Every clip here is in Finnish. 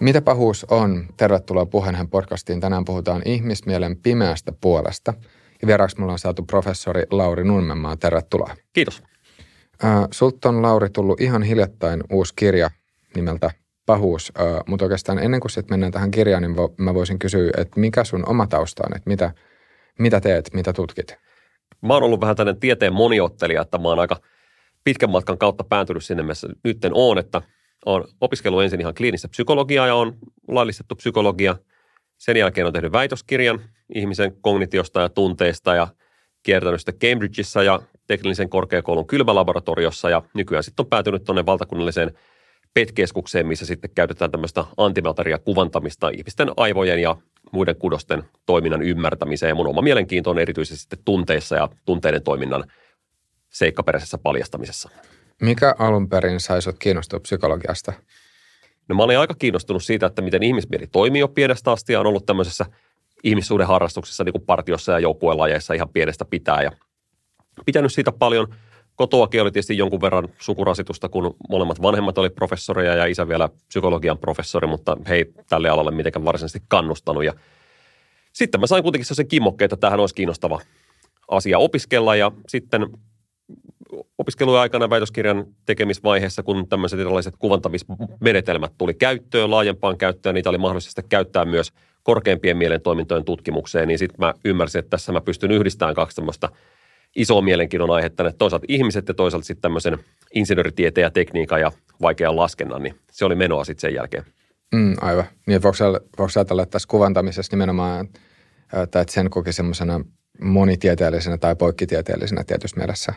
Mitä pahuus on? Tervetuloa Puheenhän podcastiin. Tänään puhutaan ihmismielen pimeästä puolesta. Ja vieraaksi mulla on saatu professori Lauri Nunmenmaa. Tervetuloa. Kiitos. Äh, sulta on Lauri tullut ihan hiljattain uusi kirja nimeltä Pahuus, äh, mutta oikeastaan ennen kuin sitten mennään tähän kirjaan, niin vo, mä voisin kysyä, että mikä sun oma tausta on, että mitä, mitä teet, mitä tutkit? Mä oon ollut vähän tämmöinen tieteen moniottelija, että mä oon aika pitkän matkan kautta päätynyt sinne, missä nytten on, että on opiskellut ensin ihan kliinistä psykologiaa ja on laillistettu psykologia. Sen jälkeen on tehnyt väitöskirjan ihmisen kognitiosta ja tunteista ja kiertänyt sitä Cambridgeissa ja teknillisen korkeakoulun kylmälaboratoriossa ja nykyään sitten on päätynyt tuonne valtakunnalliseen PET-keskukseen, missä sitten käytetään tämmöistä antimeltaria kuvantamista ihmisten aivojen ja muiden kudosten toiminnan ymmärtämiseen. Ja mun oma mielenkiinto on erityisesti sitten tunteissa ja tunteiden toiminnan seikkaperäisessä paljastamisessa. Mikä alun perin sai sut kiinnostua psykologiasta? No mä olin aika kiinnostunut siitä, että miten ihmismieli toimii jo pienestä asti ja on ollut tämmöisessä ihmissuuden harrastuksessa niin kuin partiossa ja joukkuelajeissa ihan pienestä pitää ja pitänyt siitä paljon. Kotoakin oli tietysti jonkun verran sukurasitusta, kun molemmat vanhemmat oli professoreja ja isä vielä psykologian professori, mutta he ei tälle alalle mitenkään varsinaisesti kannustanut. Ja sitten mä sain kuitenkin sen kimmokkeet, että tämähän olisi kiinnostava asia opiskella ja sitten opiskelujen aikana väitöskirjan tekemisvaiheessa, kun tämmöiset erilaiset kuvantamismenetelmät tuli käyttöön, laajempaan käyttöön, niitä oli mahdollista käyttää myös korkeimpien mielen toimintojen tutkimukseen, niin sitten mä ymmärsin, että tässä mä pystyn yhdistämään kaksi tämmöistä isoa mielenkiinnon aihetta, että toisaalta ihmiset ja toisaalta sitten tämmöisen insinööritieteen ja tekniikan ja vaikean laskennan, niin se oli menoa sitten sen jälkeen. Mm, aivan. Niin, voiko, voiko ajatella, että tässä kuvantamisessa nimenomaan, että sen koki semmoisena monitieteellisenä tai poikkitieteellisenä tietyssä mielessä?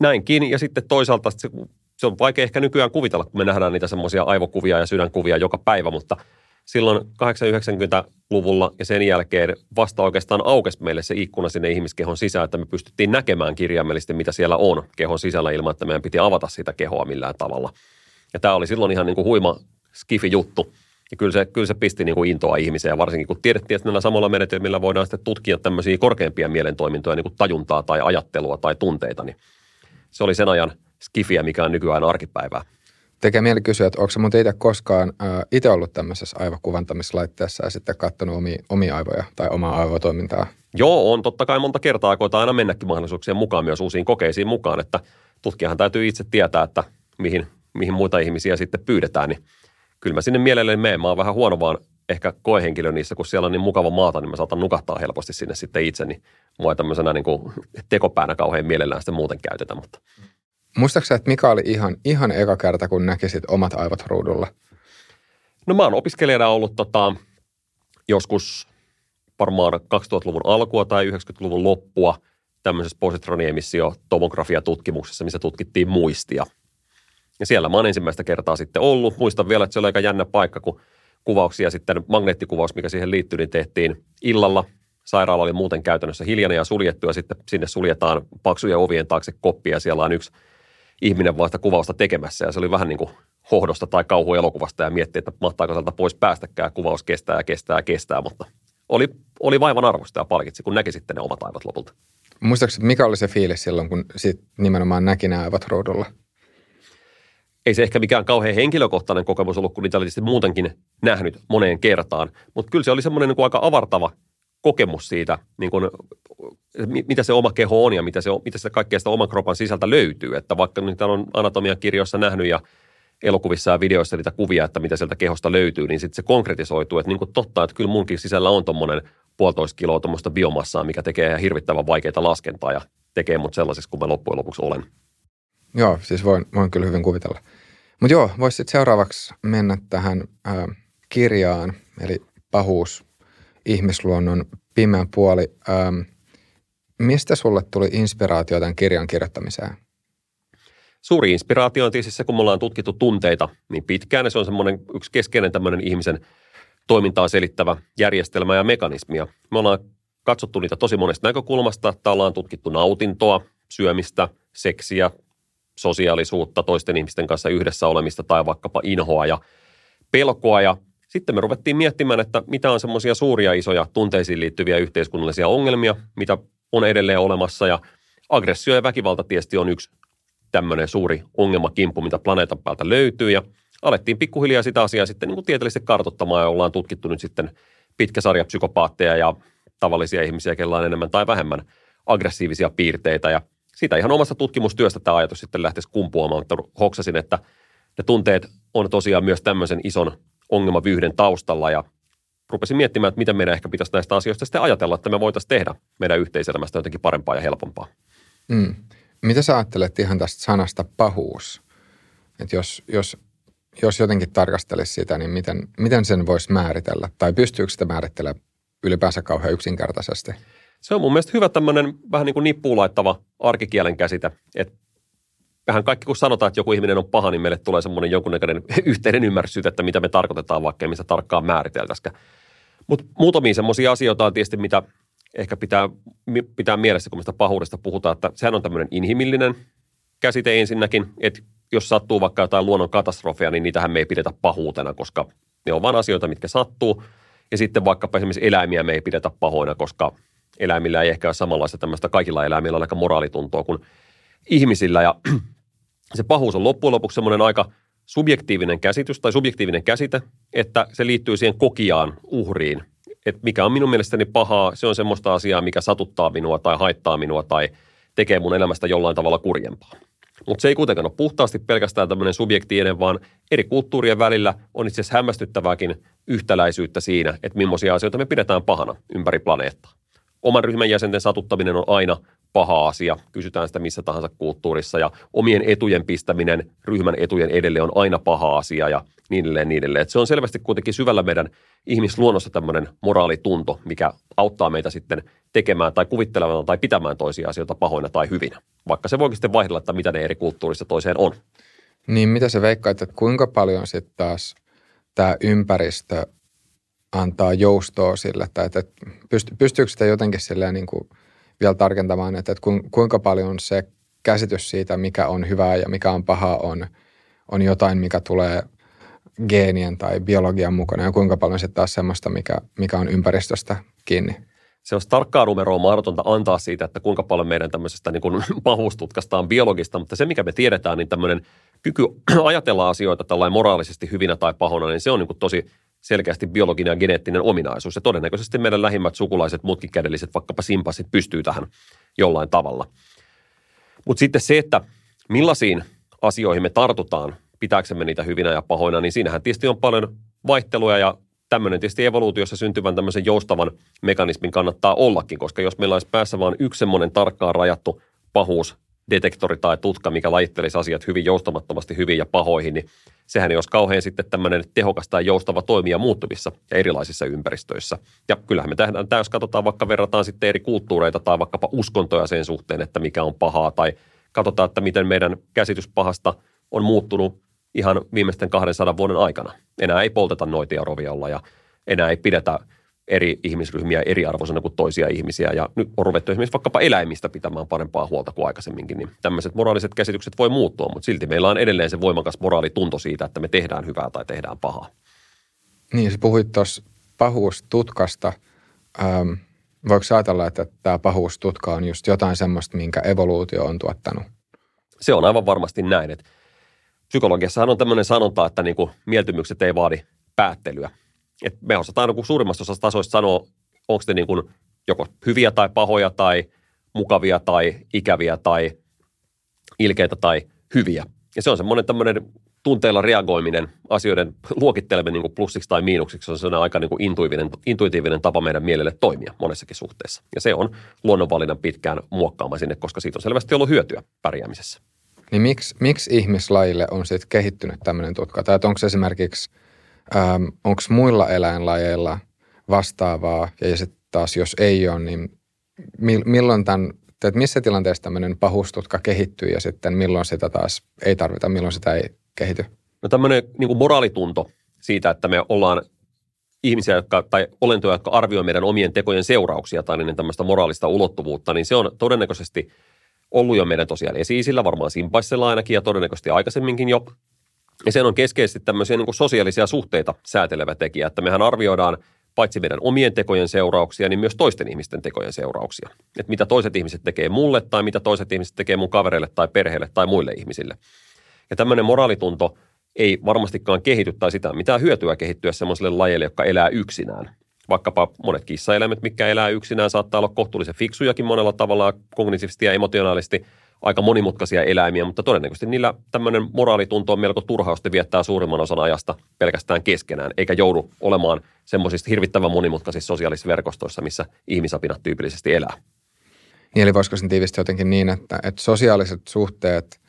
Näinkin, ja sitten toisaalta se, se on vaikea ehkä nykyään kuvitella, kun me nähdään niitä semmoisia aivokuvia ja sydänkuvia joka päivä, mutta silloin 890-luvulla ja sen jälkeen vasta oikeastaan aukesi meille se ikkuna sinne ihmiskehon sisään, että me pystyttiin näkemään kirjaimellisesti, mitä siellä on kehon sisällä ilman, että meidän piti avata sitä kehoa millään tavalla. Ja tämä oli silloin ihan niin kuin huima skifi-juttu. Ja kyllä se, kyllä se pisti niin kuin intoa ihmiseen, varsinkin kun tiedettiin, että näillä samalla menetelmillä voidaan sitten tutkia tämmöisiä korkeampia mielentoimintoja, niin kuin tajuntaa tai ajattelua tai tunteita, niin se oli sen ajan skifiä, mikä on nykyään arkipäivää. Tekee mieli kysyä, että onko muuten itse koskaan äh, itse ollut tämmöisessä aivokuvantamislaitteessa ja sitten katsonut omia, omia aivoja tai omaa aivotoimintaa? Joo, on totta kai monta kertaa koetaan aina mennäkin mahdollisuuksien mukaan myös uusiin kokeisiin mukaan, että tutkijahan täytyy itse tietää, että mihin, mihin muita ihmisiä sitten pyydetään, niin kyllä mä sinne mielelläni menen. Mä oon vähän huono vaan ehkä koehenkilö niissä, kun siellä on niin mukava maata, niin mä saatan nukahtaa helposti sinne sitten itse, niin mua ei tämmöisenä niin kuin tekopäänä kauhean mielellään sitten muuten käytetä. Mutta. Muistaaksä, että mikä oli ihan, ihan eka kerta, kun näkisit omat aivot ruudulla? No mä oon opiskelijana ollut tota, joskus varmaan 2000-luvun alkua tai 90-luvun loppua tämmöisessä positroniemisio tomografiatutkimuksessa, missä tutkittiin muistia. Ja siellä mä oon ensimmäistä kertaa sitten ollut. Muistan vielä, että se oli aika jännä paikka, kun kuvauksia sitten, magneettikuvaus, mikä siihen liittyy, niin tehtiin illalla. Sairaala oli muuten käytännössä hiljainen ja suljettu ja sitten sinne suljetaan paksuja ovien taakse koppia ja siellä on yksi ihminen vaan sitä kuvausta tekemässä ja se oli vähän niin kuin hohdosta tai kauhuelokuvasta ja miettii, että mahtaako sieltä pois päästäkään. Kuvaus kestää ja kestää ja kestää, mutta oli, oli vaivan arvosta ja palkitsi, kun näki sitten ne omat aivot lopulta. Muistaakseni, mikä oli se fiilis silloin, kun sit nimenomaan näki ne aivot ruudulla? Ei se ehkä mikään kauhean henkilökohtainen kokemus ollut, kun niitä oli muutenkin nähnyt moneen kertaan. Mutta kyllä se oli semmoinen niin aika avartava kokemus siitä, niin kuin, mitä se oma keho on ja mitä se, mitä se kaikkea sitä oman kropan sisältä löytyy. Että vaikka niitä on anatomian kirjoissa nähnyt ja elokuvissa ja videoissa niitä kuvia, että mitä sieltä kehosta löytyy, niin sitten se konkretisoituu. Että niin kuin totta, että kyllä munkin sisällä on tuommoinen puolitoista kiloa tuommoista biomassaa, mikä tekee hirvittävän vaikeita laskentaa ja tekee mut sellaisessa kuin mä loppujen lopuksi olen. Joo, siis voin, voin kyllä hyvin kuvitella. Mutta joo, voisit seuraavaksi mennä tähän ää, kirjaan, eli pahuus, ihmisluonnon pimeä puoli. Ää, mistä sulle tuli inspiraatio tämän kirjan kirjoittamiseen? Suuri inspiraatio on tietysti se, kun me ollaan tutkittu tunteita niin pitkään, ja se on semmoinen yksi keskeinen tämmöinen ihmisen toimintaa selittävä järjestelmä ja mekanismia. Me ollaan katsottu niitä tosi monesta näkökulmasta, että ollaan tutkittu nautintoa, syömistä, seksiä, sosiaalisuutta, toisten ihmisten kanssa yhdessä olemista tai vaikkapa inhoa ja pelkoa. Ja sitten me ruvettiin miettimään, että mitä on semmoisia suuria isoja tunteisiin liittyviä yhteiskunnallisia ongelmia, mitä on edelleen olemassa. Ja aggressio ja väkivalta tietysti on yksi tämmöinen suuri ongelmakimppu, mitä planeetan päältä löytyy. Ja alettiin pikkuhiljaa sitä asiaa sitten niin kuin tieteellisesti kartoittamaan ja ollaan tutkittu nyt sitten pitkä sarja psykopaatteja ja tavallisia ihmisiä, kellä on enemmän tai vähemmän aggressiivisia piirteitä ja siitä ihan omasta tutkimustyöstä tämä ajatus sitten lähtisi kumpuamaan, mutta hoksasin, että ne tunteet on tosiaan myös tämmöisen ison ongelmavyyhden taustalla ja rupesin miettimään, että miten meidän ehkä pitäisi näistä asioista sitten ajatella, että me voitaisiin tehdä meidän yhteiselämästä jotenkin parempaa ja helpompaa. Mm. Mitä sä ajattelet ihan tästä sanasta pahuus? Että jos, jos, jos jotenkin tarkastelisi sitä, niin miten, miten sen voisi määritellä? Tai pystyykö sitä määrittelemään ylipäänsä kauhean yksinkertaisesti? Se on mun mielestä hyvä tämmöinen vähän niin kuin nippuun laittava arkikielen käsite, että vähän kaikki kun sanotaan, että joku ihminen on paha, niin meille tulee semmoinen jonkunnäköinen yhteinen ymmärrys että mitä me tarkoitetaan, vaikka mistä tarkkaan määriteltäisikään. Mutta muutamia semmoisia asioita on tietysti, mitä ehkä pitää, pitää mielessä, kun me sitä pahuudesta puhutaan, että sehän on tämmöinen inhimillinen käsite ensinnäkin, että jos sattuu vaikka jotain luonnon katastrofeja, niin niitähän me ei pidetä pahuutena, koska ne on vain asioita, mitkä sattuu. Ja sitten vaikkapa esimerkiksi eläimiä me ei pidetä pahoina, koska eläimillä ei ehkä ole samanlaista tämmöistä, kaikilla eläimillä on aika moraalituntoa kuin ihmisillä. Ja se pahuus on loppujen lopuksi semmoinen aika subjektiivinen käsitys tai subjektiivinen käsite, että se liittyy siihen kokijaan, uhriin. Et mikä on minun mielestäni pahaa, se on semmoista asiaa, mikä satuttaa minua tai haittaa minua tai tekee mun elämästä jollain tavalla kurjempaa. Mutta se ei kuitenkaan ole puhtaasti pelkästään tämmöinen subjektiivinen, vaan eri kulttuurien välillä on itse asiassa hämmästyttävääkin yhtäläisyyttä siinä, että millaisia asioita me pidetään pahana ympäri planeettaa. Oman ryhmän jäsenten satuttaminen on aina paha asia, kysytään sitä missä tahansa kulttuurissa, ja omien etujen pistäminen ryhmän etujen edelle on aina paha asia, ja niin edelleen, niin edelleen. Et se on selvästi kuitenkin syvällä meidän ihmisluonnossa tämmöinen moraalitunto, mikä auttaa meitä sitten tekemään tai kuvittelemaan tai pitämään toisia asioita pahoina tai hyvinä, vaikka se voikin sitten vaihdella, että mitä ne eri kulttuurissa toiseen on. Niin, mitä se veikkaat, että kuinka paljon sitten taas tämä ympäristö antaa joustoa sille, tai että, että pystyykö sitä jotenkin silleen niin kuin vielä tarkentamaan, että, että kuinka paljon se käsitys siitä, mikä on hyvää ja mikä on pahaa, on, on jotain, mikä tulee geenien tai biologian mukana, ja kuinka paljon sitten taas semmoista, mikä, mikä on ympäristöstä kiinni? Se olisi tarkkaa numeroa mahdotonta antaa siitä, että kuinka paljon meidän tämmöisestä niin kuin pahuustutkasta on biologista, mutta se mikä me tiedetään, niin tämmöinen kyky ajatella asioita tällainen moraalisesti hyvinä tai pahona, niin se on niin kuin tosi selkeästi biologinen ja geneettinen ominaisuus. Ja todennäköisesti meidän lähimmät sukulaiset, mutkikädelliset, vaikkapa simpassit, pystyy tähän jollain tavalla. Mutta sitten se, että millaisiin asioihin me tartutaan, pitääksemme niitä hyvinä ja pahoina, niin siinähän tietysti on paljon vaihteluja ja tämmöinen tietysti evoluutiossa syntyvän tämmöisen joustavan mekanismin kannattaa ollakin, koska jos meillä olisi päässä vain yksi semmoinen tarkkaan rajattu pahuus detektori tai tutka, mikä lajittelisi asiat hyvin joustamattomasti hyvin ja pahoihin, niin sehän ei olisi kauhean sitten tämmöinen tehokas tai joustava toimija muuttuvissa ja erilaisissa ympäristöissä. Ja kyllähän me tehdään tämä, jos katsotaan vaikka verrataan sitten eri kulttuureita tai vaikkapa uskontoja sen suhteen, että mikä on pahaa tai katsotaan, että miten meidän käsitys pahasta on muuttunut ihan viimeisten 200 vuoden aikana. Enää ei polteta noitia roviolla ja enää ei pidetä eri ihmisryhmiä eriarvoisena kuin toisia ihmisiä. Ja nyt on ruvettu esimerkiksi vaikkapa eläimistä pitämään parempaa huolta kuin aikaisemminkin. Niin tämmöiset moraaliset käsitykset voi muuttua, mutta silti meillä on edelleen se voimakas moraalitunto siitä, että me tehdään hyvää tai tehdään pahaa. Niin, sä puhuit tuossa pahuustutkasta. Ähm, voiko ajatella, että tämä pahuustutka on just jotain semmoista, minkä evoluutio on tuottanut? Se on aivan varmasti näin. Että psykologiassahan on tämmöinen sanonta, että niin kuin mieltymykset ei vaadi päättelyä. Et me osataan niin suurimmassa osassa tasoista sanoa, onko ne niin kuin joko hyviä tai pahoja tai mukavia tai ikäviä tai ilkeitä tai hyviä. Ja se on semmoinen tämmöinen tunteella reagoiminen, asioiden luokitteleminen niin plussiksi tai miinuksiksi, se on sellainen aika niin kuin intuitiivinen, intuitiivinen tapa meidän mielelle toimia monessakin suhteessa. Ja se on luonnonvalinnan pitkään muokkaama sinne, koska siitä on selvästi ollut hyötyä pärjäämisessä. Niin miksi, miksi ihmislajille on sitten kehittynyt tämmöinen tutka? Tai onko esimerkiksi, ähm, onko muilla eläinlajeilla vastaavaa, ja sitten taas jos ei ole, niin milloin tämän, että missä tilanteessa tämmöinen pahustutka kehittyy ja sitten milloin sitä taas ei tarvita, milloin sitä ei kehity? No tämmöinen niin moraalitunto siitä, että me ollaan ihmisiä, jotka, tai olentoja, jotka arvioivat meidän omien tekojen seurauksia tai niin tämmöistä moraalista ulottuvuutta, niin se on todennäköisesti – ollut jo meidän tosiaan esiisillä, varmaan Simpaissella ainakin ja todennäköisesti aikaisemminkin jo. Ja sen on keskeisesti tämmöisiä niin sosiaalisia suhteita säätelevä tekijä, että mehän arvioidaan paitsi meidän omien tekojen seurauksia, niin myös toisten ihmisten tekojen seurauksia. Että mitä toiset ihmiset tekee mulle tai mitä toiset ihmiset tekee mun kavereille tai perheelle tai muille ihmisille. Ja tämmöinen moraalitunto ei varmastikaan kehity tai sitä mitään hyötyä kehittyä semmoiselle lajeille, jotka elää yksinään. Vaikkapa monet kissaeläimet, mitkä elää yksinään, saattaa olla kohtuullisen fiksujakin monella tavalla kognitiivisesti ja emotionaalisesti aika monimutkaisia eläimiä, mutta todennäköisesti niillä tämmöinen moraalitunto on melko turha, jos viettää suurimman osan ajasta pelkästään keskenään, eikä joudu olemaan semmoisista hirvittävän monimutkaisissa sosiaalisissa verkostoissa, missä ihmisapinat tyypillisesti elää. Niin, eli voisiko sen tiivistää jotenkin niin, että, että sosiaaliset suhteet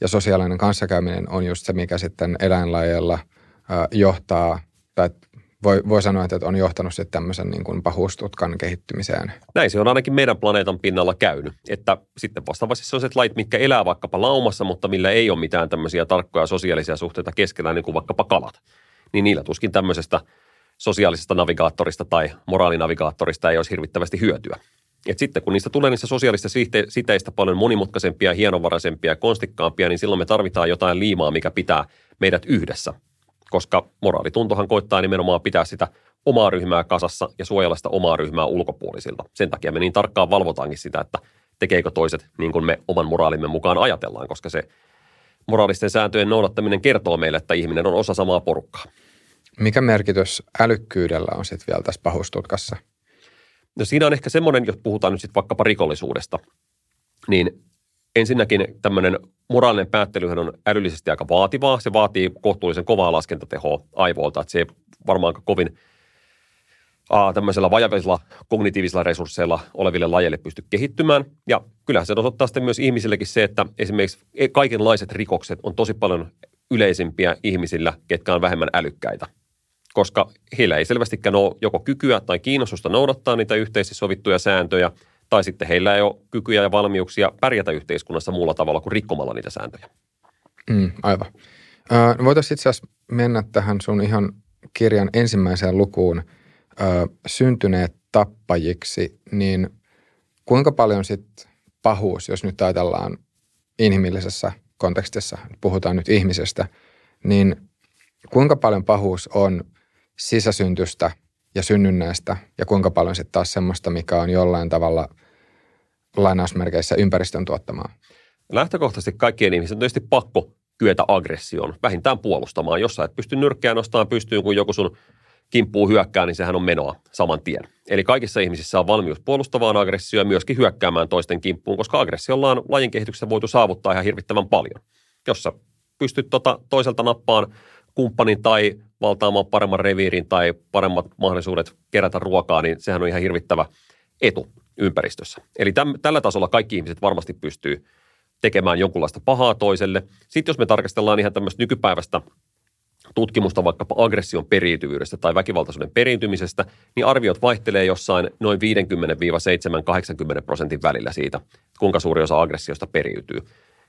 ja sosiaalinen kanssakäyminen on just se, mikä sitten eläinlajeilla johtaa, tai voi, voi sanoa, että on johtanut sitten tämmöisen niin kuin pahuustutkan kehittymiseen. Näin se on ainakin meidän planeetan pinnalla käynyt. Että sitten vastaavasti sellaiset lait, mitkä elää vaikkapa laumassa, mutta millä ei ole mitään tämmöisiä tarkkoja sosiaalisia suhteita keskenään, niin kuin vaikkapa kalat, niin niillä tuskin tämmöisestä sosiaalisesta navigaattorista tai moraalinavigaattorista ei olisi hirvittävästi hyötyä. Et sitten kun niistä tulee niistä sosiaalista siteistä paljon monimutkaisempia, hienovaraisempia ja konstikkaampia, niin silloin me tarvitaan jotain liimaa, mikä pitää meidät yhdessä. Koska moraalituntohan koittaa nimenomaan pitää sitä omaa ryhmää kasassa ja suojella sitä omaa ryhmää ulkopuolisilta. Sen takia me niin tarkkaan valvotaankin sitä, että tekeekö toiset niin kuin me oman moraalimme mukaan ajatellaan, koska se moraalisten sääntöjen noudattaminen kertoo meille, että ihminen on osa samaa porukkaa. Mikä merkitys älykkyydellä on sitten vielä tässä pahustutkassa? No siinä on ehkä semmoinen, jos puhutaan nyt sitten vaikkapa rikollisuudesta, niin ensinnäkin tämmöinen moraalinen päättelyhän on älyllisesti aika vaativaa. Se vaatii kohtuullisen kovaa laskentatehoa aivoilta, että se ei varmaan kovin aa, tämmöisellä vajavisilla kognitiivisilla resursseilla oleville lajeille pysty kehittymään. Ja kyllähän se osoittaa sitten myös ihmisillekin se, että esimerkiksi kaikenlaiset rikokset on tosi paljon yleisimpiä ihmisillä, ketkä on vähemmän älykkäitä koska heillä ei selvästikään ole joko kykyä tai kiinnostusta noudattaa niitä yhteisesti sovittuja sääntöjä, tai sitten heillä ei ole kykyjä ja valmiuksia pärjätä yhteiskunnassa muulla tavalla kuin rikkomalla niitä sääntöjä. Mm, aivan. Äh, voitaisiin itse asiassa mennä tähän sun ihan kirjan ensimmäiseen lukuun, äh, syntyneet tappajiksi, niin kuinka paljon sitten pahuus, jos nyt ajatellaan inhimillisessä kontekstissa, puhutaan nyt ihmisestä, niin kuinka paljon pahuus on sisäsyntystä ja synnynnäistä ja kuinka paljon sitten taas semmoista, mikä on jollain tavalla lainausmerkeissä ympäristön tuottamaa? Lähtökohtaisesti kaikkien ihmisten on tietysti pakko kyetä aggressioon, vähintään puolustamaan. Jos sä et pysty nyrkkeä nostamaan pystyyn, kun joku sun kimppuu hyökkää, niin sehän on menoa saman tien. Eli kaikissa ihmisissä on valmius puolustavaan aggressioon ja myöskin hyökkäämään toisten kimppuun, koska aggressiolla on lajin kehityksessä voitu saavuttaa ihan hirvittävän paljon. Jos sä pystyt tota toiselta nappaan kumppanin tai valtaamaan paremman reviirin tai paremmat mahdollisuudet kerätä ruokaa, niin sehän on ihan hirvittävä etu ympäristössä. Eli täm, tällä tasolla kaikki ihmiset varmasti pystyy tekemään jonkunlaista pahaa toiselle. Sitten jos me tarkastellaan ihan tämmöistä nykypäivästä tutkimusta vaikkapa aggression periytyvyydestä tai väkivaltaisuuden periytymisestä, niin arviot vaihtelee jossain noin 50-7-80 prosentin välillä siitä, kuinka suuri osa aggressiosta periytyy.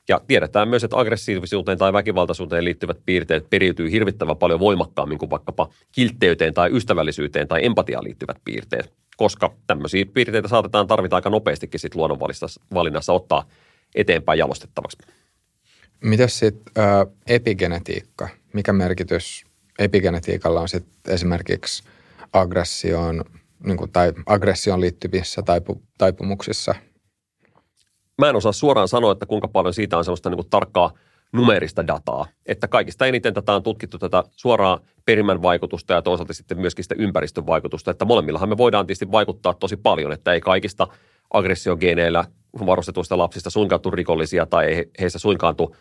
Ja tiedetään myös, että aggressiivisuuteen tai väkivaltaisuuteen liittyvät piirteet periytyy hirvittävän paljon voimakkaammin kuin vaikkapa kiltteyteen tai ystävällisyyteen tai empatiaan liittyvät piirteet, koska tämmöisiä piirteitä saatetaan tarvita aika nopeastikin sit luonnonvalinnassa ottaa eteenpäin jalostettavaksi. Mitäs sitten äh, epigenetiikka? Mikä merkitys epigenetiikalla on sitten esimerkiksi aggressioon niin kuin, tai aggressioon liittyvissä taipu, taipumuksissa – mä en osaa suoraan sanoa, että kuinka paljon siitä on sellaista niin kuin tarkkaa numerista dataa. Että kaikista eniten tätä on tutkittu tätä suoraa perimän vaikutusta ja toisaalta sitten myöskin sitä ympäristön vaikutusta, että molemmillahan me voidaan tietysti vaikuttaa tosi paljon, että ei kaikista aggressiogeneillä varustetuista lapsista suinkaan tule rikollisia tai ei heissä suinkaan tule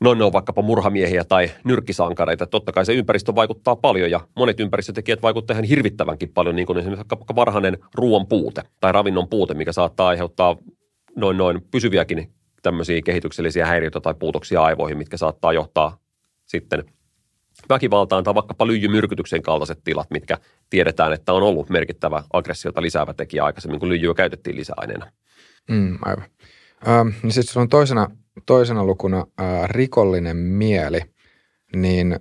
noin ne on vaikkapa murhamiehiä tai nyrkkisankareita. Totta kai se ympäristö vaikuttaa paljon ja monet ympäristötekijät vaikuttavat ihan hirvittävänkin paljon, niin kuin esimerkiksi varhainen ruoan puute tai ravinnon puute, mikä saattaa aiheuttaa noin, noin pysyviäkin tämmöisiä kehityksellisiä häiriöitä tai puutoksia aivoihin, mitkä saattaa johtaa sitten väkivaltaan tai vaikkapa lyijymyrkytyksen kaltaiset tilat, mitkä tiedetään, että on ollut merkittävä aggressiota lisäävä tekijä aikaisemmin, kun lyijyä käytettiin lisäaineena. Mm, aivan. Ähm, niin sitten on toisena, toisena lukuna äh, rikollinen mieli, niin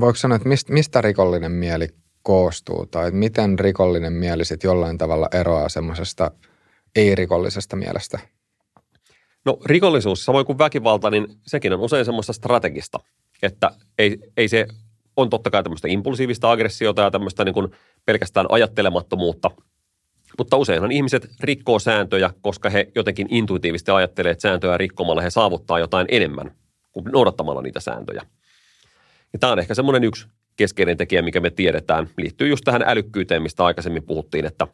voiko sanoa, että mistä, mistä rikollinen mieli koostuu tai miten rikollinen mieli sitten jollain tavalla eroaa semmoisesta – ei-rikollisesta mielestä? No rikollisuus, samoin kuin väkivalta, niin sekin on usein semmoista strategista, että ei, ei se on totta kai tämmöistä impulsiivista aggressiota ja tämmöistä niin kuin pelkästään ajattelemattomuutta, mutta useinhan ihmiset rikkoo sääntöjä, koska he jotenkin intuitiivisesti ajattelee, että sääntöjä rikkomalla he saavuttaa jotain enemmän kuin noudattamalla niitä sääntöjä. Ja tämä on ehkä semmoinen yksi keskeinen tekijä, mikä me tiedetään, liittyy just tähän älykkyyteen, mistä aikaisemmin puhuttiin, että,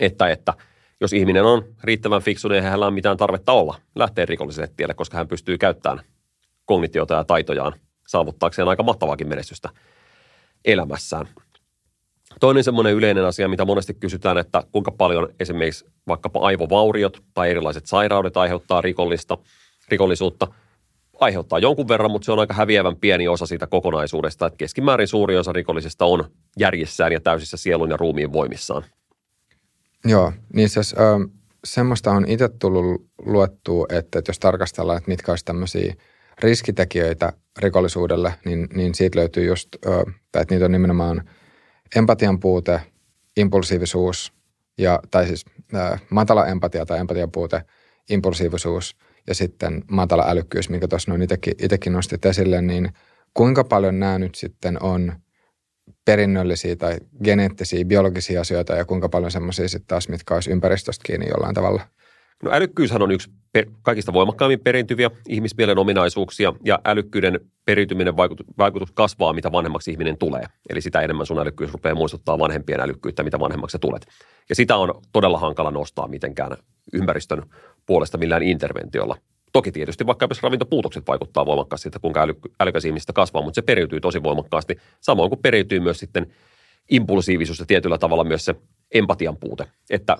että, että jos ihminen on riittävän fiksu, niin hänellä on mitään tarvetta olla, lähteä rikolliselle tielle, koska hän pystyy käyttämään kognitiota ja taitojaan saavuttaakseen aika mahtavaakin menestystä elämässään. Toinen semmoinen yleinen asia, mitä monesti kysytään, että kuinka paljon esimerkiksi vaikkapa aivovauriot tai erilaiset sairaudet aiheuttaa rikollista, rikollisuutta. Aiheuttaa jonkun verran, mutta se on aika häviävän pieni osa siitä kokonaisuudesta, että keskimäärin suuri osa rikollisista on järjissään ja täysissä sielun ja ruumiin voimissaan. Joo, niin siis äh, semmoista on itse tullut luettua, että, että jos tarkastellaan, että mitkä olisi tämmöisiä riskitekijöitä rikollisuudelle, niin, niin siitä löytyy just, äh, että niitä on nimenomaan – empatian puute, impulsiivisuus, ja, tai siis ää, matala empatia tai empatian puute, impulsiivisuus ja sitten matala älykkyys, minkä tuossa noin itsekin nostit esille, niin kuinka paljon nämä nyt sitten on perinnöllisiä tai geneettisiä, biologisia asioita ja kuinka paljon semmoisia sitten taas, mitkä olisi ympäristöstä kiinni jollain tavalla? No älykkyyshän on yksi per, kaikista voimakkaammin perintyviä ihmismielen ominaisuuksia ja älykkyyden periytyminen vaikutus, vaikutus kasvaa, mitä vanhemmaksi ihminen tulee. Eli sitä enemmän sun älykkyys rupeaa muistuttaa vanhempien älykkyyttä, mitä vanhemmaksi sä tulet. Ja sitä on todella hankala nostaa mitenkään ympäristön puolesta millään interventiolla. Toki tietysti vaikka jos ravintopuutokset vaikuttaa voimakkaasti siitä, kuinka äly, älykäs ihmistä kasvaa, mutta se periytyy tosi voimakkaasti. Samoin kuin periytyy myös sitten impulsiivisuus ja tietyllä tavalla myös se empatian puute. Että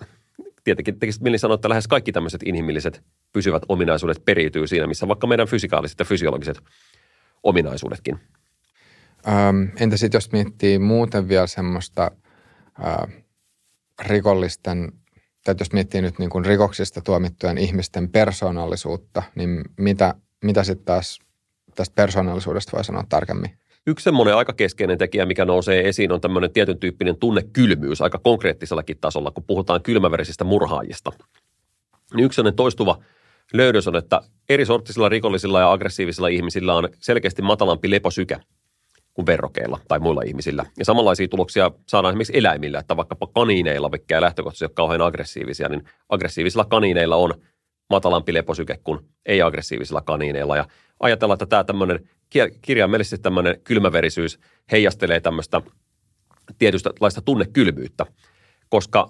tietenkin tekisi mieli sanoa, että lähes kaikki tämmöiset inhimilliset pysyvät ominaisuudet periytyy siinä, missä vaikka meidän fysikaaliset ja fysiologiset ominaisuudetkin. Ähm, entä sitten jos miettii muuten vielä semmoista äh, rikollisten, tai jos miettii nyt niin kuin rikoksista tuomittujen ihmisten persoonallisuutta, niin mitä, mitä sitten taas tästä persoonallisuudesta voi sanoa tarkemmin? Yksi semmoinen aika keskeinen tekijä, mikä nousee esiin, on tämmöinen tietyn tyyppinen tunnekylmyys aika konkreettisellakin tasolla, kun puhutaan kylmäverisistä murhaajista. Niin yksi toistuva löydös on, että eri sorttisilla rikollisilla ja aggressiivisilla ihmisillä on selkeästi matalampi leposyke kuin verrokeilla tai muilla ihmisillä. Ja samanlaisia tuloksia saadaan esimerkiksi eläimillä, että vaikkapa kaniineilla, vaikka lähtökohtaisesti ole kauhean aggressiivisia, niin aggressiivisilla kaniineilla on matalampi leposyke kuin ei-aggressiivisilla kaniineilla. Ja ajatellaan, että tämä tämmöinen kirjaimellisesti tämmöinen kylmäverisyys heijastelee tämmöistä tietystä laista tunnekylmyyttä, koska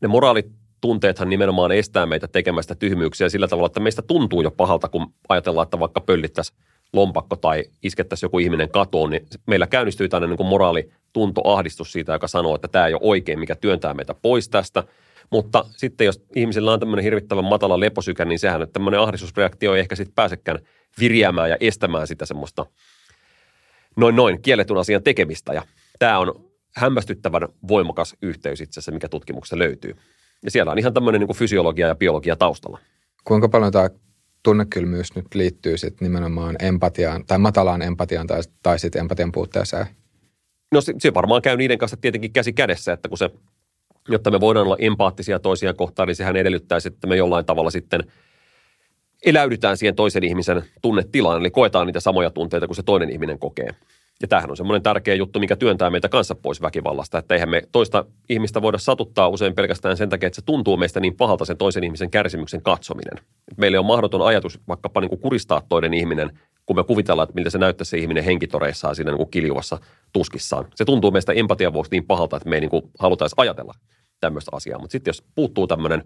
ne moraalitunteethan nimenomaan estää meitä tekemästä tyhmyyksiä sillä tavalla, että meistä tuntuu jo pahalta, kun ajatellaan, että vaikka pöllittäisiin lompakko tai iskettäisiin joku ihminen katoon, niin meillä käynnistyy tämmöinen niin moraalituntoahdistus siitä, joka sanoo, että tämä ei ole oikein, mikä työntää meitä pois tästä. Mutta sitten jos ihmisillä on tämmöinen hirvittävän matala leposykä, niin sehän että tämmöinen ahdistusreaktio ei ehkä sitten pääsekään – viriämään ja estämään sitä semmoista noin noin kielletyn asian tekemistä. Ja tämä on hämmästyttävän voimakas yhteys itse asiassa, mikä tutkimuksessa löytyy. Ja siellä on ihan tämmöinen niin kuin fysiologia ja biologia taustalla. Kuinka paljon tämä tunnekylmyys nyt liittyy sitten nimenomaan empatiaan tai matalaan empatiaan tai, tai sitten empatian puutteeseen? No se, se varmaan käy niiden kanssa tietenkin käsi kädessä, että kun se, jotta me voidaan olla empaattisia toisia kohtaan, niin sehän edellyttää, että me jollain tavalla sitten – eläydytään siihen toisen ihmisen tunnetilaan, eli koetaan niitä samoja tunteita kuin se toinen ihminen kokee. Ja tämähän on semmoinen tärkeä juttu, mikä työntää meitä kanssa pois väkivallasta, että eihän me toista ihmistä voida satuttaa usein pelkästään sen takia, että se tuntuu meistä niin pahalta sen toisen ihmisen kärsimyksen katsominen. Meille on mahdoton ajatus vaikkapa niin kuin kuristaa toinen ihminen, kun me kuvitellaan, että miltä se näyttää se ihminen henkitoreissaan siinä niin kuin kiljuvassa tuskissaan. Se tuntuu meistä empatian vuoksi niin pahalta, että me ei niin kuin halutaisi ajatella tämmöistä asiaa. Mutta sitten jos puuttuu tämmöinen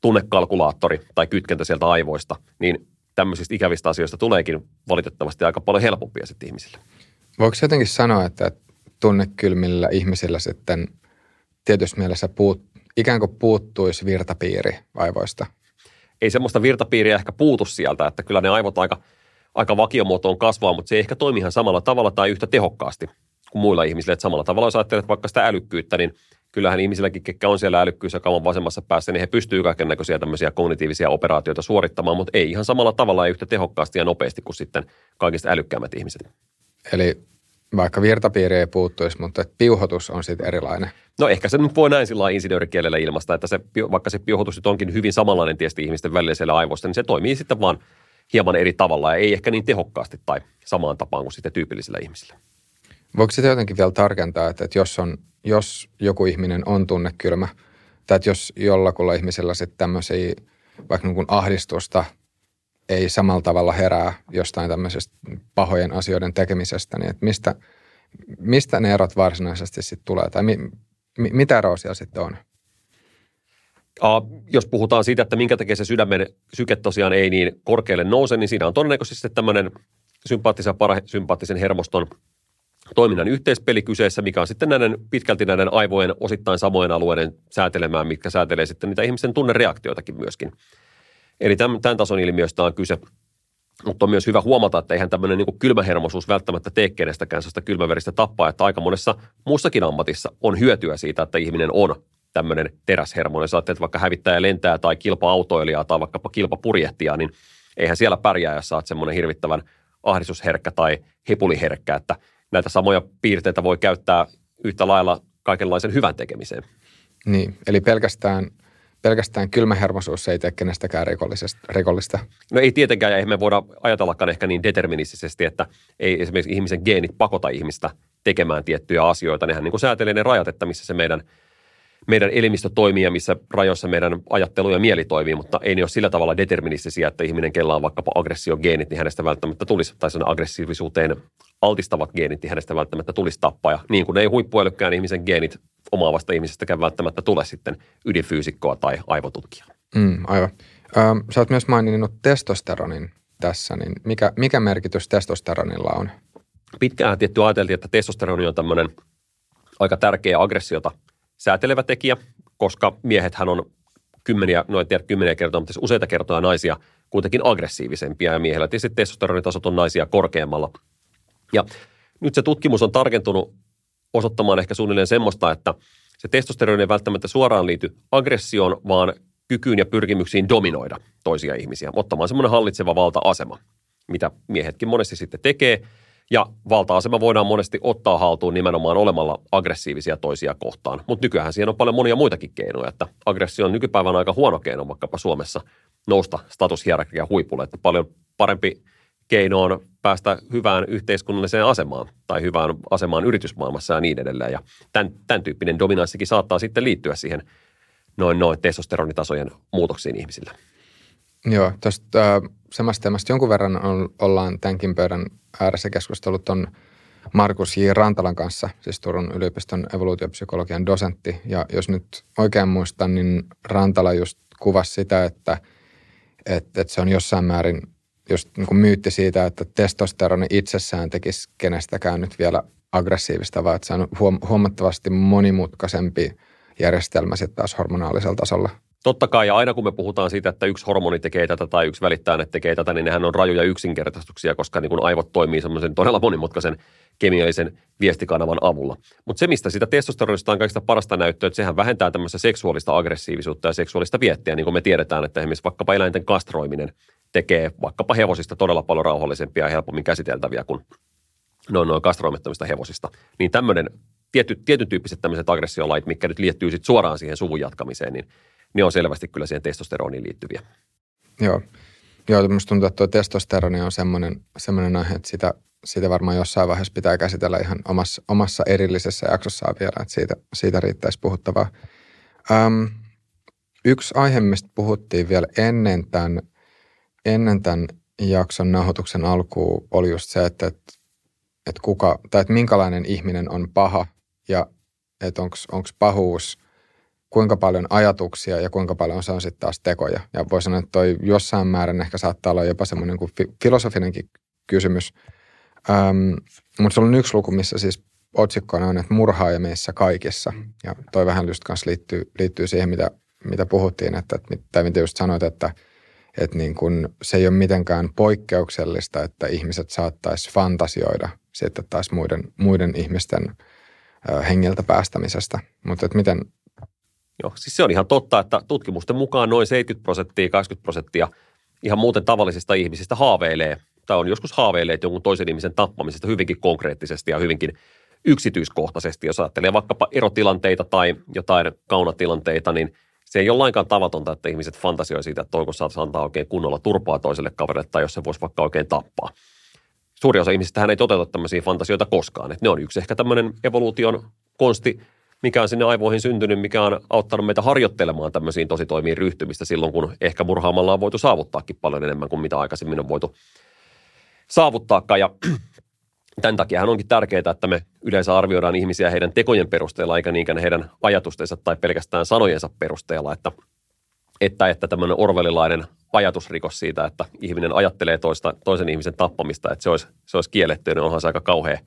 tunnekalkulaattori tai kytkentä sieltä aivoista, niin tämmöisistä ikävistä asioista tuleekin valitettavasti aika paljon helpompia sitten ihmisille. Voiko jotenkin sanoa, että tunnekylmillä ihmisillä sitten tietysti mielessä puut, ikään kuin puuttuisi virtapiiri aivoista? Ei semmoista virtapiiriä ehkä puutu sieltä, että kyllä ne aivot aika, aika vakiomuotoon kasvaa, mutta se ei ehkä toimi ihan samalla tavalla tai yhtä tehokkaasti kuin muilla ihmisillä. Että samalla tavalla, jos ajattelet vaikka sitä älykkyyttä, niin kyllähän ihmisilläkin, ketkä on siellä älykkyys ja kauan vasemmassa päässä, niin he pystyvät kaiken näköisiä tämmöisiä kognitiivisia operaatioita suorittamaan, mutta ei ihan samalla tavalla ja yhtä tehokkaasti ja nopeasti kuin sitten kaikista älykkäämmät ihmiset. Eli vaikka virtapiiri ei puuttuisi, mutta piuhotus on sitten erilainen. No ehkä se nyt voi näin sillä insinöörikielellä ilmasta, että se, vaikka se piuhotus nyt onkin hyvin samanlainen tietysti ihmisten välillä siellä aivoissa, niin se toimii sitten vaan hieman eri tavalla ja ei ehkä niin tehokkaasti tai samaan tapaan kuin sitten tyypillisillä ihmisillä. Voiko sitä jotenkin vielä tarkentaa, että, että jos, on, jos joku ihminen on tunnekylmä, tai että jos jollakulla ihmisellä sitten tämmöisiä vaikka niin kuin ahdistusta ei samalla tavalla herää jostain tämmöisestä pahojen asioiden tekemisestä, niin että mistä, mistä ne erot varsinaisesti sitten tulee, tai mi, mi, mitä eroa siellä sitten on? Uh, jos puhutaan siitä, että minkä takia se sydämen syke tosiaan ei niin korkealle nouse, niin siinä on todennäköisesti tämmöinen sympaattisen ja parasympaattisen hermoston toiminnan yhteispeli kyseessä, mikä on sitten näiden pitkälti näiden aivojen osittain samojen alueiden säätelemään, mitkä säätelee sitten niitä ihmisen tunnereaktioitakin myöskin. Eli tämän, tämän tason ilmiöstä on kyse. Mutta on myös hyvä huomata, että eihän tämmöinen niin kylmähermosuus välttämättä tee kenestäkään sellaista kylmäveristä tappaa, että aika monessa muussakin ammatissa on hyötyä siitä, että ihminen on tämmöinen teräshermonen. Sä että vaikka hävittäjä lentää tai kilpa-autoilijaa tai vaikkapa kilpapurjehtijaa, niin eihän siellä pärjää, jos sä oot semmoinen hirvittävän ahdistusherkkä tai hepuliherkkä, että näitä samoja piirteitä voi käyttää yhtä lailla kaikenlaisen hyvän tekemiseen. Niin, eli pelkästään, pelkästään kylmähermosuus ei tee kenestäkään rikollista. No ei tietenkään, ja me voida ajatellakaan ehkä niin deterministisesti, että ei esimerkiksi ihmisen geenit pakota ihmistä tekemään tiettyjä asioita. Nehän niin kuin säätelee ne rajat, että missä se meidän – meidän elimistö toimii ja missä rajoissa meidän ajattelu ja mieli toimii, mutta ei ne ole sillä tavalla deterministisia, että ihminen, kella on vaikkapa aggressiogeenit, niin hänestä välttämättä tulisi, tai sen aggressiivisuuteen altistavat geenit, niin hänestä välttämättä tulisi tappaa. niin kuin ei huippuälykkään ihmisen geenit omaavasta ihmisestäkään välttämättä tule sitten ydinfyysikkoa tai aivotutkijaa. Mm, aivan. Ähm, sä oot myös maininnut testosteronin tässä, niin mikä, mikä merkitys testosteronilla on? Pitkään tietty ajateltiin, että testosteroni on tämmöinen aika tärkeä aggressiota – säätelevä tekijä, koska miehethän on kymmeniä, no en tiedä kymmeniä kertoja, mutta siis useita kertoja naisia kuitenkin aggressiivisempia ja miehellä tietysti testosteronitasot on naisia korkeammalla. Ja nyt se tutkimus on tarkentunut osoittamaan ehkä suunnilleen semmoista, että se testosteroni ei välttämättä suoraan liity aggressioon, vaan kykyyn ja pyrkimyksiin dominoida toisia ihmisiä, ottamaan semmoinen hallitseva valta-asema, mitä miehetkin monesti sitten tekee – ja valta-asema voidaan monesti ottaa haltuun nimenomaan olemalla aggressiivisia toisia kohtaan. Mutta nykyään siihen on paljon monia muitakin keinoja, että aggressio on nykypäivänä aika huono keino vaikkapa Suomessa nousta statushierarkian huipulle. Että paljon parempi keino on päästä hyvään yhteiskunnalliseen asemaan tai hyvään asemaan yritysmaailmassa ja niin edelleen. Ja tämän, tämän tyyppinen dominanssikin saattaa sitten liittyä siihen noin, noin testosteronitasojen muutoksiin ihmisillä. Joo, tuosta samasta teemasta jonkun verran on, ollaan tämänkin pöydän ääressä keskustellut on Markus J. Rantalan kanssa, siis Turun yliopiston evoluutiopsykologian dosentti. Ja jos nyt oikein muistan, niin Rantala just kuvasi sitä, että, että, että se on jossain määrin just niin kuin myytti siitä, että testosteroni itsessään tekisi kenestäkään nyt vielä aggressiivista, vaan että se on huomattavasti monimutkaisempi järjestelmä sitten taas hormonaalisella tasolla – Totta kai, ja aina kun me puhutaan siitä, että yksi hormoni tekee tätä tai yksi välittäjä tekee tätä, niin nehän on rajoja yksinkertaistuksia, koska niin kun aivot toimii semmoisen todella monimutkaisen kemiallisen viestikanavan avulla. Mutta se, mistä sitä testosteronista on kaikista parasta näyttöä, että sehän vähentää tämmöistä seksuaalista aggressiivisuutta ja seksuaalista viettiä, niin kuin me tiedetään, että esimerkiksi vaikkapa eläinten kastroiminen tekee vaikkapa hevosista todella paljon rauhallisempia ja helpommin käsiteltäviä kuin noin, noin kastroimettomista hevosista. Niin tämmöinen tietty, tietyn tyyppiset tämmöiset aggressiolait, mikä nyt liittyy sitten suoraan siihen suvun jatkamiseen, niin ne on selvästi kyllä siihen testosteroniin liittyviä. Joo. Joo, minusta tuntuu, että tuo testosteroni on semmoinen, semmoinen aihe, että sitä, sitä varmaan jossain vaiheessa pitää käsitellä ihan omassa, omassa erillisessä jaksossaan vielä, että siitä, siitä riittäisi puhuttavaa. Öm, yksi aihe, mistä puhuttiin vielä ennen tämän, ennen tämän jakson nauhoituksen alkuun, oli just se, että, että, että, kuka, tai että minkälainen ihminen on paha ja että onko pahuus – kuinka paljon ajatuksia ja kuinka paljon se on sitten taas tekoja. Ja voi sanoa, että toi jossain määrin ehkä saattaa olla jopa semmoinen kuin filosofinenkin kysymys. Öm, mutta se on yksi luku, missä siis otsikkona on, että murhaaja meissä kaikissa. Ja toi vähän just kanssa liittyy, liittyy siihen, mitä, mitä puhuttiin, että, tai mitä just sanoit, että, että niin kun se ei ole mitenkään poikkeuksellista, että ihmiset saattaisi fantasioida sitten taas muiden, muiden ihmisten hengiltä päästämisestä. Mutta miten, Joo, siis se on ihan totta, että tutkimusten mukaan noin 70 prosenttia, 80 prosenttia ihan muuten tavallisista ihmisistä haaveilee tai on joskus haaveilee jonkun toisen ihmisen tappamisesta hyvinkin konkreettisesti ja hyvinkin yksityiskohtaisesti. Jos ajattelee vaikkapa erotilanteita tai jotain kaunatilanteita, niin se ei ole lainkaan tavatonta, että ihmiset fantasioi siitä, että toiko saataisiin antaa oikein kunnolla turpaa toiselle kaverille tai jos se voisi vaikka oikein tappaa. Suuri osa ihmisistä ei toteuta tämmöisiä fantasioita koskaan. Että ne on yksi ehkä tämmöinen evoluution konsti mikä on sinne aivoihin syntynyt, mikä on auttanut meitä harjoittelemaan tämmöisiin tositoimiin ryhtymistä silloin, kun ehkä murhaamalla on voitu saavuttaakin paljon enemmän kuin mitä aikaisemmin on voitu saavuttaakaan. Ja tämän takia onkin tärkeää, että me yleensä arvioidaan ihmisiä heidän tekojen perusteella, eikä niinkään heidän ajatustensa tai pelkästään sanojensa perusteella, että, että, että tämmöinen orvelilainen ajatusrikos siitä, että ihminen ajattelee toista, toisen ihmisen tappamista, että se olisi, se olisi kielletty, niin onhan se aika kauhea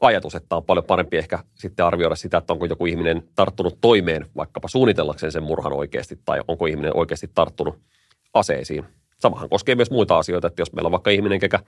ajatus, että on paljon parempi ehkä sitten arvioida sitä, että onko joku ihminen tarttunut toimeen vaikkapa suunnitellakseen sen murhan oikeasti, tai onko ihminen oikeasti tarttunut aseisiin. Samahan koskee myös muita asioita, että jos meillä on vaikka ihminen, joka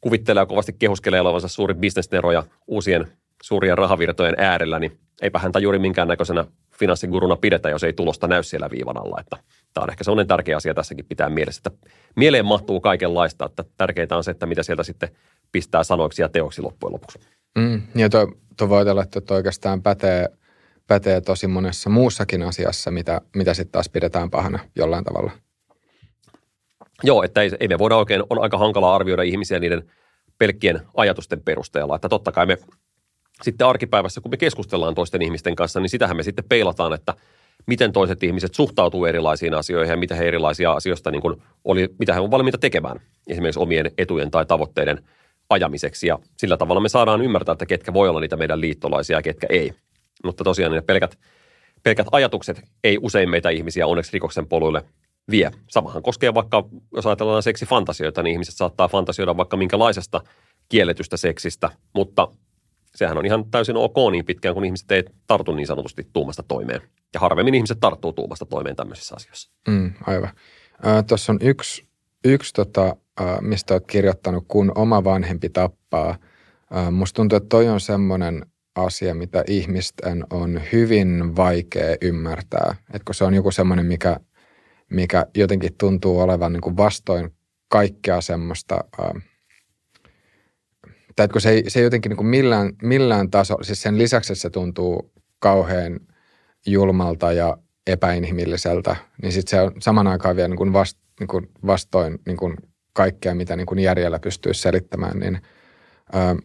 kuvittelee kovasti kehuskelee olevansa suuri bisnesneroja uusien suurien rahavirtojen äärellä, niin eipä häntä juuri minkäännäköisenä finanssiguruna pidetä, jos ei tulosta näy siellä viivan alla. Että tämä on ehkä sellainen tärkeä asia tässäkin pitää mielessä, että mieleen mahtuu kaikenlaista, että tärkeintä on se, että mitä sieltä sitten pistää sanoiksi ja teoksi loppujen lopuksi. Mm, ja tuo, tuo voi ajatella, että oikeastaan pätee, pätee tosi monessa muussakin asiassa, mitä, mitä sitten taas pidetään pahana jollain tavalla. Joo, että ei, ei me voida oikein, on aika hankala arvioida ihmisiä niiden pelkkien ajatusten perusteella, että totta kai me sitten arkipäivässä, kun me keskustellaan toisten ihmisten kanssa, niin sitähän me sitten peilataan, että miten toiset ihmiset suhtautuu erilaisiin asioihin ja mitä he erilaisia asioista, niin kuin oli, mitä he on valmiita tekemään. Esimerkiksi omien etujen tai tavoitteiden ajamiseksi. Ja sillä tavalla me saadaan ymmärtää, että ketkä voi olla niitä meidän liittolaisia ja ketkä ei. Mutta tosiaan ne pelkät, pelkät ajatukset ei usein meitä ihmisiä onneksi rikoksen poluille vie. Samahan koskee vaikka, jos ajatellaan seksifantasioita, niin ihmiset saattaa fantasioida vaikka minkälaisesta kielletystä seksistä, mutta sehän on ihan täysin ok niin pitkään, kun ihmiset ei tartu niin sanotusti tuumasta toimeen. Ja harvemmin ihmiset tarttuu tuumasta toimeen tämmöisissä asioissa. Mm, aivan. Äh, Tuossa on yksi, yksi tota, mistä olet kirjoittanut, kun oma vanhempi tappaa. Äh, musta tuntuu, että toi on semmoinen asia, mitä ihmisten on hyvin vaikea ymmärtää. Et kun se on joku semmoinen, mikä, mikä jotenkin tuntuu olevan niin kuin vastoin kaikkea semmoista äh, tai kun se ei, se ei jotenkin niin kuin millään, millään tasolla, siis sen lisäksi, että se tuntuu kauhean julmalta ja epäinhimilliseltä, niin sitten se on saman aikaan vielä niin kuin vast, niin kuin vastoin niin kuin kaikkea, mitä niin kuin järjellä pystyy selittämään, niin ää,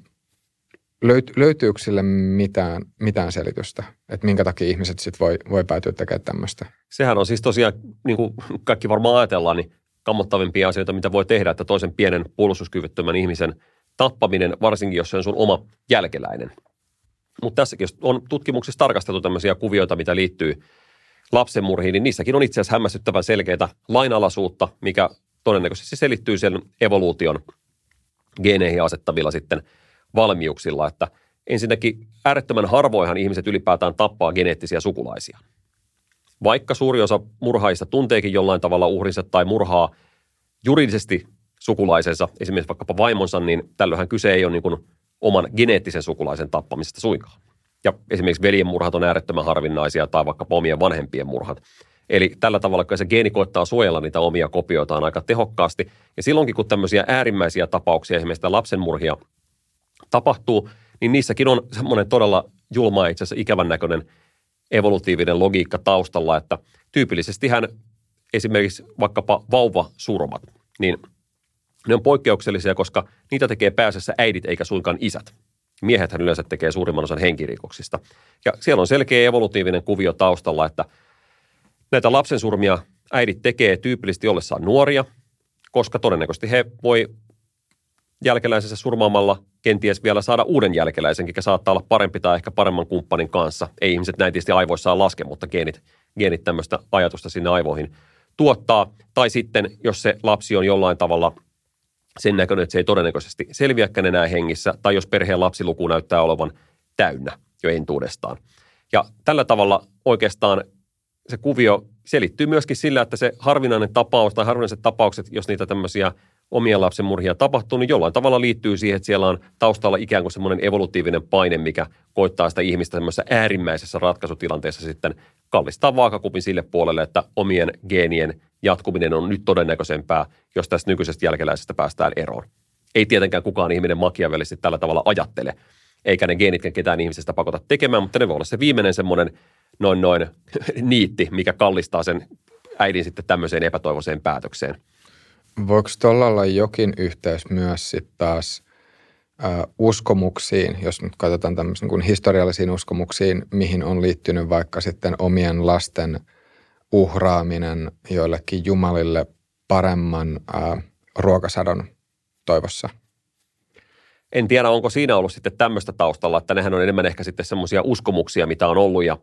löyt, löytyykö sille mitään, mitään selitystä, että minkä takia ihmiset sitten voi, voi päätyä tekemään tämmöistä? Sehän on siis tosiaan, niin kuin kaikki varmaan ajatellaan, niin kammottavimpia asioita, mitä voi tehdä, että toisen pienen puolustuskyvyttömän ihmisen – tappaminen, varsinkin jos se on sun oma jälkeläinen. Mutta tässäkin, jos on tutkimuksissa tarkasteltu tämmöisiä kuvioita, mitä liittyy lapsenmurhiin, niin niissäkin on itse asiassa hämmästyttävän selkeitä lainalaisuutta, mikä todennäköisesti selittyy sen evoluution geeneihin asettavilla sitten valmiuksilla, että ensinnäkin äärettömän harvoinhan ihmiset ylipäätään tappaa geneettisiä sukulaisia. Vaikka suuri osa murhaista tunteekin jollain tavalla uhrinsa tai murhaa juridisesti sukulaisensa, esimerkiksi vaikkapa vaimonsa, niin tällöinhän kyse ei ole niin oman geneettisen sukulaisen tappamisesta suinkaan. Ja esimerkiksi veljen murhat on äärettömän harvinaisia tai vaikka omien vanhempien murhat. Eli tällä tavalla, kun se geeni koittaa suojella niitä omia kopioitaan aika tehokkaasti. Ja silloinkin, kun tämmöisiä äärimmäisiä tapauksia, esimerkiksi lapsenmurhia tapahtuu, niin niissäkin on semmoinen todella julma itse asiassa ikävän näköinen evolutiivinen logiikka taustalla, että tyypillisesti hän esimerkiksi vaikkapa vauvasurmat, niin – ne on poikkeuksellisia, koska niitä tekee pääasiassa äidit eikä suinkaan isät. Miehethän yleensä tekee suurimman osan henkirikoksista. Ja siellä on selkeä evolutiivinen kuvio taustalla, että näitä lapsensurmia äidit tekee tyypillisesti ollessaan nuoria, koska todennäköisesti he voi jälkeläisensä surmaamalla kenties vielä saada uuden jälkeläisen, mikä saattaa olla parempi tai ehkä paremman kumppanin kanssa. Ei ihmiset näin tietysti aivoissaan laske, mutta geenit, geenit tämmöistä ajatusta sinne aivoihin tuottaa. Tai sitten, jos se lapsi on jollain tavalla sen näköinen, että se ei todennäköisesti selviäkään enää hengissä, tai jos perheen lapsiluku näyttää olevan täynnä jo entuudestaan. Ja tällä tavalla oikeastaan se kuvio selittyy myöskin sillä, että se harvinainen tapaus tai harvinaiset tapaukset, jos niitä tämmöisiä omia lapsen murhia tapahtuu, niin jollain tavalla liittyy siihen, että siellä on taustalla ikään kuin semmoinen evolutiivinen paine, mikä koittaa sitä ihmistä semmoisessa äärimmäisessä ratkaisutilanteessa sitten kallistaa vaakakupin sille puolelle, että omien geenien jatkuminen on nyt todennäköisempää, jos tästä nykyisestä jälkeläisestä päästään eroon. Ei tietenkään kukaan ihminen makiavellisesti tällä tavalla ajattele, eikä ne geenitkään ketään ihmisestä pakota tekemään, mutta ne voi olla se viimeinen semmoinen noin noin niitti, mikä kallistaa sen äidin sitten tämmöiseen epätoivoiseen päätökseen. Voiko tuolla olla jokin yhteys myös sitten taas uskomuksiin, jos nyt katsotaan tämmöisiin niin historiallisiin uskomuksiin, mihin on liittynyt vaikka sitten omien lasten uhraaminen joillekin jumalille paremman ää, ruokasadon toivossa? En tiedä, onko siinä ollut sitten tämmöistä taustalla, että nehän on enemmän ehkä sitten semmoisia uskomuksia, mitä on ollut ja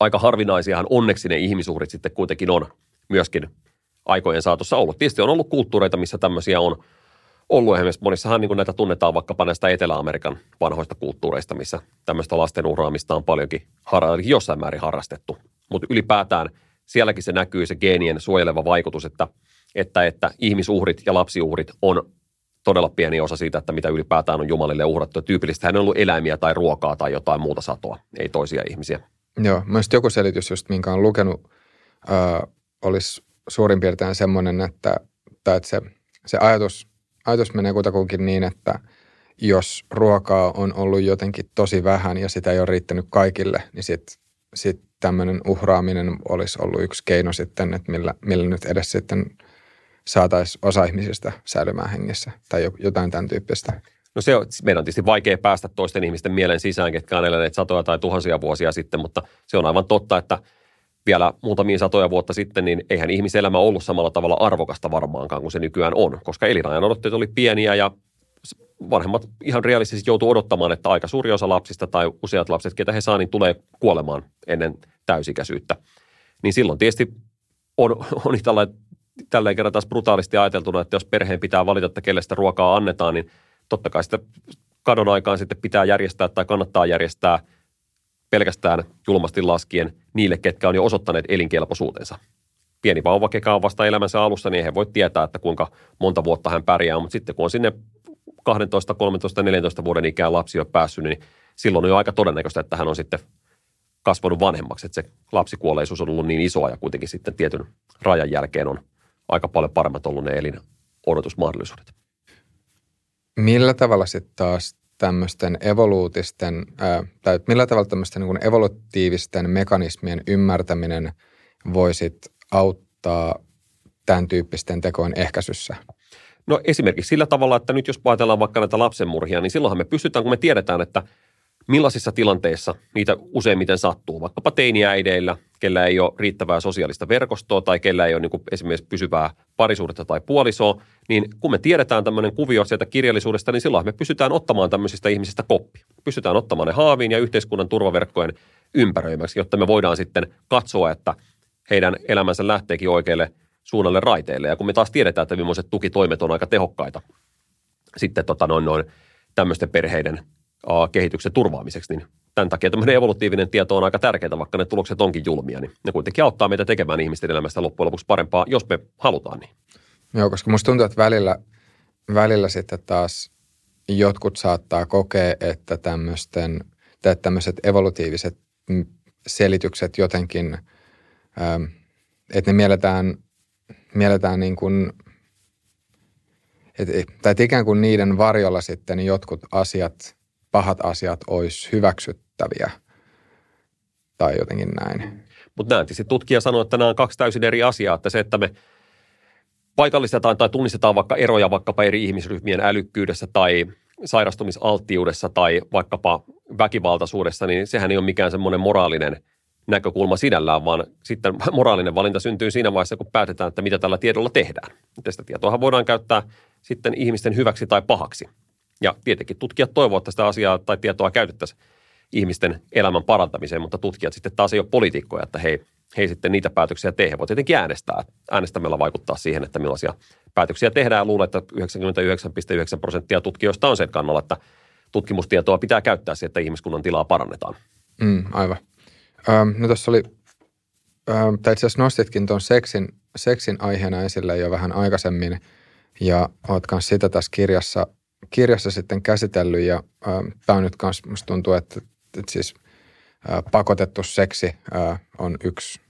aika harvinaisiahan onneksi ne ihmisuhrit sitten kuitenkin on myöskin aikojen saatossa ollut. Tietysti on ollut kulttuureita, missä tämmöisiä on ollut. Esimerkiksi monissahan niin näitä tunnetaan vaikkapa näistä Etelä-Amerikan vanhoista kulttuureista, missä tämmöistä lasten uhraamista on paljonkin jossain määrin harrastettu. Mutta ylipäätään sielläkin se näkyy se geenien suojeleva vaikutus, että, että, että ihmisuhrit ja lapsiuhrit on todella pieni osa siitä, että mitä ylipäätään on Jumalille uhrattu. Tyypillistä hän on ollut eläimiä tai ruokaa tai jotain muuta satoa, ei toisia ihmisiä. Joo, mielestäni joku selitys just, minkä on lukenut, äh, olisi suurin piirtein semmoinen, että, tai että se, se ajatus, ajatus menee kutakuinkin niin, että jos ruokaa on ollut jotenkin tosi vähän ja sitä ei ole riittänyt kaikille, niin sitten sit tämmöinen uhraaminen olisi ollut yksi keino sitten, että millä, millä nyt edes sitten saataisiin osa ihmisistä säilymään hengissä tai jotain tämän tyyppistä. No se on, meidän on tietysti vaikea päästä toisten ihmisten mielen sisään, ketkä on eläneet satoja tai tuhansia vuosia sitten, mutta se on aivan totta, että vielä muutamia satoja vuotta sitten, niin eihän ihmiselämä ollut samalla tavalla arvokasta varmaankaan kuin se nykyään on, koska elinajan odotteet oli pieniä ja vanhemmat ihan realistisesti joutuu odottamaan, että aika suuri osa lapsista tai useat lapset, ketä he saa, niin tulee kuolemaan ennen täysikäisyyttä. Niin silloin tietysti on, on tällä, tällä kerran taas brutaalisti ajateltuna, että jos perheen pitää valita, että kelle sitä ruokaa annetaan, niin totta kai sitä kadon aikaan sitten pitää järjestää tai kannattaa järjestää pelkästään julmasti laskien niille, ketkä on jo osoittaneet elinkelpoisuutensa. Pieni vauva, kekä on vasta elämänsä alussa, niin he voi tietää, että kuinka monta vuotta hän pärjää, mutta sitten kun on sinne 12, 13, 14 vuoden ikään lapsi jo päässyt, niin silloin on jo aika todennäköistä, että hän on sitten kasvanut vanhemmaksi, että se lapsikuolleisuus on ollut niin isoa ja kuitenkin sitten tietyn rajan jälkeen on aika paljon paremmat ollut ne elin odotusmahdollisuudet. Millä tavalla sitten taas tämmöisten evoluutisten, ää, tai millä tavalla tämmöisten niin evolutiivisten mekanismien ymmärtäminen voisit auttaa tämän tyyppisten tekojen ehkäisyssä? No esimerkiksi sillä tavalla, että nyt jos ajatellaan vaikka näitä lapsenmurhia, niin silloinhan me pystytään, kun me tiedetään, että millaisissa tilanteissa niitä useimmiten sattuu, vaikkapa teiniäideillä, kellä ei ole riittävää sosiaalista verkostoa tai kellä ei ole niin esimerkiksi pysyvää parisuudetta tai puolisoa, niin kun me tiedetään tämmöinen kuvio sieltä kirjallisuudesta, niin silloin me pystytään ottamaan tämmöisistä ihmisistä koppi. Pystytään ottamaan ne haaviin ja yhteiskunnan turvaverkkojen ympäröimäksi, jotta me voidaan sitten katsoa, että heidän elämänsä lähteekin oikealle suunnalle raiteille. Ja kun me taas tiedetään, että millaiset tukitoimet on aika tehokkaita sitten tota noin, noin tämmöisten perheiden kehityksen turvaamiseksi, niin tämän takia tämmöinen evolutiivinen tieto on aika tärkeää, vaikka ne tulokset onkin julmia, niin ne kuitenkin auttaa meitä tekemään ihmisten elämästä loppujen lopuksi parempaa, jos me halutaan niin. Joo, koska musta tuntuu, että välillä, välillä sitten taas jotkut saattaa kokea, että tämmöisten, että tämmöiset evolutiiviset selitykset jotenkin, ähm, että ne mielletään, mielletään niin kuin, että, tai ikään kuin niiden varjolla sitten jotkut asiat, pahat asiat olisi hyväksyttäviä tai jotenkin näin. Mutta näin tietysti tutkija sanoo, että nämä on kaksi täysin eri asiaa, että se, että me – paikallistetaan tai tunnistetaan vaikka eroja vaikkapa eri ihmisryhmien älykkyydessä tai sairastumisalttiudessa tai vaikkapa väkivaltaisuudessa, niin sehän ei ole mikään semmoinen moraalinen näkökulma sinällään, vaan sitten moraalinen valinta syntyy siinä vaiheessa, kun päätetään, että mitä tällä tiedolla tehdään. Tästä tietoa voidaan käyttää sitten ihmisten hyväksi tai pahaksi. Ja tietenkin tutkijat toivovat, että sitä asiaa tai tietoa käytettäisiin ihmisten elämän parantamiseen, mutta tutkijat sitten taas ei ole poliitikkoja, että hei, he ei sitten niitä päätöksiä tee. He voivat tietenkin äänestää. Äänestämällä vaikuttaa siihen, että millaisia päätöksiä tehdään. Luulen, että 99,9 prosenttia tutkijoista on sen kannalla, että tutkimustietoa pitää käyttää siihen, että ihmiskunnan tilaa parannetaan. Mm, aivan. Ähm, no tuossa oli, ähm, tai itse asiassa nostitkin tuon seksin, seksin aiheena esille jo vähän aikaisemmin, ja olet myös sitä tässä kirjassa, kirjassa sitten käsitellyt, ja ähm, tämä on nyt myös, musta tuntuu, että, että siis – pakotettu seksi on yksi,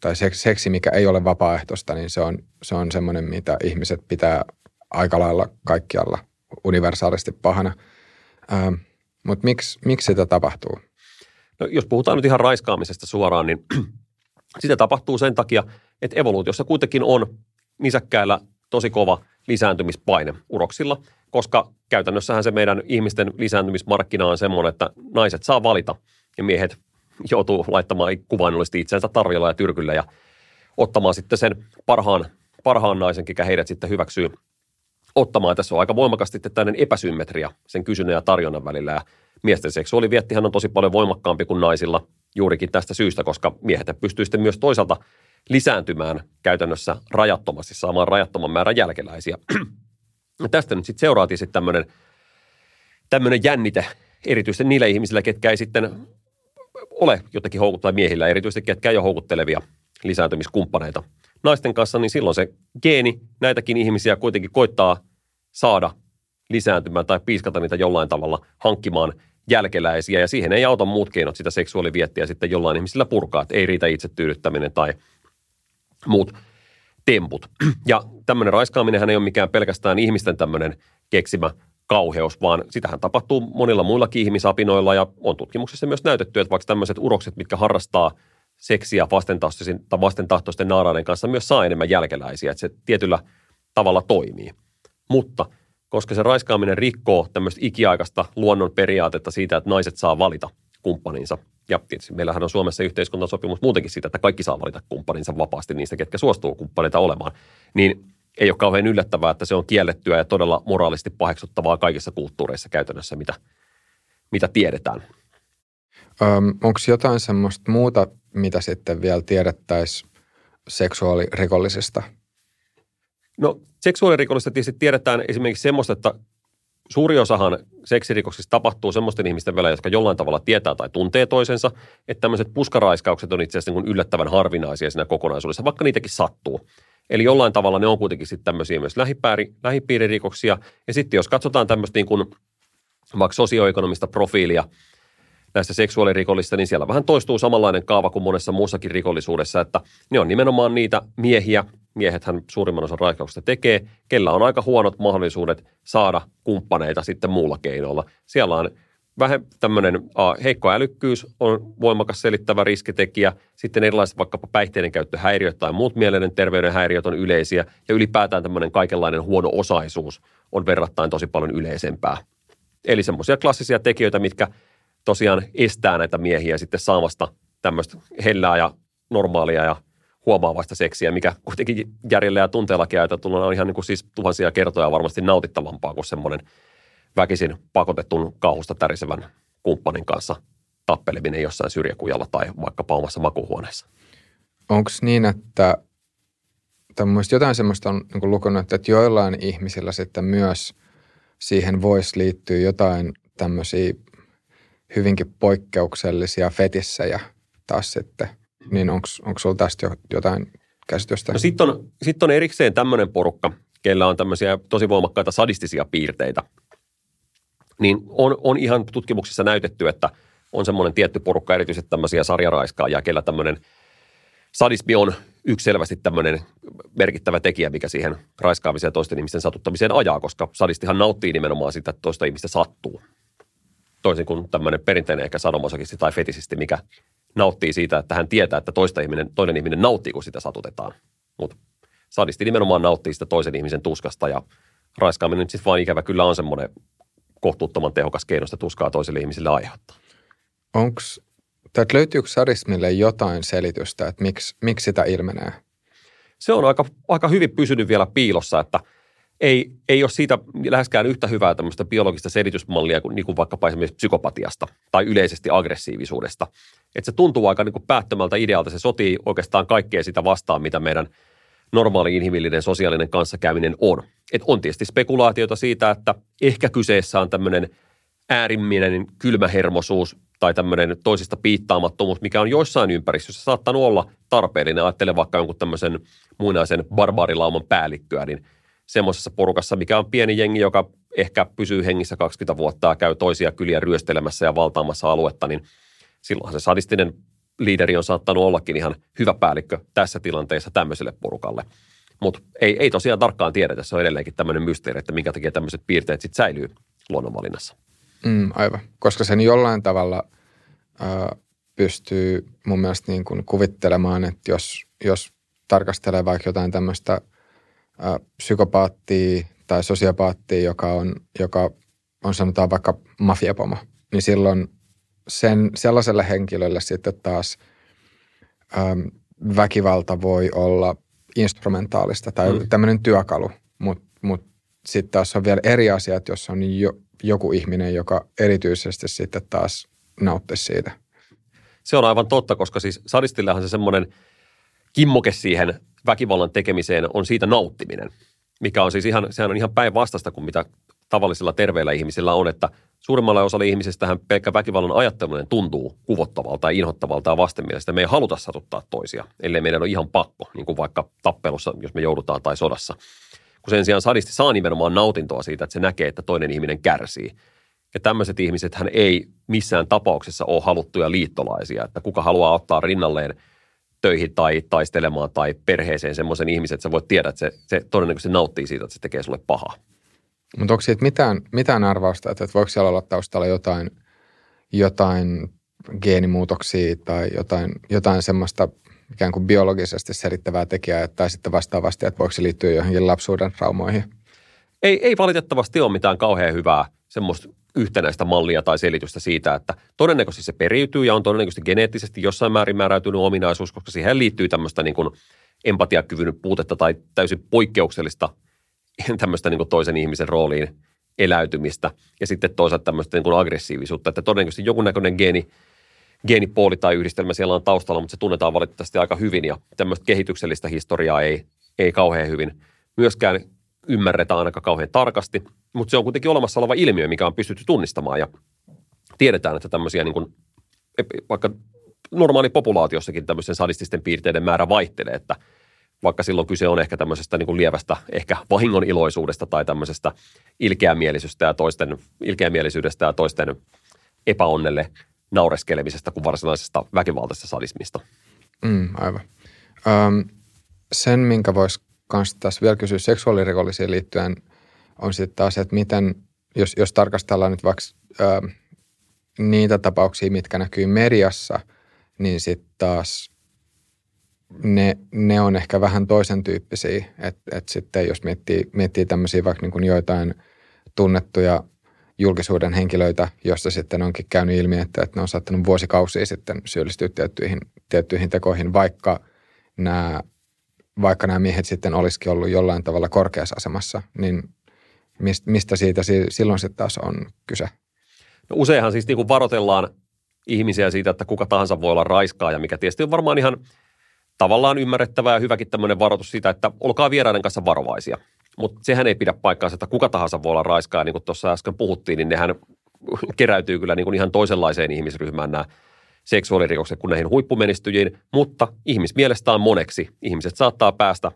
tai seksi, mikä ei ole vapaaehtoista, niin se on, se on semmoinen, mitä ihmiset pitää aika lailla kaikkialla universaalisti pahana. Mutta miksi, miksi sitä tapahtuu? No, jos puhutaan nyt ihan raiskaamisesta suoraan, niin sitä tapahtuu sen takia, että evoluutiossa kuitenkin on nisäkkäillä tosi kova lisääntymispaine uroksilla, koska käytännössähän se meidän ihmisten lisääntymismarkkina on semmoinen, että naiset saa valita ja miehet joutuu laittamaan kuvainnollisesti itsensä tarjolla ja tyrkyllä ja ottamaan sitten sen parhaan, parhaan naisen, mikä heidät sitten hyväksyy ottamaan. Tässä on aika voimakasti tällainen epäsymmetria sen kysynnän ja tarjonnan välillä ja miesten seksuaaliviettihän on tosi paljon voimakkaampi kuin naisilla juurikin tästä syystä, koska miehet pystyy sitten myös toisaalta lisääntymään käytännössä rajattomasti, saamaan rajattoman määrän jälkeläisiä. Ja tästä nyt sitten seuraatiin sitten tämmöinen, tämmöinen jännite, erityisesti niillä ihmisillä, ketkä ei sitten ole jotenkin houkuttaa miehillä, erityisesti ketkä ei ole houkuttelevia lisääntymiskumppaneita naisten kanssa, niin silloin se geeni näitäkin ihmisiä kuitenkin koittaa saada lisääntymään tai piiskata niitä jollain tavalla hankkimaan jälkeläisiä. Ja siihen ei auta muut keinot sitä seksuaaliviettiä sitten jollain ihmisillä purkaa, että ei riitä itse tyydyttäminen tai muut temput. Ja tämmöinen raiskaaminen ei ole mikään pelkästään ihmisten tämmöinen keksimä kauheus, vaan sitähän tapahtuu monilla muillakin ihmisapinoilla ja on tutkimuksessa myös näytetty, että vaikka tämmöiset urokset, mitkä harrastaa seksiä vastentahtoisten, tai vastentahtoisten naaraiden kanssa myös saa enemmän jälkeläisiä, että se tietyllä tavalla toimii. Mutta koska se raiskaaminen rikkoo tämmöistä ikiaikaista luonnon periaatetta siitä, että naiset saa valita kumppaninsa. Ja tietysti meillähän on Suomessa yhteiskuntasopimus muutenkin siitä, että kaikki saa valita kumppaninsa vapaasti niistä, ketkä suostuu kumppaneita olemaan. Niin ei ole kauhean yllättävää, että se on kiellettyä ja todella moraalisesti paheksuttavaa kaikissa kulttuureissa käytännössä, mitä, mitä tiedetään. Öm, Onko jotain semmoista muuta, mitä sitten vielä tiedettäisiin seksuaalirikollisista? No seksuaalirikollisista tietysti tiedetään esimerkiksi semmoista, että suuri osahan seksirikoksista tapahtuu semmoisten ihmisten välillä, jotka jollain tavalla tietää tai tuntee toisensa, että tämmöiset puskaraiskaukset on itse asiassa niin yllättävän harvinaisia siinä kokonaisuudessa, vaikka niitäkin sattuu. Eli jollain tavalla ne on kuitenkin sitten tämmöisiä myös lähipääri, lähipiiririkoksia. Ja sitten jos katsotaan tämmöistä niin kuin vaikka sosioekonomista profiilia näistä seksuaalirikollista, niin siellä vähän toistuu samanlainen kaava kuin monessa muussakin rikollisuudessa, että ne on nimenomaan niitä miehiä, miehethän suurimman osan raiskauksista tekee, kellä on aika huonot mahdollisuudet saada kumppaneita sitten muulla keinolla. Siellä on vähän tämmöinen heikko älykkyys on voimakas selittävä riskitekijä. Sitten erilaiset vaikkapa päihteiden käyttöhäiriöt tai muut mielenen terveyden häiriöt on yleisiä. Ja ylipäätään tämmöinen kaikenlainen huono osaisuus on verrattain tosi paljon yleisempää. Eli semmoisia klassisia tekijöitä, mitkä tosiaan estää näitä miehiä sitten saamasta tämmöistä hellää ja normaalia ja huomaavasta seksiä, mikä kuitenkin järjellä ja tunteellakin ajateltuna on ihan niin kuin siis tuhansia kertoja varmasti nautittavampaa kuin semmoinen väkisin pakotetun kauhusta tärisevän kumppanin kanssa tappeleminen jossain syrjäkujalla tai vaikka omassa makuhuoneessa. Onko niin, että jotain semmoista on niin lukenut, että joillain ihmisillä sitten myös siihen voisi liittyä jotain tämmöisiä hyvinkin poikkeuksellisia fetissejä taas sitten. Niin onko sulla tästä jo jotain käsitystä? No sitten on, sit on erikseen tämmöinen porukka, kellä on tämmöisiä tosi voimakkaita sadistisia piirteitä. Niin on, on ihan tutkimuksissa näytetty, että on semmoinen tietty porukka, erityisesti tämmöisiä sarjaraiskaajia, kellä tämmöinen sadismi on yksi selvästi tämmöinen merkittävä tekijä, mikä siihen raiskaamiseen ja toisten ihmisten satuttamiseen ajaa, koska sadistihan nauttii nimenomaan sitä, että toista ihmistä sattuu toisin kuin tämmöinen perinteinen ehkä sadomasokisti tai fetisisti, mikä nauttii siitä, että hän tietää, että toista ihminen, toinen ihminen nauttii, kun sitä satutetaan. Mutta sadisti nimenomaan nauttii sitä toisen ihmisen tuskasta ja raiskaaminen nyt sitten vaan ikävä kyllä on semmoinen kohtuuttoman tehokas keino sitä tuskaa toiselle ihmiselle aiheuttaa. Onko, tai löytyykö sadismille jotain selitystä, että miksi, miksi sitä ilmenee? Se on aika, aika hyvin pysynyt vielä piilossa, että – ei, ei ole siitä läheskään yhtä hyvää tämmöistä biologista selitysmallia kuin, niin kuin vaikkapa esimerkiksi psykopatiasta tai yleisesti aggressiivisuudesta. Että se tuntuu aika niin kuin päättömältä idealta. Se sotii oikeastaan kaikkea sitä vastaan, mitä meidän normaali inhimillinen sosiaalinen kanssakäyminen on. Et on tietysti spekulaatioita siitä, että ehkä kyseessä on tämmöinen äärimminen kylmähermosuus tai tämmöinen toisista piittaamattomuus, mikä on joissain ympäristöissä saattanut olla tarpeellinen. Ajattele vaikka jonkun tämmöisen muinaisen barbaarilauman päällikköä, niin – semmoisessa porukassa, mikä on pieni jengi, joka ehkä pysyy hengissä 20 vuotta ja käy toisia kyliä ryöstelemässä ja valtaamassa aluetta, niin silloin se sadistinen liideri on saattanut ollakin ihan hyvä päällikkö tässä tilanteessa tämmöiselle porukalle. Mutta ei, ei tosiaan tarkkaan tiedetä, se on edelleenkin tämmöinen mysteeri, että minkä takia tämmöiset piirteet sitten säilyy luonnonvalinnassa. Mm, aivan, koska sen jollain tavalla äh, pystyy mun mielestä niin kuin kuvittelemaan, että jos, jos tarkastelee vaikka jotain tämmöistä – psykopaattia tai sosiopaattia, joka on, joka on sanotaan vaikka mafiapomo, niin silloin sen, sellaiselle henkilölle sitten taas äm, väkivalta voi olla instrumentaalista tai mm. tämmöinen työkalu, mutta mut sitten taas on vielä eri asiat, jos on jo, joku ihminen, joka erityisesti sitten taas nauttisi siitä. Se on aivan totta, koska siis sadistillehan se semmoinen kimmoke siihen väkivallan tekemiseen on siitä nauttiminen, mikä on siis ihan, sehän on ihan päinvastaista kuin mitä tavallisilla terveillä ihmisillä on, että suurimmalla osalla ihmisistähän pelkkä väkivallan ajatteleminen tuntuu kuvottavalta tai inhottavalta ja vastenmielestä. Me ei haluta satuttaa toisia, ellei meidän ole ihan pakko, niin kuin vaikka tappelussa, jos me joudutaan tai sodassa. Kun sen sijaan sadisti saa nimenomaan nautintoa siitä, että se näkee, että toinen ihminen kärsii. Ja tämmöiset ihmiset hän ei missään tapauksessa ole haluttuja liittolaisia, että kuka haluaa ottaa rinnalleen töihin tai taistelemaan tai perheeseen semmoisen ihmisen, että sä voit tiedä, että se, se todennäköisesti nauttii siitä, että se tekee sulle pahaa. Mutta onko siitä mitään, mitään arvausta, että voiko siellä olla taustalla jotain, jotain geenimuutoksia tai jotain, jotain semmoista ikään kuin biologisesti selittävää tekijää, tai sitten vastaavasti, että voiko se liittyä johonkin lapsuuden traumoihin? Ei, ei valitettavasti ole mitään kauhean hyvää semmoista yhtenäistä mallia tai selitystä siitä, että todennäköisesti se periytyy ja on todennäköisesti geneettisesti jossain määrin määräytynyt ominaisuus, koska siihen liittyy tämmöistä niin kuin empatiakyvyn puutetta tai täysin poikkeuksellista tämmöistä niin kuin toisen ihmisen rooliin eläytymistä ja sitten toisaalta tämmöistä niin kuin aggressiivisuutta, että todennäköisesti joku näköinen geeni, geenipooli tai yhdistelmä siellä on taustalla, mutta se tunnetaan valitettavasti aika hyvin ja tämmöistä kehityksellistä historiaa ei, ei kauhean hyvin myöskään ymmärretä ainakaan kauhean tarkasti, mutta se on kuitenkin olemassa oleva ilmiö, mikä on pystytty tunnistamaan ja tiedetään, että tämmöisiä niin kuin, vaikka normaali populaatiossakin tämmöisen sadististen piirteiden määrä vaihtelee, että vaikka silloin kyse on ehkä tämmöisestä niin kuin lievästä ehkä vahingon iloisuudesta tai tämmöisestä ilkeämielisyydestä ja toisten, ilkeämielisyydestä ja toisten epäonnelle naureskelemisesta kuin varsinaisesta väkivaltaisesta sadismista. Mm, aivan. Öm, sen, minkä voisi kanssa tässä vielä kysyä seksuaalirikollisiin liittyen, on sitten taas, että miten, jos, jos tarkastellaan nyt vaikka ö, niitä tapauksia, mitkä näkyy mediassa, niin sitten taas ne, ne on ehkä vähän toisen tyyppisiä. Että et sitten jos miettii, miettii tämmöisiä vaikka niin joitain tunnettuja julkisuuden henkilöitä, joista sitten onkin käynyt ilmi, että, että ne on saattanut vuosikausia sitten syyllistyä tiettyihin, tiettyihin tekoihin, vaikka nämä vaikka nämä miehet sitten olisikin ollut jollain tavalla korkeassa asemassa, niin mistä siitä silloin sitten taas on kyse? No useinhan siis niin kuin varoitellaan ihmisiä siitä, että kuka tahansa voi olla raiskaa ja mikä tietysti on varmaan ihan tavallaan ymmärrettävää ja hyväkin tämmöinen varoitus siitä, että olkaa vieraiden kanssa varovaisia. Mutta sehän ei pidä paikkaansa, että kuka tahansa voi olla raiskaa. Niin kuin tuossa äsken puhuttiin, niin nehän keräytyy kyllä niin kuin ihan toisenlaiseen ihmisryhmään nämä seksuaalirikokset kuin näihin huippumenestyjiin, mutta ihmismielestä on moneksi. Ihmiset saattaa päästä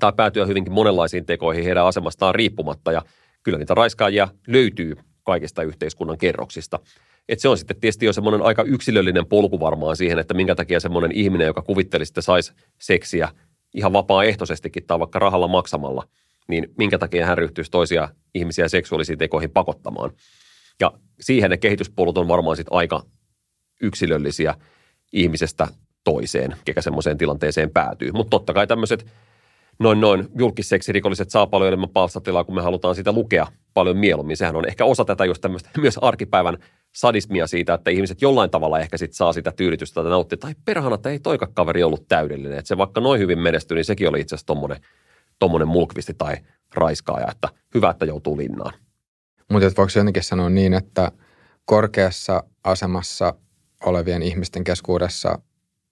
tai päätyä hyvinkin monenlaisiin tekoihin heidän asemastaan riippumatta ja kyllä niitä raiskaajia löytyy kaikista yhteiskunnan kerroksista. Et se on sitten tietysti jo semmoinen aika yksilöllinen polku varmaan siihen, että minkä takia semmoinen ihminen, joka kuvittelisi, että saisi seksiä ihan vapaaehtoisestikin tai vaikka rahalla maksamalla, niin minkä takia hän ryhtyisi toisia ihmisiä seksuaalisiin tekoihin pakottamaan. Ja siihen ne kehityspolut on varmaan sitten aika yksilöllisiä ihmisestä toiseen, kekä semmoiseen tilanteeseen päätyy. Mutta totta kai tämmöiset noin noin julkiseksirikolliset saa paljon enemmän palstatilaa, kun me halutaan sitä lukea paljon mieluummin. Sehän on ehkä osa tätä just tämmöistä myös arkipäivän sadismia siitä, että ihmiset jollain tavalla ehkä sit saa sitä tyydytystä tai nauttia. Tai perhana, että ei toika kaveri ollut täydellinen. Että se vaikka noin hyvin menestyi, niin sekin oli itse asiassa tommonen, tommonen mulkvisti tai raiskaaja, että hyvä, että joutuu linnaan. Mutta voiko jotenkin sanoa niin, että korkeassa asemassa olevien ihmisten keskuudessa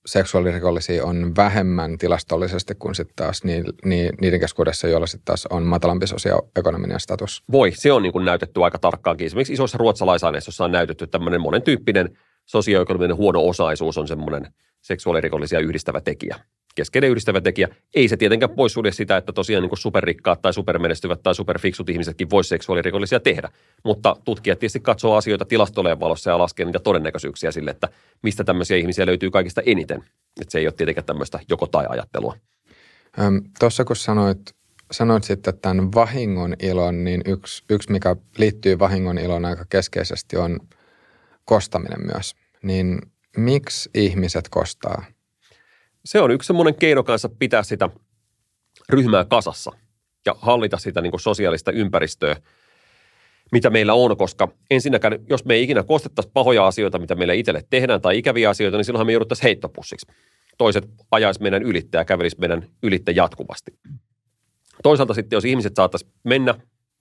seksuaalirikollisia on vähemmän tilastollisesti kuin sitten taas ni, ni, niiden keskuudessa, joilla sitten taas on matalampi sosioekonominen status. Voi, se on niin kuin näytetty aika tarkkaankin. Esimerkiksi isoissa ruotsalaisaineistossa on näytetty tämmöinen monen tyyppinen sosioekonominen huono osaisuus on semmoinen seksuaalirikollisia yhdistävä tekijä keskeinen yhdistävä tekijä. Ei se tietenkään poissulje sitä, että tosiaan niin superrikkaat tai supermenestyvät tai superfiksut ihmisetkin voisi seksuaalirikollisia tehdä. Mutta tutkijat tietysti katsoo asioita tilastoleen valossa ja laskee niitä todennäköisyyksiä sille, että mistä tämmöisiä ihmisiä löytyy kaikista eniten. Että se ei ole tietenkään tämmöistä joko tai ajattelua. Tuossa kun sanoit, sanoit sitten tämän vahingon ilon, niin yksi, yksi mikä liittyy vahingon ilon aika keskeisesti on kostaminen myös. Niin miksi ihmiset kostaa? Se on yksi semmoinen keino kanssa pitää sitä ryhmää kasassa ja hallita sitä niin kuin sosiaalista ympäristöä, mitä meillä on, koska ensinnäkään, jos me ei ikinä kostettaisi pahoja asioita, mitä meille itselle tehdään, tai ikäviä asioita, niin silloinhan me jouduttaisiin heittopussiksi. Toiset ajaisi meidän ylittä ja kävelisi meidän ylittä jatkuvasti. Toisaalta sitten, jos ihmiset saattaisi mennä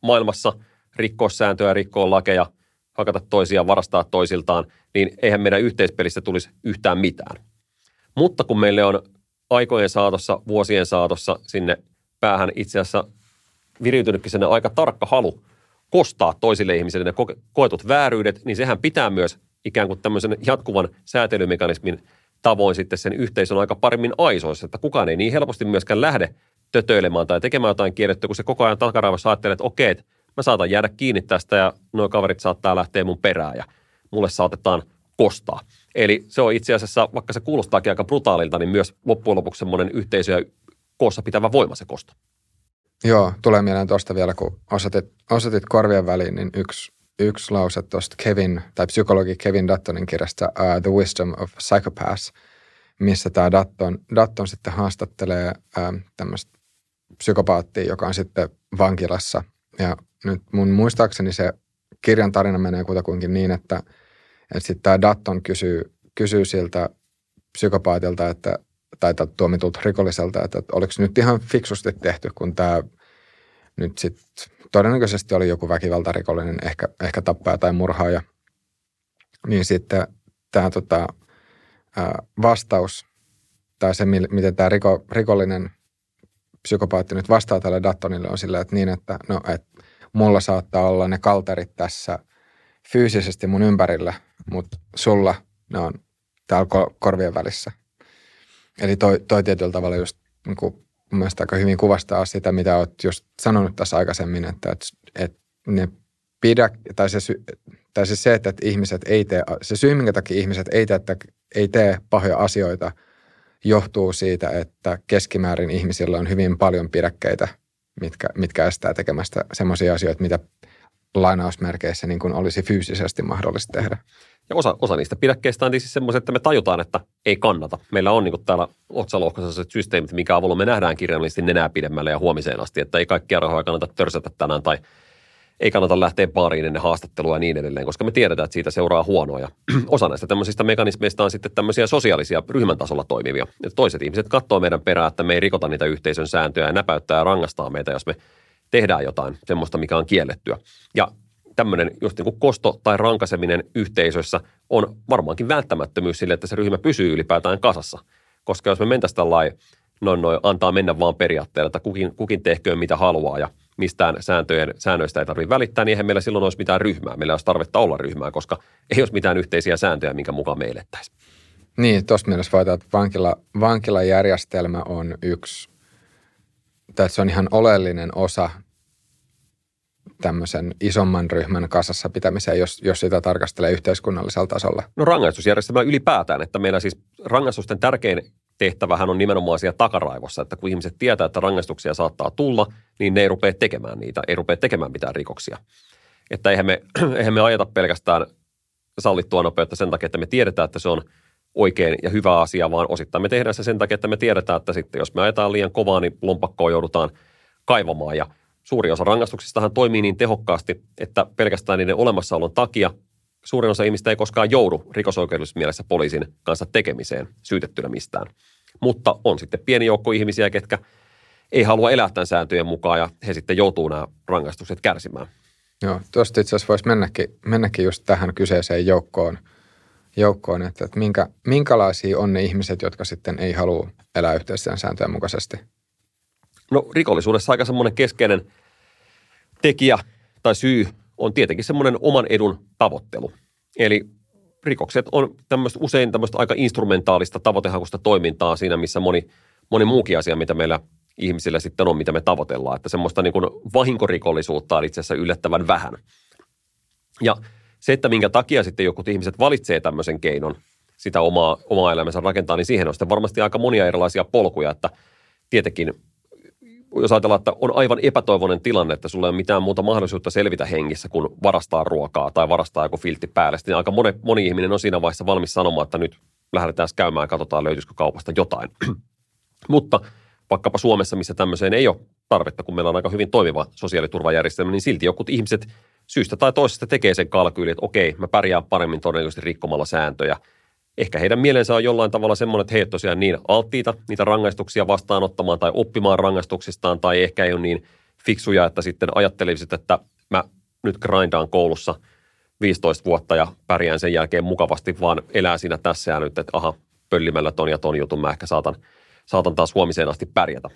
maailmassa, rikkoa sääntöjä, rikkoa lakeja, hakata toisia, varastaa toisiltaan, niin eihän meidän yhteispelissä tulisi yhtään mitään. Mutta kun meille on aikojen saatossa, vuosien saatossa sinne päähän itse asiassa viriytynytkin sen aika tarkka halu kostaa toisille ihmisille ne koetut vääryydet, niin sehän pitää myös ikään kuin tämmöisen jatkuvan säätelymekanismin tavoin sitten sen yhteisön aika paremmin aisoissa, että kukaan ei niin helposti myöskään lähde tötöilemään tai tekemään jotain kiellettyä, kun se koko ajan takaraivassa ajattelee, että okei, että mä saatan jäädä kiinni tästä ja nuo kaverit saattaa lähteä mun perään ja mulle saatetaan kostaa. Eli se on itse asiassa, vaikka se kuulostaakin aika brutaalilta, niin myös loppujen lopuksi semmoinen yhteisöä koossa pitävä voima se kosto. Joo, tulee mieleen tuosta vielä, kun osoitit, osoitit korvien väliin, niin yksi, yksi lause tuosta Kevin, tai psykologi Kevin Duttonin kirjasta uh, The Wisdom of Psychopaths, missä tämä Dutton, Dutton sitten haastattelee uh, tämmöistä psykopaattia, joka on sitten vankilassa. Ja nyt mun muistaakseni se kirjan tarina menee kutakuinkin niin, että, että sitten tämä Dutton kysyy, kysyy siltä psykopaatilta, että tai tuomitulta rikolliselta, että oliko nyt ihan fiksusti tehty, kun tämä nyt sitten todennäköisesti oli joku väkivaltarikollinen, ehkä, ehkä tappaja tai murhaaja. Niin sitten tämä tota, vastaus, tai se, miten tämä riko, rikollinen psykopaatti nyt vastaa tälle Dattonille on sillä, että niin, että no, et mulla saattaa olla ne kalterit tässä fyysisesti mun ympärillä, mutta sulla ne on täällä korvien välissä. Eli toi, toi tietyllä tavalla just niin kuin, mun mielestä aika hyvin kuvastaa sitä, mitä olet just sanonut tässä aikaisemmin, että, että, että ne pidä, tai se, tai se, se, että ihmiset ei tee, se syy, minkä takia ihmiset ei tee, että, ei tee pahoja asioita, johtuu siitä, että keskimäärin ihmisillä on hyvin paljon pidäkkeitä, mitkä, mitkä estää tekemästä semmoisia asioita, mitä lainausmerkeissä niin kuin olisi fyysisesti mahdollista tehdä. Ja osa, osa niistä pidäkkeistä on siis semmoiset, että me tajutaan, että ei kannata. Meillä on niin kuin täällä otsalohkoisessa systeemit, minkä avulla me nähdään kirjallisesti nenää pidemmälle ja huomiseen asti, että ei kaikkia rahoja kannata törsätä tänään tai ei kannata lähteä baariin ennen haastattelua ja niin edelleen, koska me tiedetään, että siitä seuraa huonoa. Ja osa näistä tämmöisistä mekanismeista on sitten tämmöisiä sosiaalisia ryhmän tasolla toimivia. Ja toiset ihmiset katsoo meidän perään, että me ei rikota niitä yhteisön sääntöjä ja näpäyttää ja rangastaa meitä, jos me tehdään jotain semmoista, mikä on kiellettyä. Ja tämmöinen just niin kuin kosto tai rankaseminen yhteisössä on varmaankin välttämättömyys sille, että se ryhmä pysyy ylipäätään kasassa. Koska jos me mentäisiin tällainen noin, noin, antaa mennä vaan periaatteella, että kukin, kukin tehköön mitä haluaa ja mistään sääntöjen, säännöistä ei tarvitse välittää, niin eihän meillä silloin olisi mitään ryhmää. Meillä olisi tarvetta olla ryhmää, koska ei olisi mitään yhteisiä sääntöjä, minkä mukaan me elettäisiin. Niin, tuossa mielessä voidaan, että vankila, vankilajärjestelmä on yksi, tai se on ihan oleellinen osa tämmöisen isomman ryhmän kasassa pitämiseen, jos, jos sitä tarkastelee yhteiskunnallisella tasolla? No rangaistusjärjestelmä ylipäätään, että meillä siis rangaistusten tärkein tehtävähän on nimenomaan siellä takaraivossa, että kun ihmiset tietää, että rangaistuksia saattaa tulla, niin ne ei rupea tekemään niitä, ei rupea tekemään mitään rikoksia. Että eihän me, eihän me ajeta pelkästään sallittua nopeutta sen takia, että me tiedetään, että se on oikein ja hyvä asia, vaan osittain me tehdään se sen takia, että me tiedetään, että sitten jos me ajetaan liian kovaa, niin lompakkoa joudutaan kaivamaan ja – Suuri osa rangaistuksistahan toimii niin tehokkaasti, että pelkästään niiden olemassaolon takia suurin osa ihmistä ei koskaan joudu rikosoikeudellisessa mielessä poliisin kanssa tekemiseen syytettynä mistään. Mutta on sitten pieni joukko ihmisiä, ketkä ei halua elää tämän sääntöjen mukaan ja he sitten joutuu nämä rangaistukset kärsimään. Joo, tuosta itse asiassa voisi mennäkin, mennäkin just tähän kyseiseen joukkoon, joukkoon että, että minkä, minkälaisia on ne ihmiset, jotka sitten ei halua elää yhteisten sääntöjen mukaisesti – No rikollisuudessa aika semmoinen keskeinen tekijä tai syy on tietenkin semmoinen oman edun tavoittelu. Eli rikokset on tämmöistä, usein tämmöistä aika instrumentaalista tavoitehakusta toimintaa siinä, missä moni, moni muukin asia, mitä meillä ihmisillä sitten on, mitä me tavoitellaan. Että semmoista niin kuin vahinkorikollisuutta on itse asiassa yllättävän vähän. Ja se, että minkä takia sitten joku ihmiset valitsee tämmöisen keinon sitä omaa, omaa elämänsä rakentaa, niin siihen on sitten varmasti aika monia erilaisia polkuja, että tietenkin jos ajatellaan, että on aivan epätoivoinen tilanne, että sulla ei ole mitään muuta mahdollisuutta selvitä hengissä kuin varastaa ruokaa tai varastaa joku filtti päälle, niin aika moni, moni ihminen on siinä vaiheessa valmis sanomaan, että nyt lähdetään käymään ja katsotaan löytyisikö kaupasta jotain. Mutta vaikkapa Suomessa, missä tämmöiseen ei ole tarvetta, kun meillä on aika hyvin toimiva sosiaaliturvajärjestelmä, niin silti jokut ihmiset syystä tai toisesta tekee sen kalkyyli, että okei, mä pärjään paremmin todennäköisesti rikkomalla sääntöjä. Ehkä heidän mielensä on jollain tavalla semmoinen, että he tosiaan niin alttiita niitä rangaistuksia vastaanottamaan tai oppimaan rangaistuksistaan, tai ehkä ei ole niin fiksuja, että sitten ajattelisivat, että mä nyt grindaan koulussa 15 vuotta ja pärjään sen jälkeen mukavasti, vaan elää siinä tässä ja nyt, että aha, pöllimällä ton ja ton jutun mä ehkä saatan, saatan taas huomiseen asti pärjätä.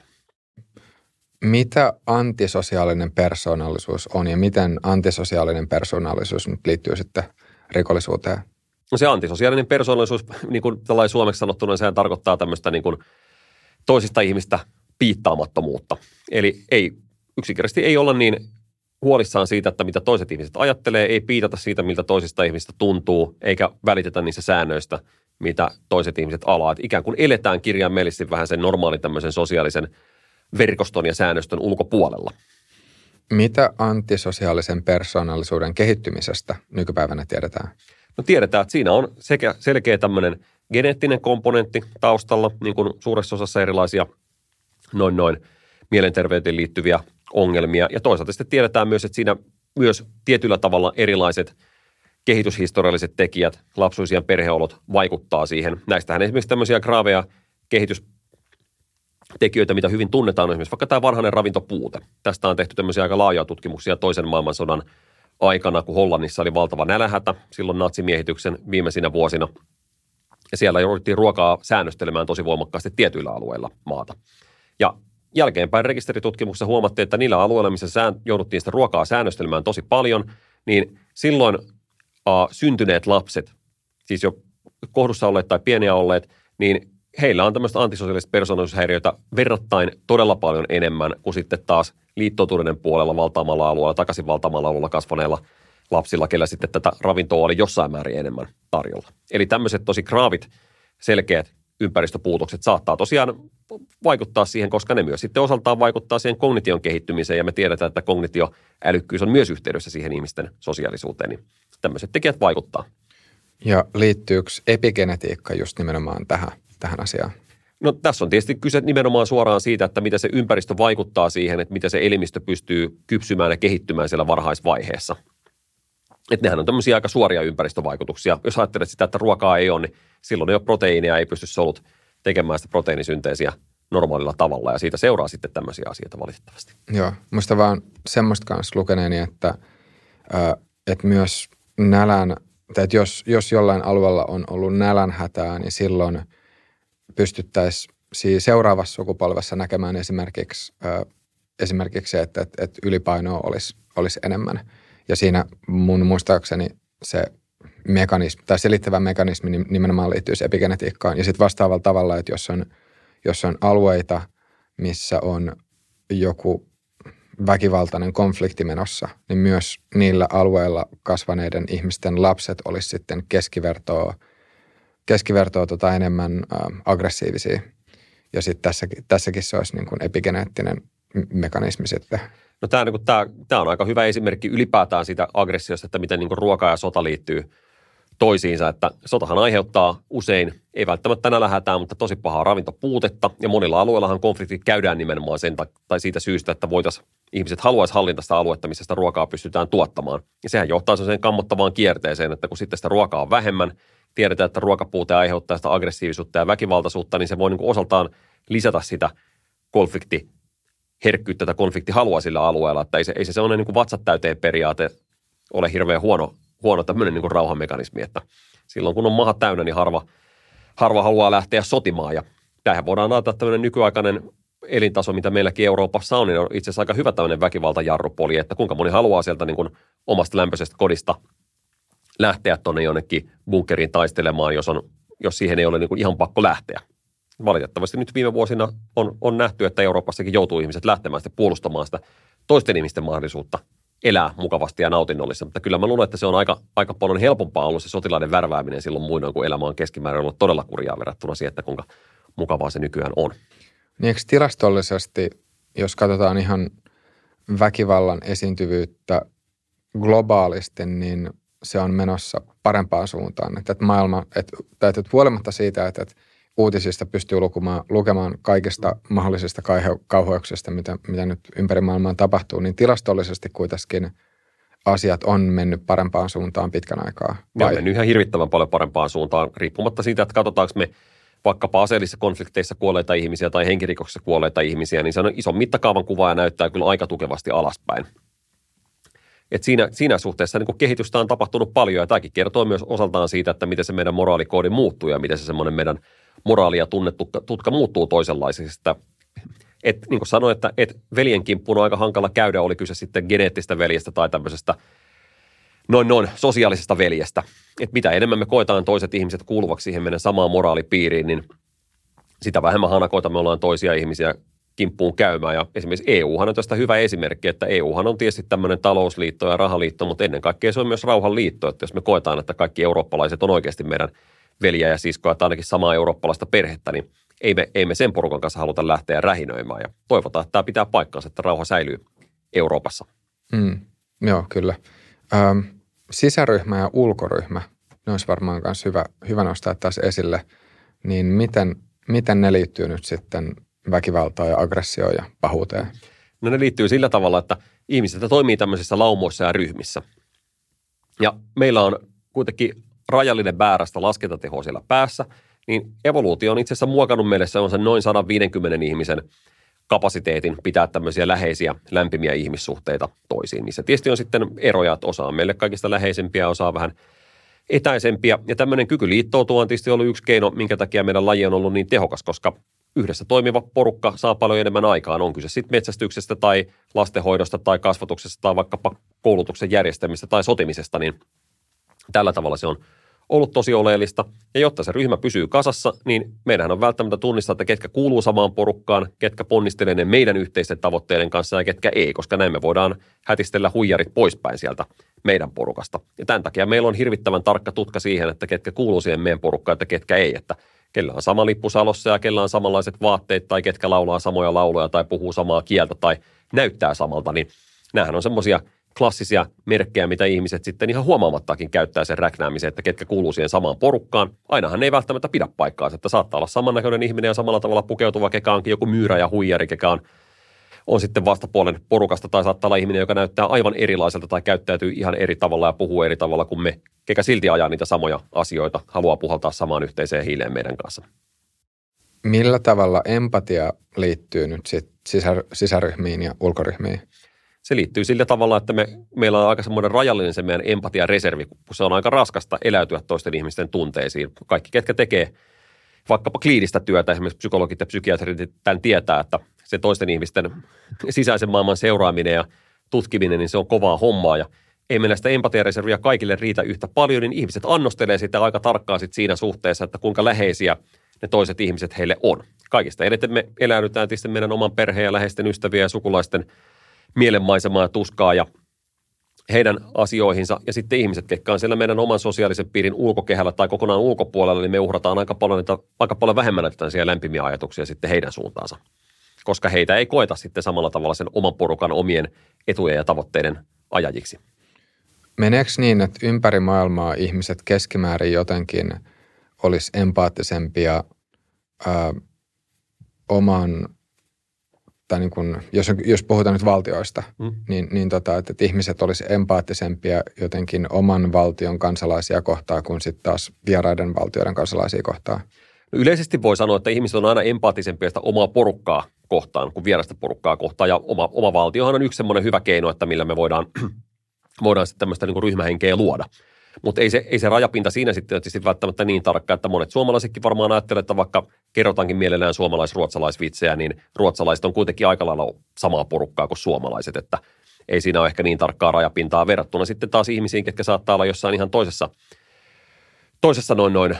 Mitä antisosiaalinen persoonallisuus on ja miten antisosiaalinen persoonallisuus nyt liittyy sitten rikollisuuteen? No se antisosiaalinen persoonallisuus, niin kuin tällainen suomeksi sanottuna, niin sehän tarkoittaa tämmöistä niin kuin toisista ihmistä piittaamattomuutta. Eli ei, yksinkertaisesti ei olla niin huolissaan siitä, että mitä toiset ihmiset ajattelee, ei piitata siitä, miltä toisista ihmistä tuntuu, eikä välitetä niistä säännöistä, mitä toiset ihmiset alaa. Että ikään kuin eletään kirjaimellisesti vähän sen normaalin tämmöisen sosiaalisen verkoston ja säännöstön ulkopuolella. Mitä antisosiaalisen persoonallisuuden kehittymisestä nykypäivänä tiedetään? No tiedetään, että siinä on sekä selkeä tämmöinen geneettinen komponentti taustalla, niin kuin suuressa osassa erilaisia noin noin mielenterveyteen liittyviä ongelmia. Ja toisaalta sitten tiedetään myös, että siinä myös tietyllä tavalla erilaiset kehityshistorialliset tekijät, lapsuisien perheolot vaikuttaa siihen. Näistähän esimerkiksi tämmöisiä graaveja kehitystekijöitä, mitä hyvin tunnetaan, on esimerkiksi vaikka tämä varhainen ravintopuute. Tästä on tehty tämmöisiä aika laajoja tutkimuksia toisen maailmansodan aikana, kun Hollannissa oli valtava nälähätä silloin natsimiehityksen viimeisinä vuosina. Ja siellä jouduttiin ruokaa säännöstelemään tosi voimakkaasti tietyillä alueilla maata. Ja jälkeenpäin rekisteritutkimuksessa huomattiin, että niillä alueilla, missä sään, jouduttiin sitä ruokaa säännöstelemään tosi paljon, niin silloin uh, syntyneet lapset, siis jo kohdussa olleet tai pieniä olleet, niin heillä on tämmöistä antisosiaalista persoonallisuushäiriöitä verrattain todella paljon enemmän kuin sitten taas liittoutuneiden puolella valtaamalla alueella, takaisin valtaamalla alueella kasvaneilla lapsilla, kellä sitten tätä ravintoa oli jossain määrin enemmän tarjolla. Eli tämmöiset tosi graavit, selkeät ympäristöpuutokset saattaa tosiaan vaikuttaa siihen, koska ne myös sitten osaltaan vaikuttaa siihen kognition kehittymiseen ja me tiedetään, että kognitioälykkyys on myös yhteydessä siihen ihmisten sosiaalisuuteen, niin tämmöiset tekijät vaikuttaa. Ja liittyykö epigenetiikka just nimenomaan tähän, tähän asiaan? No tässä on tietysti kyse nimenomaan suoraan siitä, että miten se ympäristö vaikuttaa siihen, että miten se elimistö pystyy kypsymään ja kehittymään siellä varhaisvaiheessa. Että nehän on tämmöisiä aika suoria ympäristövaikutuksia. Jos ajattelet sitä, että ruokaa ei ole, niin silloin ei ole proteiinia, ei pysty solut tekemään sitä proteiinisynteesiä normaalilla tavalla ja siitä seuraa sitten tämmöisiä asioita valitettavasti. Joo, muista vaan semmoista kanssa lukeneeni, että, että myös nälän, tai että jos, jos jollain alueella on ollut nälänhätää, niin silloin pystyttäisiin seuraavassa sukupolvessa näkemään esimerkiksi, esimerkiksi se, että, että, että ylipainoa olisi, olisi enemmän. Ja siinä mun muistaakseni se mekanismi, tai selittävä mekanismi nimenomaan liittyy epigenetiikkaan. Ja sitten vastaavalla tavalla, että jos on, jos on alueita, missä on joku väkivaltainen konflikti menossa, niin myös niillä alueilla kasvaneiden ihmisten lapset olisi sitten keskivertoa, keskivertoa tota enemmän ä, aggressiivisia. Ja sitten tässäkin, tässäkin se olisi niin kuin epigeneettinen mekanismi sitten. No tämä, niin tämä, tämä on aika hyvä esimerkki ylipäätään siitä aggressiosta, että miten niin kuin ruoka ja sota liittyy – toisiinsa, että sotahan aiheuttaa usein, ei välttämättä nälähätää, mutta tosi pahaa ravintopuutetta, ja monilla alueillahan konfliktit käydään nimenomaan sen tai siitä syystä, että voitaisiin, ihmiset haluaisi hallinta sitä aluetta, missä sitä ruokaa pystytään tuottamaan. Ja sehän johtaa sen kammottavaan kierteeseen, että kun sitten sitä ruokaa on vähemmän, tiedetään, että ruokapuute aiheuttaa sitä aggressiivisuutta ja väkivaltaisuutta, niin se voi niin kuin osaltaan lisätä sitä konflikti herkkyyttä tai konfliktihalua sillä alueella, että ei se, ei se sellainen niin kuin vatsat täyteen periaate ole hirveän huono huono tämmöinen niin kuin rauhamekanismi, että silloin kun on maha täynnä, niin harva, harva haluaa lähteä sotimaan. Ja tähän voidaan ajatella tämmöinen nykyaikainen elintaso, mitä meilläkin Euroopassa on, niin on itse asiassa aika hyvä tämmöinen väkivaltajarrupoli, että kuinka moni haluaa sieltä niin kuin omasta lämpöisestä kodista lähteä tuonne jonnekin bunkkeriin taistelemaan, jos, on, jos siihen ei ole niin kuin ihan pakko lähteä. Valitettavasti nyt viime vuosina on, on nähty, että Euroopassakin joutuu ihmiset lähtemään sitä puolustamaan sitä toisten ihmisten mahdollisuutta elää mukavasti ja nautinnollisesti. Mutta kyllä mä luulen, että se on aika, aika paljon helpompaa ollut se sotilaiden värvääminen silloin muinoin, kun elämä on keskimäärin ollut todella kurjaa verrattuna siihen, että kuinka mukavaa se nykyään on. Niin eikö tilastollisesti, jos katsotaan ihan väkivallan esiintyvyyttä globaalisti, niin se on menossa parempaan suuntaan. Että, että maailma, että, että huolimatta siitä, että, että uutisista pystyy lukemaan, lukemaan kaikista mahdollisista kauheuksista, mitä, mitä nyt ympäri maailmaa tapahtuu, niin tilastollisesti kuitenkin asiat on mennyt parempaan suuntaan pitkän aikaa. Vai? On mennyt ihan hirvittävän paljon parempaan suuntaan, riippumatta siitä, että katsotaanko me vaikkapa aseellisissa konflikteissa kuolleita ihmisiä tai henkirikoksissa kuolleita ihmisiä, niin se on ison mittakaavan kuva ja näyttää kyllä aika tukevasti alaspäin. Et siinä, siinä suhteessa niin kehitystä on tapahtunut paljon ja tämäkin kertoo myös osaltaan siitä, että miten se meidän moraalikoodi muuttuu ja miten se semmoinen meidän moraali ja tunnetutka muuttuu toisenlaiseksi. Et, niin kuin sanoin, että et veljen kimppuun on aika hankala käydä, oli kyse sitten geneettistä veljestä tai tämmöisestä noin noin sosiaalisesta veljestä. Et mitä enemmän me koetaan toiset ihmiset kuuluvaksi siihen meidän samaan moraalipiiriin, niin sitä vähemmän hanakoita me ollaan toisia ihmisiä kimppuun käymään. Ja esimerkiksi EUhan on tästä hyvä esimerkki, että EUhan on tietysti tämmöinen talousliitto ja rahaliitto, mutta ennen kaikkea se on myös rauhanliitto, että jos me koetaan, että kaikki eurooppalaiset on oikeasti meidän veliä ja siskoja tai ainakin samaa eurooppalaista perhettä, niin ei me, ei me sen porukan kanssa haluta lähteä rähinöimään. Ja toivotaan, että tämä pitää paikkansa, että rauha säilyy Euroopassa. Mm, joo, kyllä. Ähm, sisäryhmä ja ulkoryhmä, ne olisi varmaan myös hyvä, hyvä nostaa taas esille. Niin miten, miten ne liittyy nyt sitten väkivaltaan ja aggressioon ja pahuuteen? No ne liittyy sillä tavalla, että ihmiset toimii tämmöisissä laumoissa ja ryhmissä. Ja meillä on kuitenkin rajallinen väärästä laskentateho siellä päässä, niin evoluutio on itse asiassa muokannut meille se on sen noin 150 ihmisen kapasiteetin pitää tämmöisiä läheisiä, lämpimiä ihmissuhteita toisiin. Niissä tietysti on sitten eroja, että osa on meille kaikista läheisempiä, osa on vähän etäisempiä. Ja tämmöinen kyky liittoutua on tietysti ollut yksi keino, minkä takia meidän laji on ollut niin tehokas, koska yhdessä toimiva porukka saa paljon enemmän aikaan. On kyse sitten metsästyksestä tai lastenhoidosta tai kasvatuksesta tai vaikkapa koulutuksen järjestämistä tai sotimisesta, niin tällä tavalla se on ollut tosi oleellista. Ja jotta se ryhmä pysyy kasassa, niin meidän on välttämättä tunnistaa, että ketkä kuuluu samaan porukkaan, ketkä ponnistelee ne meidän yhteisten tavoitteiden kanssa ja ketkä ei, koska näin me voidaan hätistellä huijarit poispäin sieltä meidän porukasta. Ja tämän takia meillä on hirvittävän tarkka tutka siihen, että ketkä kuuluu siihen meidän porukkaan, että ketkä ei, että kellä on sama lippu salossa ja kellä on samanlaiset vaatteet tai ketkä laulaa samoja lauluja tai puhuu samaa kieltä tai näyttää samalta, niin nämähän on semmoisia – klassisia merkkejä, mitä ihmiset sitten ihan huomaamattakin käyttää sen räknäämiseen, että ketkä kuuluu siihen samaan porukkaan. Ainahan ei välttämättä pidä paikkaa, että saattaa olla samannäköinen ihminen ja samalla tavalla pukeutuva, kekä onkin joku myyrä ja huijari, kekä on, on sitten vastapuolen porukasta, tai saattaa olla ihminen, joka näyttää aivan erilaiselta tai käyttäytyy ihan eri tavalla ja puhuu eri tavalla kuin me, kekä silti ajaa niitä samoja asioita, haluaa puhaltaa samaan yhteiseen hiileen meidän kanssa. Millä tavalla empatia liittyy nyt sit sisär, sisäryhmiin ja ulkoryhmiin? Se liittyy sillä tavalla, että me, meillä on aika semmoinen rajallinen se meidän empatiareservi, kun se on aika raskasta eläytyä toisten ihmisten tunteisiin. Kaikki, ketkä tekee vaikkapa kliinistä työtä, esimerkiksi psykologit ja psykiatrit, tämän tietää, että se toisten ihmisten sisäisen maailman seuraaminen ja tutkiminen, niin se on kovaa hommaa ja ei meillä sitä empatiareserviä kaikille riitä yhtä paljon, niin ihmiset annostelee sitä aika tarkkaan sit siinä suhteessa, että kuinka läheisiä ne toiset ihmiset heille on. Kaikista eniten me eläydytään tietysti meidän oman perheen ja läheisten ystävien ja sukulaisten – mielenmaisemaa ja tuskaa ja heidän asioihinsa. Ja sitten ihmiset, jotka on siellä meidän oman sosiaalisen piirin ulkokehällä tai kokonaan ulkopuolella, niin me uhrataan aika paljon, että, aika paljon vähemmän näitä lämpimiä ajatuksia sitten heidän suuntaansa. Koska heitä ei koeta sitten samalla tavalla sen oman porukan omien etujen ja tavoitteiden ajajiksi. Meneekö niin, että ympäri maailmaa ihmiset keskimäärin jotenkin olisi empaattisempia ää, oman tai niin kuin, jos, jos puhutaan nyt valtioista, mm. niin, niin tota, että, että ihmiset olisi empaattisempia jotenkin oman valtion kansalaisia kohtaan kuin sitten taas vieraiden valtioiden kansalaisia kohtaan? No yleisesti voi sanoa, että ihmiset on aina empaattisempia sitä omaa porukkaa kohtaan kuin vierasta porukkaa kohtaan. Ja oma, oma valtiohan on yksi semmoinen hyvä keino, että millä me voidaan, voidaan sitten tämmöistä niin ryhmähenkeä luoda. Mutta ei se, ei se rajapinta siinä sitten tietysti välttämättä niin tarkka, että monet suomalaisetkin varmaan ajattelevat, että vaikka kerrotaankin mielellään suomalais-ruotsalaisvitsejä, niin ruotsalaiset on kuitenkin aika lailla samaa porukkaa kuin suomalaiset, että ei siinä ole ehkä niin tarkkaa rajapintaa verrattuna sitten taas ihmisiin, ketkä saattaa olla jossain ihan toisessa, toisessa noin noin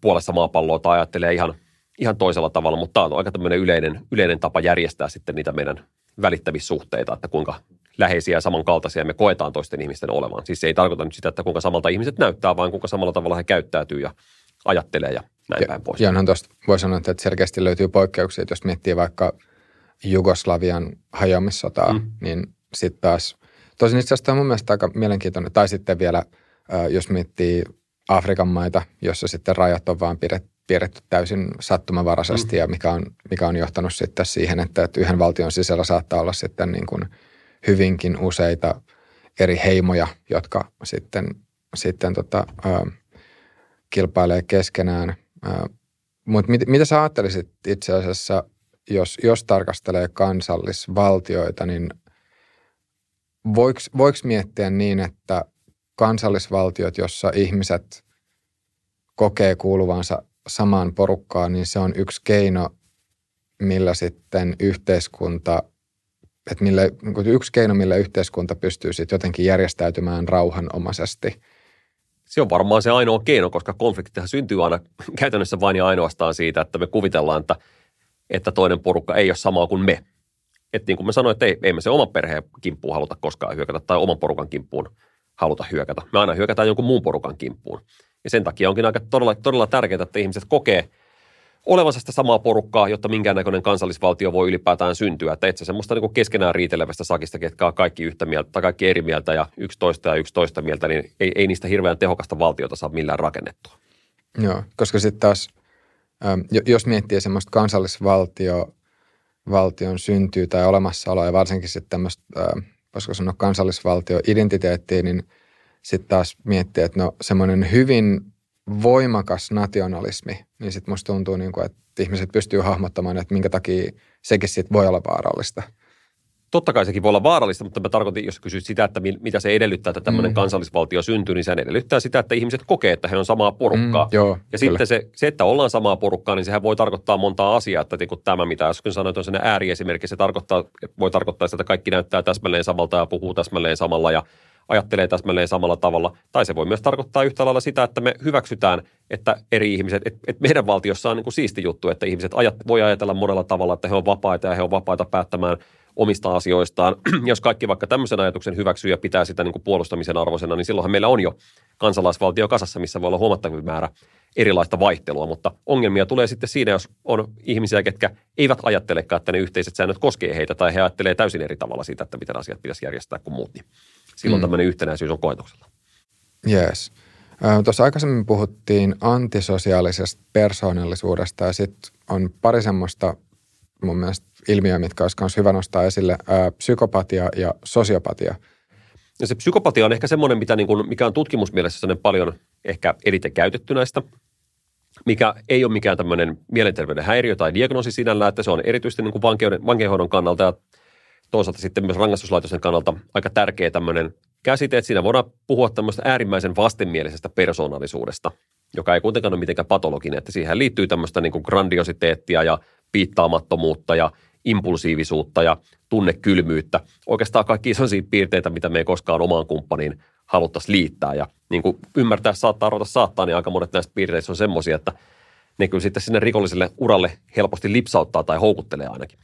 puolessa maapalloa tai ajattelee ihan, ihan toisella tavalla, mutta tämä on aika tämmöinen yleinen, yleinen tapa järjestää sitten niitä meidän välittävissä suhteita, että kuinka läheisiä ja samankaltaisia me koetaan toisten ihmisten olevan. Siis se ei tarkoita nyt sitä, että kuinka samalta ihmiset näyttää, vaan kuinka samalla tavalla he käyttäytyy ja ajattelee ja näin ja, päin pois. Ja onhan tuosta voi sanoa, että selkeästi löytyy poikkeuksia, että jos miettii vaikka Jugoslavian hajoamissotaa, mm. niin sitten taas, tosin itse asiassa on mun mielestä aika mielenkiintoinen, tai sitten vielä, jos miettii Afrikan maita, jossa sitten rajat on vaan piirretty täysin sattumavaraisesti mm. ja mikä on, mikä on johtanut sitten siihen, että, että yhden valtion sisällä saattaa olla sitten niin kuin hyvinkin useita eri heimoja, jotka sitten, sitten tota, ä, kilpailee keskenään. Mutta mit, mitä sä ajattelisit itse asiassa, jos, jos tarkastelee kansallisvaltioita, niin voiko miettiä niin, että kansallisvaltiot, jossa ihmiset kokee kuuluvansa samaan porukkaan, niin se on yksi keino, millä sitten yhteiskunta, että millä, niin yksi keino, millä yhteiskunta pystyy sitten jotenkin järjestäytymään rauhanomaisesti. Se on varmaan se ainoa keino, koska konfliktihan syntyy aina käytännössä vain ja ainoastaan siitä, että me kuvitellaan, että, että toinen porukka ei ole sama kuin me. Että niin kuin mä sanoin, että ei, ei me se oman perheen kimppuun haluta koskaan hyökätä tai oman porukan kimppuun haluta hyökätä. Me aina hyökätään jonkun muun porukan kimppuun. Ja sen takia onkin aika todella, todella tärkeää, että ihmiset kokee olevansa sitä samaa porukkaa, jotta minkäännäköinen kansallisvaltio voi ylipäätään syntyä. Että et se semmoista niin keskenään riitelevästä sakista, ketkä on kaikki yhtä mieltä tai kaikki eri mieltä ja yksi toista ja yksi toista mieltä, niin ei, ei niistä hirveän tehokasta valtiota saa millään rakennettua. Joo, koska sitten taas, jos miettii semmoista kansallisvaltio, valtion syntyy tai olemassaoloa ja varsinkin sitten tämmöistä, voisiko sanoa kansallisvaltio-identiteettiä, niin – sitten taas miettiä, että no semmoinen hyvin voimakas nationalismi, niin sitten musta tuntuu, niin kuin, että ihmiset pystyy hahmottamaan, että minkä takia sekin sitten voi olla vaarallista. Totta kai sekin voi olla vaarallista, mutta mä tarkoitin, jos kysyt sitä, että mitä se edellyttää, että tämmöinen mm. kansallisvaltio syntyy, niin se edellyttää sitä, että ihmiset kokee, että he on samaa porukkaa. Mm, joo, ja kyllä. sitten se, se, että ollaan samaa porukkaa, niin sehän voi tarkoittaa montaa asiaa. Että niin tämä, mitä äsken sanoit, on sellainen ääriesimerkki. Se tarkoittaa, voi tarkoittaa sitä, että kaikki näyttää täsmälleen samalta ja puhuu täsmälleen samalla ja ajattelee täsmälleen samalla tavalla. Tai se voi myös tarkoittaa yhtä lailla sitä, että me hyväksytään, että eri ihmiset, että, että meidän valtiossa on niin kuin siisti juttu, että ihmiset ajat, voi ajatella monella tavalla, että he on vapaita ja he on vapaita päättämään omista asioistaan. Jos kaikki vaikka tämmöisen ajatuksen hyväksyy ja pitää sitä niin kuin puolustamisen arvoisena, niin silloinhan meillä on jo kansalaisvaltio kasassa, missä voi olla huomattavin määrä erilaista vaihtelua, mutta ongelmia tulee sitten siinä, jos on ihmisiä, ketkä eivät ajattelekaan, että ne yhteiset säännöt koskee heitä, tai he ajattelee täysin eri tavalla siitä, että miten asiat pitäisi järjestää kuin muut. Niin silloin mm. tämmöinen yhtenäisyys on koetuksella. Yes. Tuossa aikaisemmin puhuttiin antisosiaalisesta persoonallisuudesta ja sitten on pari semmoista mun mielestä ilmiöä, mitkä olisi myös hyvä nostaa esille, psykopatia ja sosiopatia. Ja se psykopatia on ehkä semmoinen, mitä niin kuin, mikä on tutkimusmielessä paljon ehkä eniten käytetty näistä, mikä ei ole mikään tämmöinen mielenterveyden häiriö tai diagnoosi sinällään, että se on erityisesti niin kuin vankeuden, vankeinhoidon kannalta ja toisaalta sitten myös rangaistuslaitosten kannalta aika tärkeä tämmöinen käsite, että siinä voidaan puhua tämmöistä äärimmäisen vastenmielisestä persoonallisuudesta, joka ei kuitenkaan ole mitenkään patologinen, että siihen liittyy tämmöistä niin kuin grandiositeettia ja piittaamattomuutta ja impulsiivisuutta ja tunnekylmyyttä. Oikeastaan kaikki sellaisia piirteitä, mitä me ei koskaan omaan kumppaniin haluttaisiin liittää. Ja niin kuin ymmärtää saattaa ruveta saattaa, niin aika monet näistä piirteistä on semmoisia, että ne kyllä sitten sinne rikolliselle uralle helposti lipsauttaa tai houkuttelee ainakin.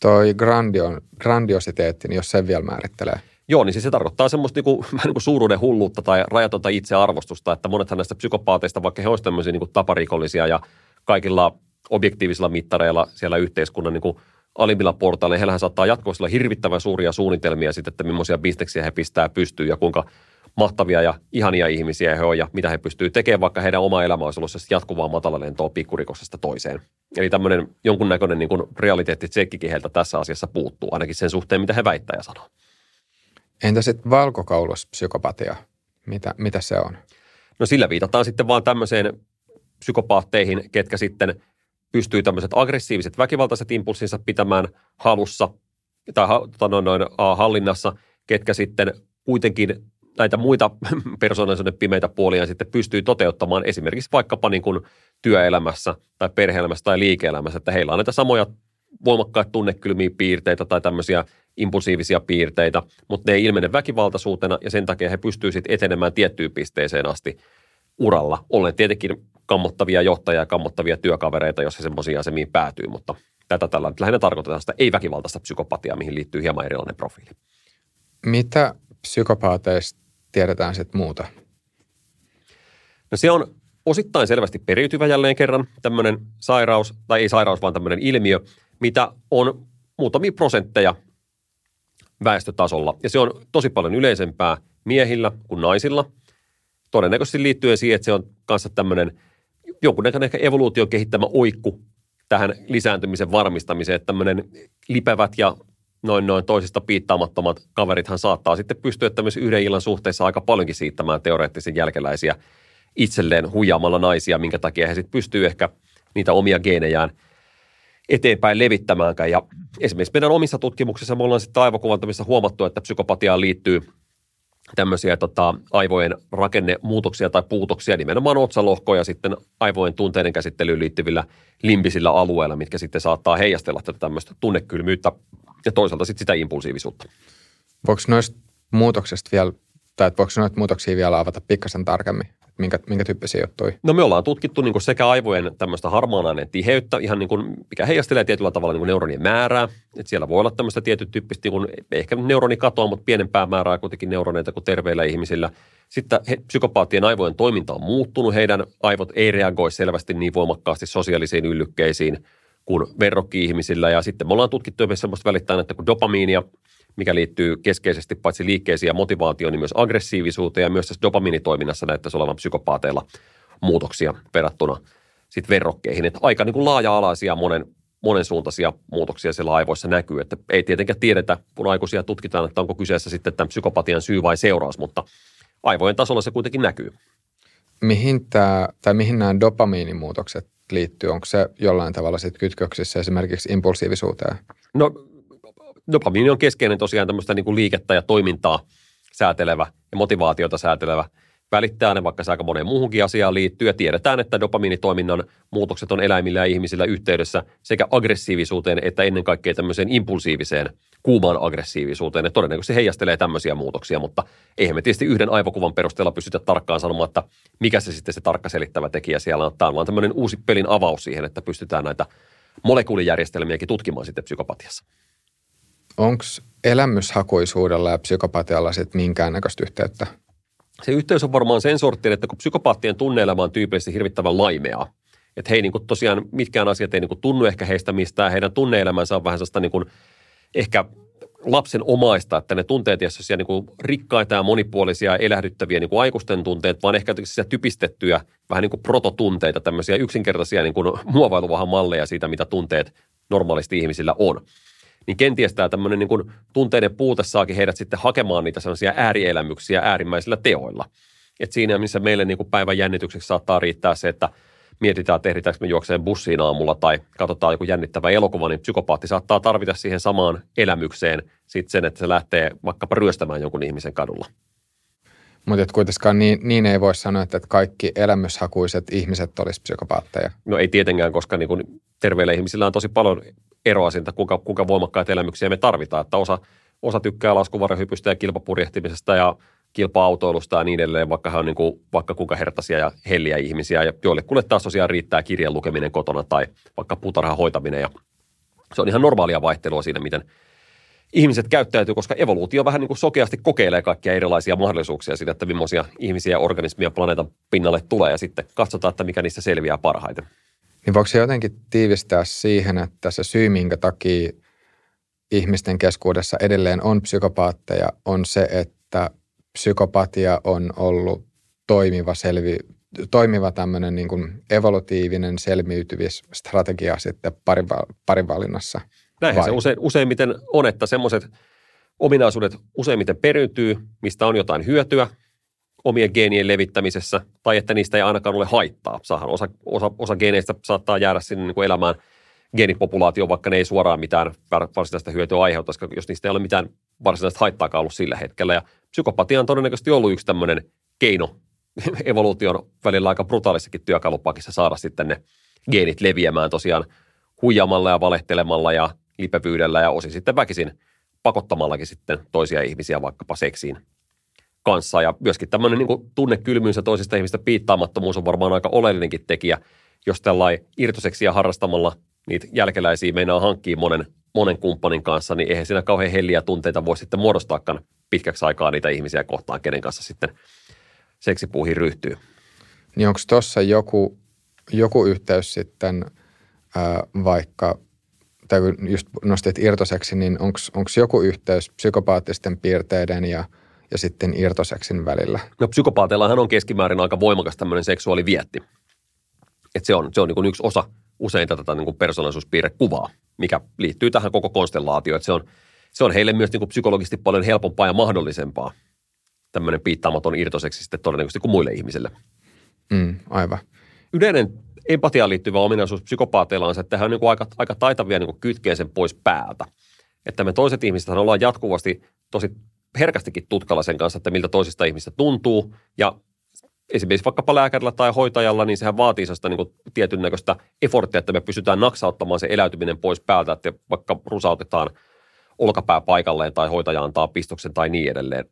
Toi grandio, grandiositeetti, niin jos sen vielä määrittelee. Joo, niin siis se tarkoittaa semmoista niinku, niin kuin suuruuden hulluutta tai rajatonta itsearvostusta, että monethan näistä psykopaateista, vaikka he olisivat tämmöisiä niin kuin taparikollisia ja kaikilla objektiivisilla mittareilla siellä yhteiskunnan niin kuin alimmilla portailla, heillähän saattaa jatkuvasti olla hirvittävän suuria suunnitelmia sitten, että millaisia bisneksiä he pistää pystyyn ja kuinka mahtavia ja ihania ihmisiä he on ja mitä he pystyvät tekemään, vaikka heidän oma elämä olisi ollut jatkuvaa matalalentoa pikkurikoksesta toiseen. Eli tämmöinen jonkunnäköinen niin realiteettitsekkikin heiltä tässä asiassa puuttuu, ainakin sen suhteen, mitä he väittää ja sanoo. Entä sitten valkokauluspsykopatia? Mitä, mitä se on? No sillä viitataan sitten vaan tämmöiseen psykopaatteihin, ketkä sitten pystyy tämmöiset aggressiiviset väkivaltaiset impulssinsa pitämään halussa tai tota noin, noin, hallinnassa, ketkä sitten kuitenkin näitä muita persoonallisuuden pimeitä puolia sitten pystyy toteuttamaan esimerkiksi vaikkapa niin kuin työelämässä tai perheelämässä tai liike-elämässä, että heillä on näitä samoja voimakkaita tunnekylmiä piirteitä tai tämmöisiä impulsiivisia piirteitä, mutta ne ei ilmene väkivaltaisuutena ja sen takia he pystyvät sitten etenemään tiettyyn pisteeseen asti uralla. Olen tietenkin kammottavia johtajia ja kammottavia työkavereita, jos he semmoisiin asemiin päätyy, mutta tätä tällä nyt lähinnä tarkoitetaan sitä ei-väkivaltaista psykopatiaa, mihin liittyy hieman erilainen profiili. Mitä psykopaateista tiedetään sitten muuta? No se on osittain selvästi periytyvä jälleen kerran tämmöinen sairaus, tai ei sairaus, vaan tämmöinen ilmiö, mitä on muutamia prosentteja väestötasolla. Ja se on tosi paljon yleisempää miehillä kuin naisilla. Todennäköisesti liittyen siihen, että se on kanssa tämmöinen jonkunnäköinen ehkä evoluution kehittämä oikku tähän lisääntymisen varmistamiseen, että tämmöinen lipävät ja noin noin toisista piittaamattomat kaverithan saattaa sitten pystyä tämmöisen yhden illan suhteessa aika paljonkin siittämään teoreettisen jälkeläisiä itselleen huijaamalla naisia, minkä takia he sitten pystyy ehkä niitä omia geenejään eteenpäin levittämäänkään. Ja esimerkiksi meidän omissa tutkimuksissa me ollaan sitten aivokuvantamissa huomattu, että psykopatiaan liittyy tämmöisiä tota, aivojen rakennemuutoksia tai puutoksia, nimenomaan otsalohkoja sitten aivojen tunteiden käsittelyyn liittyvillä limbisillä alueilla, mitkä sitten saattaa heijastella tätä tämmöistä tunnekylmyyttä ja toisaalta sitten sitä impulsiivisuutta. Voiko noista muutoksista vielä, tai voiko noita muutoksia vielä avata pikkasen tarkemmin? Minkä, minkä tyyppisiä juttuja? No me ollaan tutkittu niin sekä aivojen tämmöistä harmaanaineen tiheyttä, ihan niin kuin, mikä heijastelee tietyllä tavalla niin neuronien määrää. Että siellä voi olla tämmöistä tietyn tyyppistä, niin kuin, ehkä neuronikatoa, mutta pienempää määrää kuitenkin neuroneita kuin terveillä ihmisillä. Sitten he, psykopaattien aivojen toiminta on muuttunut. Heidän aivot ei reagoi selvästi niin voimakkaasti sosiaalisiin yllykkeisiin kuin verrokki-ihmisillä. Ja sitten me ollaan tutkittu myös semmoista välittäen, että kun dopamiinia mikä liittyy keskeisesti paitsi liikkeisiin ja motivaatioon, niin myös aggressiivisuuteen ja myös tässä dopamiinitoiminnassa näyttäisi olevan psykopaateilla muutoksia verrattuna sitten verrokkeihin. Että aika niin kuin laaja-alaisia monen, monensuuntaisia muutoksia siellä aivoissa näkyy. Että ei tietenkään tiedetä, kun aikuisia tutkitaan, että onko kyseessä sitten tämän psykopatian syy vai seuraus, mutta aivojen tasolla se kuitenkin näkyy. Mihin, tämä, tai mihin nämä dopamiinimuutokset liittyy? Onko se jollain tavalla sitten kytköksissä esimerkiksi impulsiivisuuteen? No dopamiini on keskeinen tosiaan tämmöistä niin kuin liikettä ja toimintaa säätelevä ja motivaatiota säätelevä välittää ne vaikka se aika moneen muuhunkin asiaan liittyy ja tiedetään, että dopamiinitoiminnan muutokset on eläimillä ja ihmisillä yhteydessä sekä aggressiivisuuteen että ennen kaikkea tämmöiseen impulsiiviseen kuumaan aggressiivisuuteen. Ja todennäköisesti heijastelee tämmöisiä muutoksia, mutta eihän me tietysti yhden aivokuvan perusteella pystytä tarkkaan sanomaan, että mikä se sitten se tarkka selittävä tekijä siellä on. Tämä on tämmöinen uusi pelin avaus siihen, että pystytään näitä molekuulijärjestelmiäkin tutkimaan sitten psykopatiassa. Onko elämyshakuisuudella ja psykopatialla sitten minkäännäköistä yhteyttä? Se yhteys on varmaan sen sortin, että kun psykopaattien tunneelämä on tyypillisesti hirvittävän laimeaa, että he ei niin kuin tosiaan, mitkään asiat ei niin kuin tunnu ehkä heistä mistään, heidän tunneelämänsä on vähän sellaista niin kuin, ehkä lapsen omaista, että ne tunteet ei ole niin rikkaita ja monipuolisia ja elähdyttäviä niin kuin aikuisten tunteet, vaan ehkä typistettyjä vähän niin kuin prototunteita, tämmöisiä yksinkertaisia niin kuin muovailuvahan malleja siitä, mitä tunteet normaalisti ihmisillä on niin kenties tämä tämmöinen niin kuin tunteiden puute saakin heidät sitten hakemaan niitä sellaisia äärielämyksiä äärimmäisillä teoilla. Et siinä, missä meille niin kuin päivän jännitykseksi saattaa riittää se, että mietitään, että ehditäänkö me juokseen bussiin aamulla tai katsotaan joku jännittävä elokuva, niin psykopaatti saattaa tarvita siihen samaan elämykseen sitten sen, että se lähtee vaikkapa ryöstämään jonkun ihmisen kadulla. Mutta kuitenkaan niin, niin ei voi sanoa, että kaikki elämyshakuiset ihmiset olisivat psykopaatteja. No ei tietenkään, koska niin kun terveillä ihmisillä on tosi paljon eroa siitä, kuinka, kuinka voimakkaita elämyksiä me tarvitaan. Että osa, osa tykkää laskuvarjohypystä ja kilpapurjehtimisesta ja kilpa-autoilusta ja niin edelleen, vaikka he on niin kuin, vaikka kuinka hertaisia ja helliä ihmisiä. Ja joille taas tosiaan riittää kirjan lukeminen kotona tai vaikka puutarhan hoitaminen. Ja se on ihan normaalia vaihtelua siinä, miten ihmiset käyttäytyy, koska evoluutio vähän niin kuin sokeasti kokeilee kaikkia erilaisia mahdollisuuksia siitä, että millaisia ihmisiä ja organismia planeetan pinnalle tulee ja sitten katsotaan, että mikä niistä selviää parhaiten. Niin voiko se jotenkin tiivistää siihen, että se syy, minkä takia ihmisten keskuudessa edelleen on psykopaatteja, on se, että psykopatia on ollut toimiva, selvi, toimiva tämmöinen niin kuin evolutiivinen selviytymisstrategia sitten parivalinnassa. Näinhän vai? se usein, useimmiten on, että semmoiset ominaisuudet useimmiten periytyy, mistä on jotain hyötyä, omien geenien levittämisessä, tai että niistä ei ainakaan ole haittaa. Saahan osa, osa, osa geeneistä saattaa jäädä sinne niin kuin elämään geenipopulaatioon, vaikka ne ei suoraan mitään varsinaista hyötyä aiheuta, koska jos niistä ei ole mitään varsinaista haittaakaan ollut sillä hetkellä. Ja psykopatia on todennäköisesti ollut yksi tämmöinen keino evoluution välillä aika brutaalissakin työkalupakissa saada sitten ne geenit leviämään tosiaan huijamalla ja valehtelemalla ja lipevyydellä ja osin sitten väkisin pakottamallakin sitten toisia ihmisiä vaikkapa seksiin kanssa. Ja myöskin tämmöinen niin tunnekylmyys ja toisista ihmistä piittaamattomuus on varmaan aika oleellinenkin tekijä, jos tällainen irtoseksiä harrastamalla niitä jälkeläisiä meinaa hankkia monen, monen kumppanin kanssa, niin eihän siinä kauhean helliä tunteita voi sitten muodostaakaan pitkäksi aikaa niitä ihmisiä kohtaan, kenen kanssa sitten seksipuuhin ryhtyy. Niin onko tuossa joku, joku yhteys sitten ää, vaikka, tai just nostit irtoseksi, niin onko joku yhteys psykopaattisten piirteiden ja – ja sitten irtoseksin välillä? No psykopaateillahan on keskimäärin aika voimakas tämmöinen seksuaalivietti. Että se on, se on niin yksi osa usein tätä niin persoonallisuuspiirrekuvaa, mikä liittyy tähän koko konstellaatioon. Se on, se on heille myös niin psykologisesti paljon helpompaa ja mahdollisempaa tämmöinen piittaamaton irtoseksi sitten todennäköisesti kuin muille ihmisille. Mm, aivan. Yleinen empatiaan liittyvä ominaisuus psykopaateilla on se, että he on niin aika, aika taitavia niin kytkeen sen pois päältä. Että me toiset ihmiset ollaan jatkuvasti tosi herkästikin tutkalla sen kanssa, että miltä toisista ihmistä tuntuu. Ja esimerkiksi vaikkapa lääkärillä tai hoitajalla, niin sehän vaatii sellaista niin tietyn näköistä efforttia, että me pystytään naksauttamaan se eläytyminen pois päältä, että vaikka rusautetaan olkapää paikalleen tai hoitaja antaa pistoksen tai niin edelleen.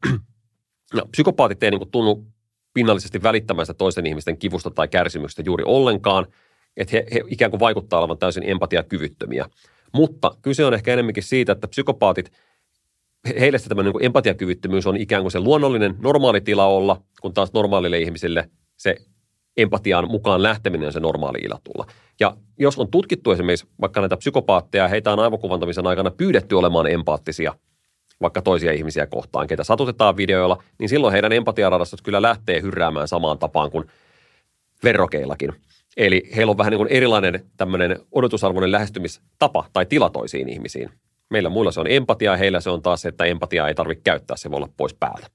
No, psykopaatit ei niin tunnu pinnallisesti välittämästä toisen ihmisten kivusta tai kärsimyksestä juuri ollenkaan, että he, he ikään kuin vaikuttaa olevan täysin empatiakyvyttömiä. Mutta kyse on ehkä enemmänkin siitä, että psykopaatit, heille se tämmöinen niin empatiakyvyttömyys on ikään kuin se luonnollinen normaali tila olla, kun taas normaalille ihmisille se empatiaan mukaan lähteminen on se normaali ilatulla. Ja jos on tutkittu esimerkiksi vaikka näitä psykopaatteja, heitä on aivokuvantamisen aikana pyydetty olemaan empaattisia – vaikka toisia ihmisiä kohtaan, ketä satutetaan videoilla, niin silloin heidän empatiaradastot kyllä lähtee hyrräämään samaan tapaan kuin verrokeillakin. Eli heillä on vähän niin kuin erilainen tämmöinen odotusarvoinen lähestymistapa tai tila toisiin ihmisiin. Meillä muilla se on empatia, heillä se on taas se, että empatiaa ei tarvitse käyttää, se voi olla pois päältä.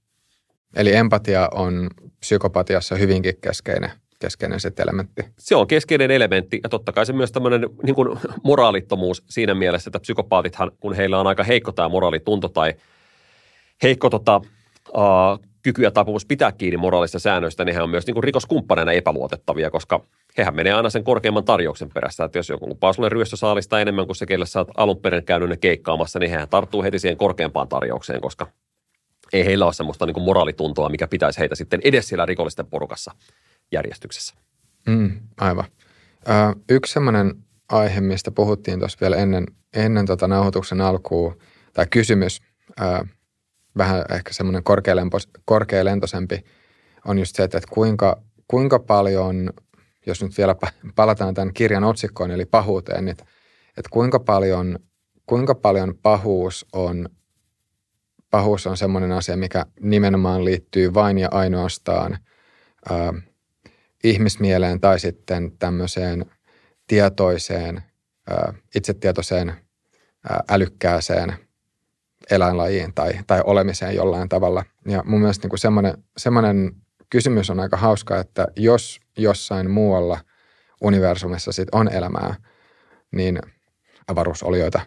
Eli empatia on psykopatiassa hyvinkin keskeinen keskeinen se elementti. Se on keskeinen elementti ja totta kai se myös tämmöinen niin kuin moraalittomuus siinä mielessä, että psykopaatithan, kun heillä on aika heikko tämä moraalitunto tai heikko tota, uh, kyky ja taipumus pitää kiinni moraalista säännöistä, niin he on myös niin kuin rikoskumppaneina epäluotettavia, koska hehän menee aina sen korkeimman tarjouksen perässä. Että jos joku lupaa sulle ryöstösaalista enemmän kuin se, kelle sä oot alun perin käynyt ne keikkaamassa, niin hehän tarttuu heti siihen korkeampaan tarjoukseen, koska ei heillä ole semmoista niin kuin moraalituntoa, mikä pitäisi heitä sitten edes siellä rikollisten porukassa järjestyksessä. Mm, aivan. Ö, yksi sellainen aihe, mistä puhuttiin tuossa vielä ennen, ennen tota nauhoituksen alkuun, tai kysymys, ö, vähän ehkä semmoinen korkealentoisempi, on just se, että kuinka, kuinka paljon, jos nyt vielä palataan tämän kirjan otsikkoon, eli pahuuteen, niin että kuinka paljon, kuinka paljon pahuus on, pahuus on semmoinen asia, mikä nimenomaan liittyy vain ja ainoastaan ö, ihmismieleen tai sitten tämmöiseen tietoiseen, itsetietoiseen, älykkääseen eläinlajiin tai, tai olemiseen jollain tavalla. Ja mun mielestä niin semmoinen, semmoinen kysymys on aika hauska, että jos jossain muualla universumissa sit on elämää, niin avaruusolioita,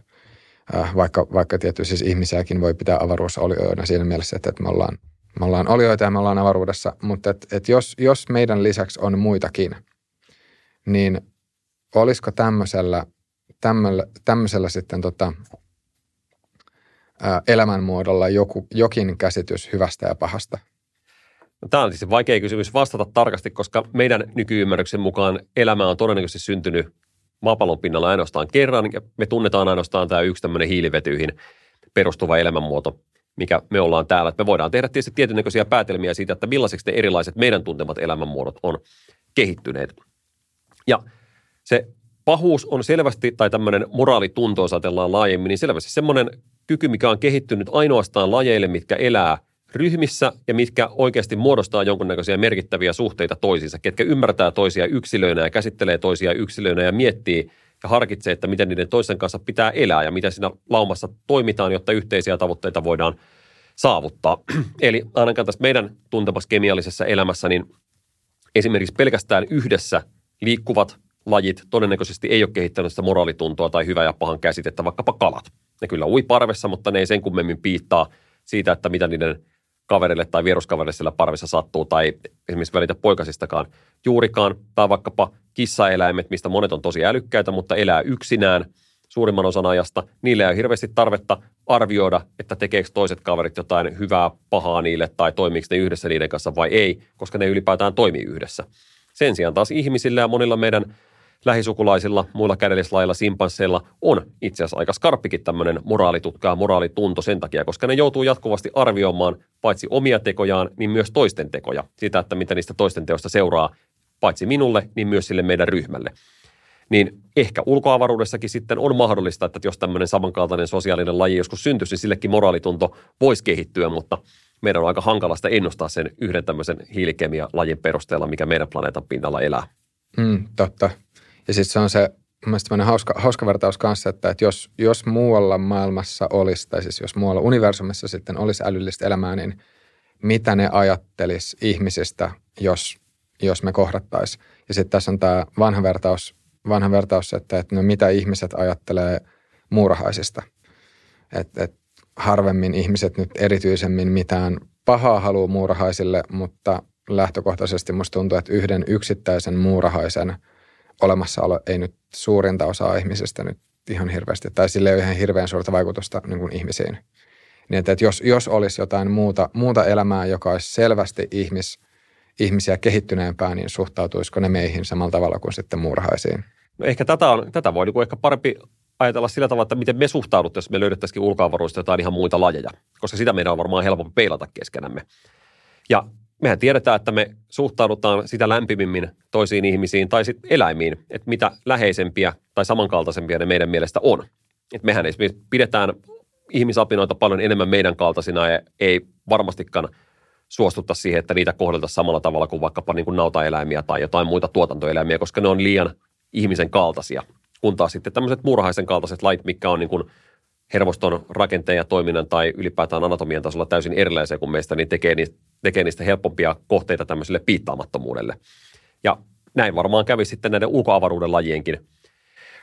vaikka, vaikka tietysti siis ihmisiäkin voi pitää avaruusolioina siinä mielessä, että me ollaan – me ollaan olioita ja me ollaan avaruudessa, mutta et, et jos, jos meidän lisäksi on muitakin, niin olisiko tämmöisellä, tämmöisellä, tämmöisellä sitten tota, ää, elämänmuodolla joku, jokin käsitys hyvästä ja pahasta? No, tämä on siis vaikea kysymys vastata tarkasti, koska meidän nykyymmärryksen mukaan elämä on todennäköisesti syntynyt maapallon pinnalla ainoastaan kerran, ja me tunnetaan ainoastaan tämä yksi tämmöinen hiilivetyihin perustuva elämänmuoto mikä me ollaan täällä. Että me voidaan tehdä tietysti tietynäköisiä päätelmiä siitä, että millaiseksi ne erilaiset meidän tuntemat elämänmuodot on kehittyneet. Ja se pahuus on selvästi, tai tämmöinen moraalitunto, jos ajatellaan laajemmin, niin selvästi semmoinen kyky, mikä on kehittynyt ainoastaan lajeille, mitkä elää ryhmissä ja mitkä oikeasti muodostaa jonkunnäköisiä merkittäviä suhteita toisiinsa, ketkä ymmärtää toisia yksilöinä ja käsittelee toisia yksilöinä ja miettii ja harkitsee, että miten niiden toisen kanssa pitää elää ja miten siinä laumassa toimitaan, jotta yhteisiä tavoitteita voidaan saavuttaa. Eli ainakaan tässä meidän tuntemassa kemiallisessa elämässä, niin esimerkiksi pelkästään yhdessä liikkuvat lajit todennäköisesti ei ole kehittänyt sitä moraalituntoa tai hyvää ja pahan käsitettä, vaikkapa kalat. Ne kyllä ui parvessa, mutta ne ei sen kummemmin piittaa siitä, että mitä niiden kaverille tai vieruskaverille siellä parvessa sattuu tai esimerkiksi välitä poikasistakaan juurikaan. Tai vaikkapa kissaeläimet, mistä monet on tosi älykkäitä, mutta elää yksinään suurimman osan ajasta. Niille ei ole hirveästi tarvetta arvioida, että tekeekö toiset kaverit jotain hyvää, pahaa niille tai toimiiko ne yhdessä niiden kanssa vai ei, koska ne ylipäätään toimii yhdessä. Sen sijaan taas ihmisillä ja monilla meidän lähisukulaisilla, muilla kädellislailla, simpansseilla on itse asiassa aika skarppikin tämmöinen moraalitutka ja moraalitunto sen takia, koska ne joutuu jatkuvasti arvioimaan paitsi omia tekojaan, niin myös toisten tekoja. Sitä, että mitä niistä toisten teosta seuraa paitsi minulle, niin myös sille meidän ryhmälle. Niin ehkä ulkoavaruudessakin sitten on mahdollista, että jos tämmöinen samankaltainen sosiaalinen laji joskus syntyisi, niin sillekin moraalitunto voisi kehittyä, mutta meidän on aika hankalasta ennustaa sen yhden tämmöisen hiilikemia-lajin perusteella, mikä meidän planeetan pinnalla elää. Mm, totta. Ja sitten se on se mielestäni hauska, hauska vertaus kanssa, että, että jos, jos muualla maailmassa olisi, tai siis jos muualla universumissa sitten olisi älyllistä elämää, niin mitä ne ajattelis ihmisistä, jos, jos me kohdattaisiin. Ja sitten tässä on tämä vanha vertaus, vanha vertaus että, että no mitä ihmiset ajattelee muurahaisista. Että et harvemmin ihmiset nyt erityisemmin mitään pahaa haluaa muurahaisille, mutta lähtökohtaisesti musta tuntuu, että yhden yksittäisen muurahaisen olemassaolo ei nyt suurinta osaa ihmisistä nyt ihan hirveästi, tai sille ei ole ihan hirveän suurta vaikutusta niin kuin ihmisiin. Niin että, jos, jos olisi jotain muuta, muuta elämää, joka olisi selvästi ihmis, ihmisiä kehittyneempää, niin suhtautuisiko ne meihin samalla tavalla kuin sitten muurahaisiin? No ehkä tätä, on, tätä voi niin ehkä parempi ajatella sillä tavalla, että miten me suhtaudut, jos me löydettäisiin ulkoavaruudesta jotain ihan muita lajeja, koska sitä meidän on varmaan helpompi peilata keskenämme. Ja mehän tiedetään, että me suhtaudutaan sitä lämpimimmin toisiin ihmisiin tai sitten eläimiin, että mitä läheisempiä tai samankaltaisempia ne meidän mielestä on. Et mehän esimerkiksi pidetään ihmisapinoita paljon enemmän meidän kaltaisina ja ei varmastikaan suostutta siihen, että niitä kohdeltaisiin samalla tavalla kuin vaikkapa niin kuin nautaeläimiä tai jotain muita tuotantoeläimiä, koska ne on liian ihmisen kaltaisia. Kun taas sitten tämmöiset muurahaisen kaltaiset lait, mikä on niin kuin hermoston rakenteen ja toiminnan tai ylipäätään anatomian tasolla täysin erilaisia kuin meistä, niin tekee niistä, tekee niistä helpompia kohteita tämmöiselle piittaamattomuudelle. Ja näin varmaan kävi sitten näiden ulkoavaruuden lajienkin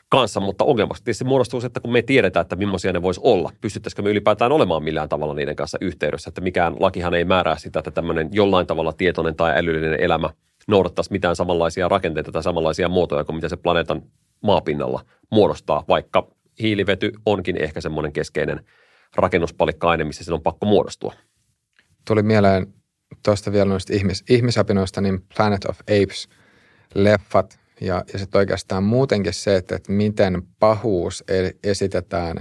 kanssa, mutta ongelmaksi tietysti muodostuu se, että kun me tiedetään, että millaisia ne voisi olla, pystyttäisikö me ylipäätään olemaan millään tavalla niiden kanssa yhteydessä, että mikään lakihan ei määrää sitä, että tämmöinen jollain tavalla tietoinen tai älyllinen elämä noudattaisi mitään samanlaisia rakenteita tai samanlaisia muotoja kuin mitä se planeetan maapinnalla muodostaa, vaikka hiilivety onkin ehkä semmoinen keskeinen rakennuspalikka-aine, missä sen on pakko muodostua. Tuli mieleen tuosta vielä noista ihmis, ihmisapinoista, niin Planet of Apes-leffat ja, ja sitten oikeastaan muutenkin se, että, että miten pahuus e-, esitetään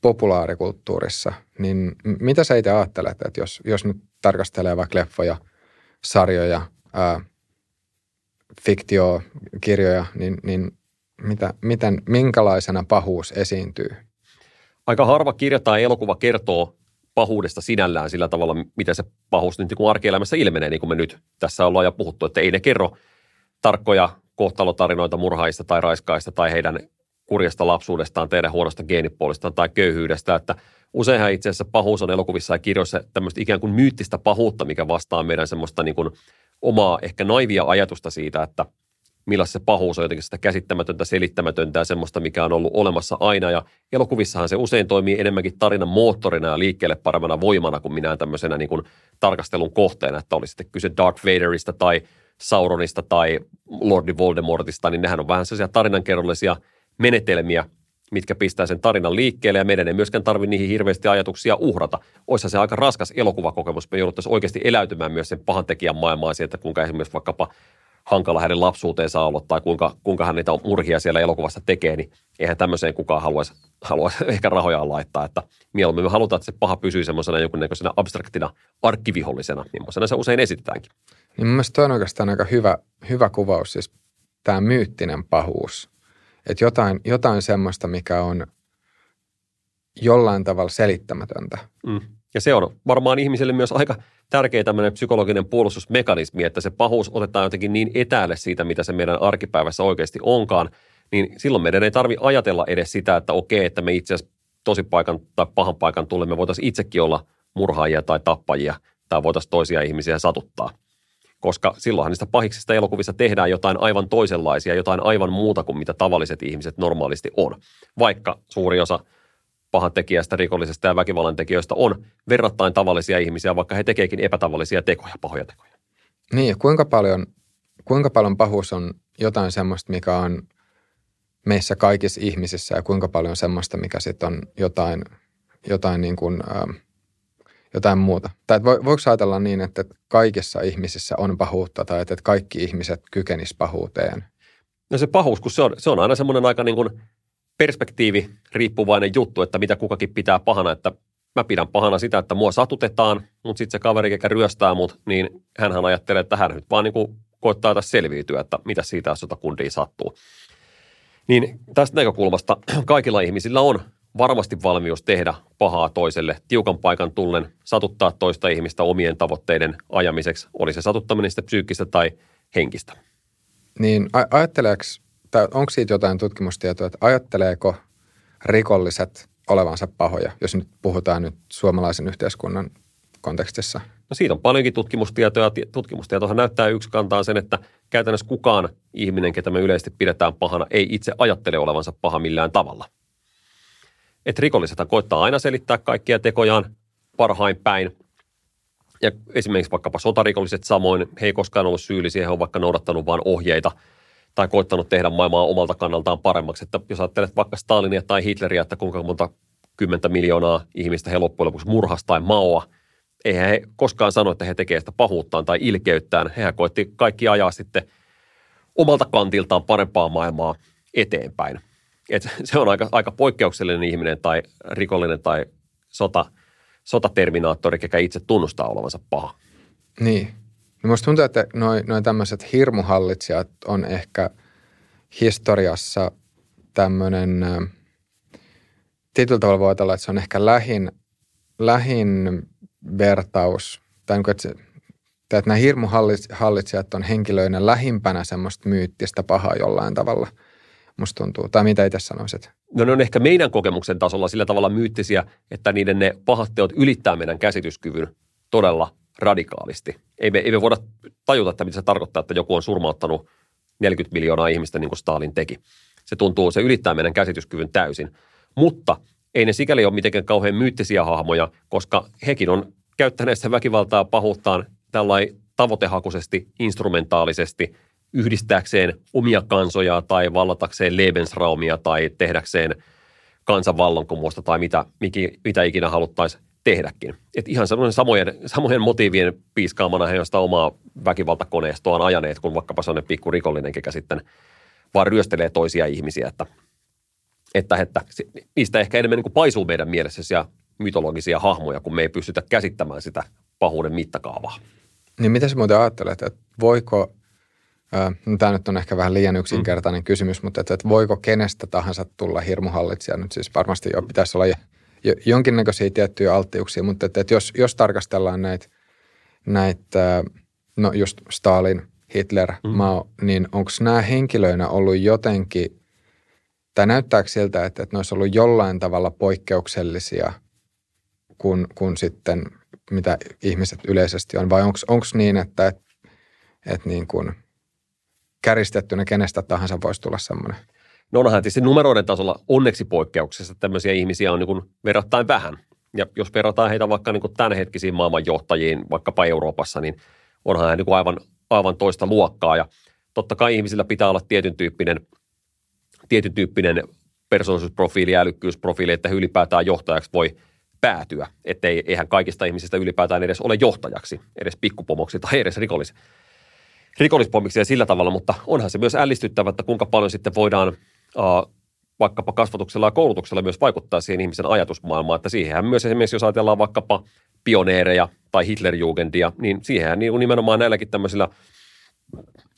populaarikulttuurissa, niin mitä sä itse ajattelet, että jos, jos nyt tarkastelee vaikka leffoja, sarjoja, ää, fiktiokirjoja, niin, niin mitä, miten, minkälaisena pahuus esiintyy? Aika harva kirja tai elokuva kertoo pahuudesta sinällään sillä tavalla, miten se pahuus nyt niin arkielämässä ilmenee, niin kuin me nyt tässä ollaan jo puhuttu, että ei ne kerro tarkkoja kohtalotarinoita murhaista tai raiskaista tai heidän kurjasta lapsuudestaan, teidän huonosta geenipuolistaan tai köyhyydestä, että useinhan itse asiassa pahuus on elokuvissa ja kirjoissa tämmöistä ikään kuin myyttistä pahuutta, mikä vastaa meidän semmoista niin kuin omaa ehkä naivia ajatusta siitä, että – millaista se pahuus on jotenkin sitä käsittämätöntä, selittämätöntä ja semmoista, mikä on ollut olemassa aina. Ja elokuvissahan se usein toimii enemmänkin tarinan moottorina ja liikkeelle paremmana voimana kuin minä tämmöisenä niin kuin tarkastelun kohteena, että olisi sitten kyse Darth Vaderista tai Sauronista tai Lordi Voldemortista, niin nehän on vähän sellaisia tarinankerrollisia menetelmiä, mitkä pistää sen tarinan liikkeelle ja meidän ei myöskään tarvitse niihin hirveästi ajatuksia uhrata. Oissa se aika raskas elokuvakokemus. Me jouduttaisiin oikeasti eläytymään myös sen pahan tekijän maailmaan siitä, kuinka esimerkiksi vaikkapa hankala hänen lapsuuteensa ollut tai kuinka, kuinka hän niitä murhia siellä elokuvassa tekee, niin eihän tämmöiseen kukaan haluaisi, haluaisi ehkä rahoja laittaa. Että mieluummin me halutaan, että se paha pysyy semmoisena jonkunnäköisenä abstraktina arkkivihollisena, millaisena se usein esitetäänkin. Niin mun mielestä toi on oikeastaan aika hyvä, hyvä kuvaus, siis tämä myyttinen pahuus. Että jotain, jotain semmoista, mikä on jollain tavalla selittämätöntä. Mm. Ja se on varmaan ihmiselle myös aika tärkeä tämmöinen psykologinen puolustusmekanismi, että se pahuus otetaan jotenkin niin etäälle siitä, mitä se meidän arkipäivässä oikeasti onkaan, niin silloin meidän ei tarvi ajatella edes sitä, että okei, että me itse asiassa tosipaikan tai pahan paikan tulemme voitaisiin itsekin olla murhaajia tai tappajia tai voitaisiin toisia ihmisiä satuttaa. Koska silloinhan niistä pahiksista elokuvissa tehdään jotain aivan toisenlaisia, jotain aivan muuta kuin mitä tavalliset ihmiset normaalisti on. Vaikka suuri osa – pahantekijästä, rikollisesta ja väkivallan tekijöistä on verrattain tavallisia ihmisiä, vaikka he tekeekin epätavallisia tekoja, pahoja tekoja. Niin, kuinka paljon, kuinka paljon pahuus on jotain semmoista, mikä on meissä kaikissa ihmisissä ja kuinka paljon semmoista, mikä sitten on jotain, jotain, niin kuin, äh, jotain muuta. Tai vo, voiko ajatella niin, että kaikissa ihmisissä on pahuutta tai että kaikki ihmiset kykenis pahuuteen? No se pahuus, kun se on, se on aina semmoinen aika niin kuin perspektiivi riippuvainen juttu, että mitä kukakin pitää pahana, että mä pidän pahana sitä, että mua satutetaan, mutta sitten se kaveri, joka ryöstää mut, niin hän ajattelee, että hän nyt vaan niin koittaa tässä selviytyä, että mitä siitä, jos kundia sattuu. Niin tästä näkökulmasta kaikilla ihmisillä on varmasti valmius tehdä pahaa toiselle tiukan paikan tullen, satuttaa toista ihmistä omien tavoitteiden ajamiseksi, oli se satuttaminen sitten psyykkistä tai henkistä. niin ajatteleeko, tai onko siitä jotain tutkimustietoa, että ajatteleeko rikolliset olevansa pahoja, jos nyt puhutaan nyt suomalaisen yhteiskunnan kontekstissa? No siitä on paljonkin tutkimustietoa. Tutkimustietohan näyttää yksi kantaa sen, että käytännössä kukaan ihminen, ketä me yleisesti pidetään pahana, ei itse ajattele olevansa paha millään tavalla. Että rikolliset koittaa aina selittää kaikkia tekojaan parhain päin. Ja esimerkiksi vaikkapa sotarikolliset samoin, he ei koskaan ollut syyllisiä, he on vaikka noudattanut vain ohjeita tai koittanut tehdä maailmaa omalta kannaltaan paremmaksi. Että jos ajattelet vaikka Stalinia tai Hitleriä, että kuinka monta kymmentä miljoonaa ihmistä he loppujen lopuksi murhasta tai maoa, eihän he koskaan sano, että he tekevät sitä pahuuttaan tai ilkeyttään. Hehän koitti kaikki ajaa sitten omalta kantiltaan parempaa maailmaa eteenpäin. Et se on aika, aika poikkeuksellinen ihminen tai rikollinen tai sota, sotaterminaattori, joka itse tunnustaa olevansa paha. Niin. No musta tuntuu, että noin noi tämmöiset hirmuhallitsijat on ehkä historiassa tämmöinen, tietyllä tavalla voi ajatella, että se on ehkä lähin, lähin vertaus, tai niin että, se, että nämä hirmuhallitsijat on henkilöinä lähimpänä semmoista myyttistä pahaa jollain tavalla, musta tuntuu. Tai mitä itse sanoisit? No ne on ehkä meidän kokemuksen tasolla sillä tavalla myyttisiä, että niiden ne pahat teot ylittää meidän käsityskyvyn todella radikaalisti. Ei me, ei me voida tajuta, että mitä se tarkoittaa, että joku on surmauttanut 40 miljoonaa ihmistä niin kuin Stalin teki. Se tuntuu, se ylittää meidän käsityskyvyn täysin. Mutta ei ne sikäli ole mitenkään kauhean myyttisiä hahmoja, koska hekin on käyttäneet sitä väkivaltaa pahuuttaan tällainen tavoitehakuisesti, instrumentaalisesti, yhdistääkseen omia kansoja tai vallatakseen Lebensraumia tai tehdäkseen kansanvallankumousta tai mitä, mitä ikinä haluttaisiin tehdäkin. Et ihan sellainen samojen, samojen motiivien piiskaamana he sitä omaa väkivaltakoneistoaan ajaneet, kun vaikkapa sellainen pikku rikollinen, kekä sitten vaan ryöstelee toisia ihmisiä, että, että, että niistä ehkä enemmän niin kuin paisuu meidän mielessä ja mytologisia hahmoja, kun me ei pystytä käsittämään sitä pahuuden mittakaavaa. Niin mitä sä muuten ajattelet, että voiko, äh, tämä nyt on ehkä vähän liian yksinkertainen mm. kysymys, mutta että, että voiko kenestä tahansa tulla hirmuhallitsija? Nyt siis varmasti jo pitäisi olla jonkinnäköisiä tiettyjä alttiuksia, mutta että, että jos, jos tarkastellaan näitä, näitä, no just Stalin, Hitler, mm. Mao, niin onko nämä henkilöinä ollut jotenkin, tai näyttääkö siltä, että, että ne olisi ollut jollain tavalla poikkeuksellisia kuin, kuin sitten mitä ihmiset yleisesti on, vai onko niin, että, että, että niin kuin käristettynä kenestä tahansa voisi tulla semmoinen – No onhan tietysti numeroiden tasolla onneksi poikkeuksessa tämmöisiä ihmisiä on niin kuin verrattain vähän. Ja jos verrataan heitä vaikka niin kuin tämänhetkisiin maailmanjohtajiin, vaikkapa Euroopassa, niin onhan he niin kuin aivan, aivan toista luokkaa. Ja totta kai ihmisillä pitää olla tietyn tyyppinen, tietyn tyyppinen persoonallisuusprofiili älykkyysprofiili, että ylipäätään johtajaksi voi päätyä. Että eihän kaikista ihmisistä ylipäätään edes ole johtajaksi, edes pikkupomoksi tai edes rikollis, rikollispommiksi ja sillä tavalla, mutta onhan se myös ällistyttävä, että kuinka paljon sitten voidaan vaikkapa kasvatuksella ja koulutuksella myös vaikuttaa siihen ihmisen ajatusmaailmaan, että siihenhän myös esimerkiksi, jos ajatellaan vaikkapa pioneereja tai Hitlerjugendia, niin siihenhän niin nimenomaan näilläkin tämmöisillä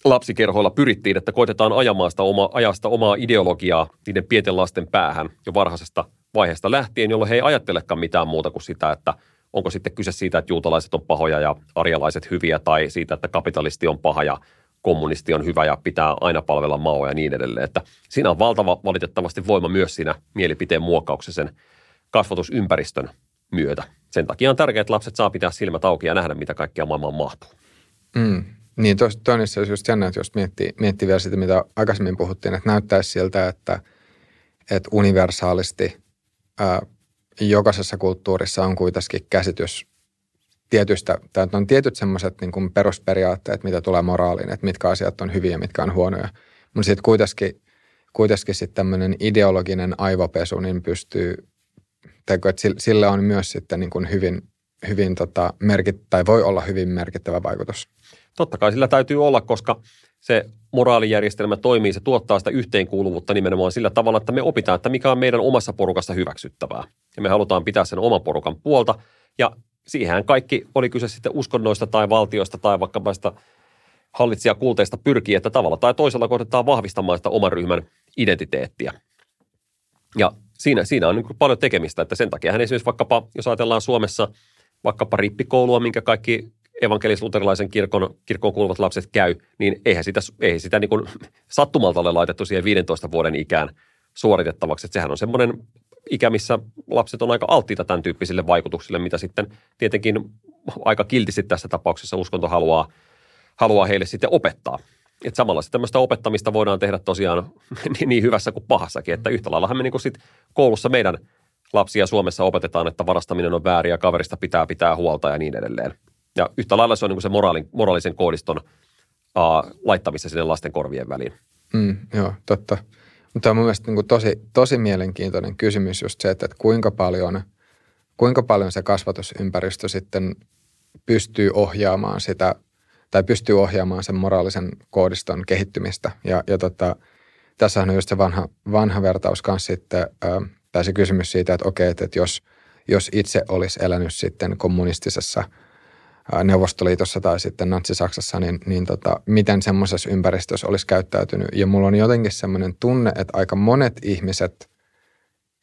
lapsikerhoilla pyrittiin, että koitetaan ajamaan sitä oma, ajaa sitä omaa ideologiaa niiden pienten lasten päähän jo varhaisesta vaiheesta lähtien, jolloin he ei ajattelekaan mitään muuta kuin sitä, että – onko sitten kyse siitä, että juutalaiset on pahoja ja arjalaiset hyviä, tai siitä, että kapitalisti on paha ja kommunisti on hyvä ja pitää aina palvella maoa ja niin edelleen. Että siinä on valtava valitettavasti voima myös siinä mielipiteen muokkauksessa sen kasvatusympäristön myötä. Sen takia on tärkeää, että lapset saa pitää silmät auki ja nähdä, mitä kaikkea maailmaan mahtuu. Mm. Niin, on just jännä, että jos miettii, miettii vielä sitä, mitä aikaisemmin puhuttiin, että näyttäisi siltä, että, että universaalisti ää, jokaisessa kulttuurissa on kuitenkin käsitys tietystä, tai on tietyt semmoiset niin perusperiaatteet, mitä tulee moraaliin, että mitkä asiat on hyviä mitkä on huonoja. Mutta sitten kuitenkin, kuitenkin sitten tämmöinen ideologinen aivopesu niin pystyy, tai että sillä on myös sitten niin kuin hyvin, hyvin tota merkit, tai voi olla hyvin merkittävä vaikutus. Totta kai sillä täytyy olla, koska se moraalijärjestelmä toimii, se tuottaa sitä yhteenkuuluvuutta nimenomaan sillä tavalla, että me opitaan, että mikä on meidän omassa porukassa hyväksyttävää. Ja me halutaan pitää sen oman porukan puolta. Ja siihen kaikki, oli kyse sitten uskonnoista tai valtioista tai vaikka sitä hallitsijakulteista pyrkii, että tavalla tai toisella koitetaan vahvistamaan sitä oman ryhmän identiteettiä. Ja siinä, siinä on niin paljon tekemistä, että sen takia hän esimerkiksi vaikkapa, jos ajatellaan Suomessa vaikkapa rippikoulua, minkä kaikki evankelis-luterilaisen kirkon, kirkon kuuluvat lapset käy, niin eihän sitä, eihän sitä niin sattumalta ole laitettu siihen 15 vuoden ikään suoritettavaksi. Että sehän on semmoinen ikä, missä lapset on aika alttiita tämän tyyppisille vaikutuksille, mitä sitten tietenkin aika kiltisti tässä tapauksessa uskonto haluaa, haluaa heille sitten opettaa. Että samalla tämmöistä opettamista voidaan tehdä tosiaan niin, niin hyvässä kuin pahassakin, että yhtä lailla me niin sit koulussa meidän lapsia Suomessa opetetaan, että varastaminen on väärin ja kaverista pitää pitää huolta ja niin edelleen. Ja yhtä lailla se on niin se moraalin, moraalisen koodiston uh, laittamista sinne lasten korvien väliin. Mm, joo, totta. Mutta on mun mielestä niin tosi, tosi mielenkiintoinen kysymys just se, että, että kuinka, paljon, kuinka paljon se kasvatusympäristö sitten pystyy ohjaamaan sitä, tai pystyy ohjaamaan sen moraalisen koodiston kehittymistä. Ja, ja tota, tässä on just se vanha, vanha vertaus kanssa sitten, tai se kysymys siitä, että okei, että, että jos, jos itse olisi elänyt sitten kommunistisessa – Neuvostoliitossa tai sitten Natsi-Saksassa, niin, niin tota, miten semmoisessa ympäristössä olisi käyttäytynyt. Ja mulla on jotenkin semmoinen tunne, että aika monet ihmiset,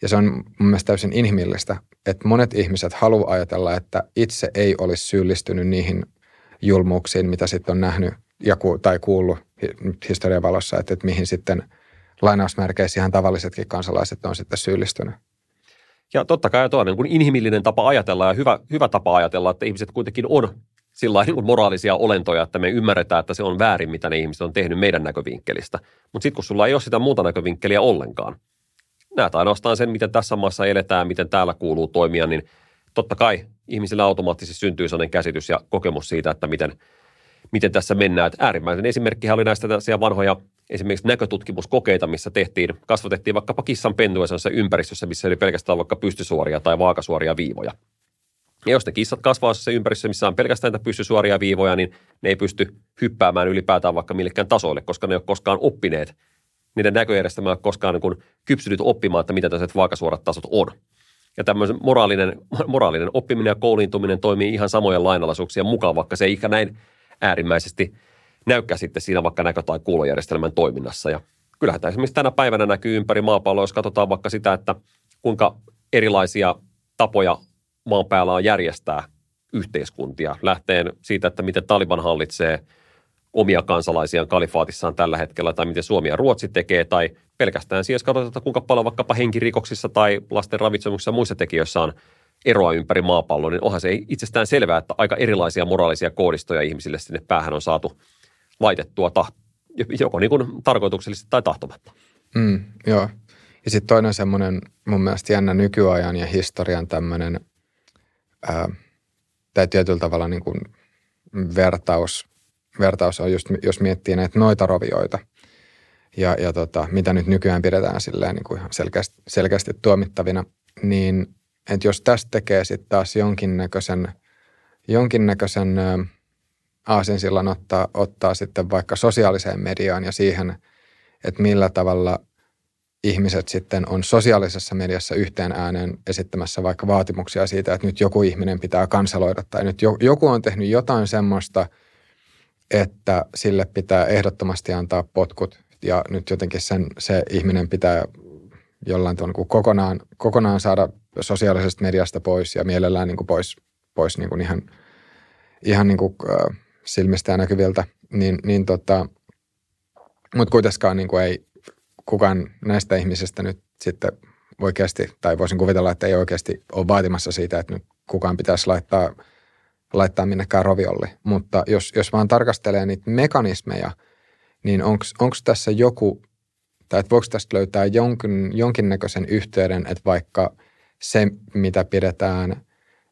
ja se on mun mielestä täysin inhimillistä, että monet ihmiset haluaa ajatella, että itse ei olisi syyllistynyt niihin julmuuksiin, mitä sitten on nähnyt ja ku, tai kuullut historian valossa, että, että mihin sitten lainausmerkeissä ihan tavallisetkin kansalaiset on sitten syyllistynyt. Ja totta kai tuo on niin kuin inhimillinen tapa ajatella ja hyvä, hyvä tapa ajatella, että ihmiset kuitenkin on sillä niin moraalisia olentoja, että me ymmärretään, että se on väärin, mitä ne ihmiset on tehnyt meidän näkövinkkelistä. Mutta sitten kun sulla ei ole sitä muuta näkövinkkeliä ollenkaan, näet ainoastaan sen, miten tässä maassa eletään, miten täällä kuuluu toimia, niin totta kai ihmisillä automaattisesti syntyy sellainen käsitys ja kokemus siitä, että miten, miten tässä mennään. Että äärimmäisen esimerkkihän oli näistä vanhoja esimerkiksi näkötutkimuskokeita, missä tehtiin, kasvatettiin vaikkapa kissan pentuja ympäristössä, missä oli pelkästään vaikka pystysuoria tai vaakasuoria viivoja. Ja jos ne kissat kasvaa se ympäristössä, missä on pelkästään näitä pystysuoria viivoja, niin ne ei pysty hyppäämään ylipäätään vaikka millekään tasoille, koska ne ei ole koskaan oppineet. Niiden näköjärjestelmä ei ole koskaan niin kypsynyt oppimaan, että mitä tällaiset vaakasuorat tasot on. Ja tämmöisen moraalinen, moraalinen oppiminen ja kouluintuminen toimii ihan samojen lainalaisuuksien mukaan, vaikka se ei ihan näin äärimmäisesti – näykkää sitten siinä vaikka näkö- tai kuulojärjestelmän toiminnassa. Ja kyllähän tämä esimerkiksi tänä päivänä näkyy ympäri maapalloa, jos katsotaan vaikka sitä, että kuinka erilaisia tapoja maan päällä on järjestää yhteiskuntia. Lähteen siitä, että miten Taliban hallitsee omia kansalaisiaan kalifaatissaan tällä hetkellä, tai miten Suomi ja Ruotsi tekee, tai pelkästään siis katsotaan, kuinka paljon vaikkapa henkirikoksissa tai lasten ravitsemuksessa ja muissa tekijöissä on eroa ympäri maapalloa, niin onhan se itsestään selvää, että aika erilaisia moraalisia koodistoja ihmisille sinne päähän on saatu laitettua ta- joko niin kuin tarkoituksellisesti tai tahtomatta. Mm, joo. Ja sitten toinen semmoinen mun mielestä jännä nykyajan ja historian tämmöinen, tai tietyllä tavalla niin kuin vertaus, vertaus on just, jos miettii näitä noita rovioita ja, ja tota, mitä nyt nykyään pidetään silleen niin kuin ihan selkeästi, selkeästi tuomittavina, niin että jos tästä tekee sitten taas jonkinnäköisen, jonkinnäköisen aasinsillan ottaa, ottaa sitten vaikka sosiaaliseen mediaan ja siihen, että millä tavalla ihmiset sitten on sosiaalisessa mediassa yhteen ääneen esittämässä vaikka vaatimuksia siitä, että nyt joku ihminen pitää kanseloida tai nyt joku on tehnyt jotain semmoista, että sille pitää ehdottomasti antaa potkut ja nyt jotenkin sen, se ihminen pitää jollain tavalla niin kokonaan, kokonaan saada sosiaalisesta mediasta pois ja mielellään niin kuin pois, pois niin kuin ihan, ihan niin kuin, äh, silmistä näkyviltä, niin, niin tota, mutta kuitenkaan niin kuin ei kukaan näistä ihmisistä nyt sitten oikeasti, tai voisin kuvitella, että ei oikeasti ole vaatimassa siitä, että nyt kukaan pitäisi laittaa, laittaa minnekään roviolle. Mutta jos, jos vaan tarkastelee niitä mekanismeja, niin onko tässä joku, tai että voiko tästä löytää jonkin, jonkinnäköisen yhteyden, että vaikka se, mitä pidetään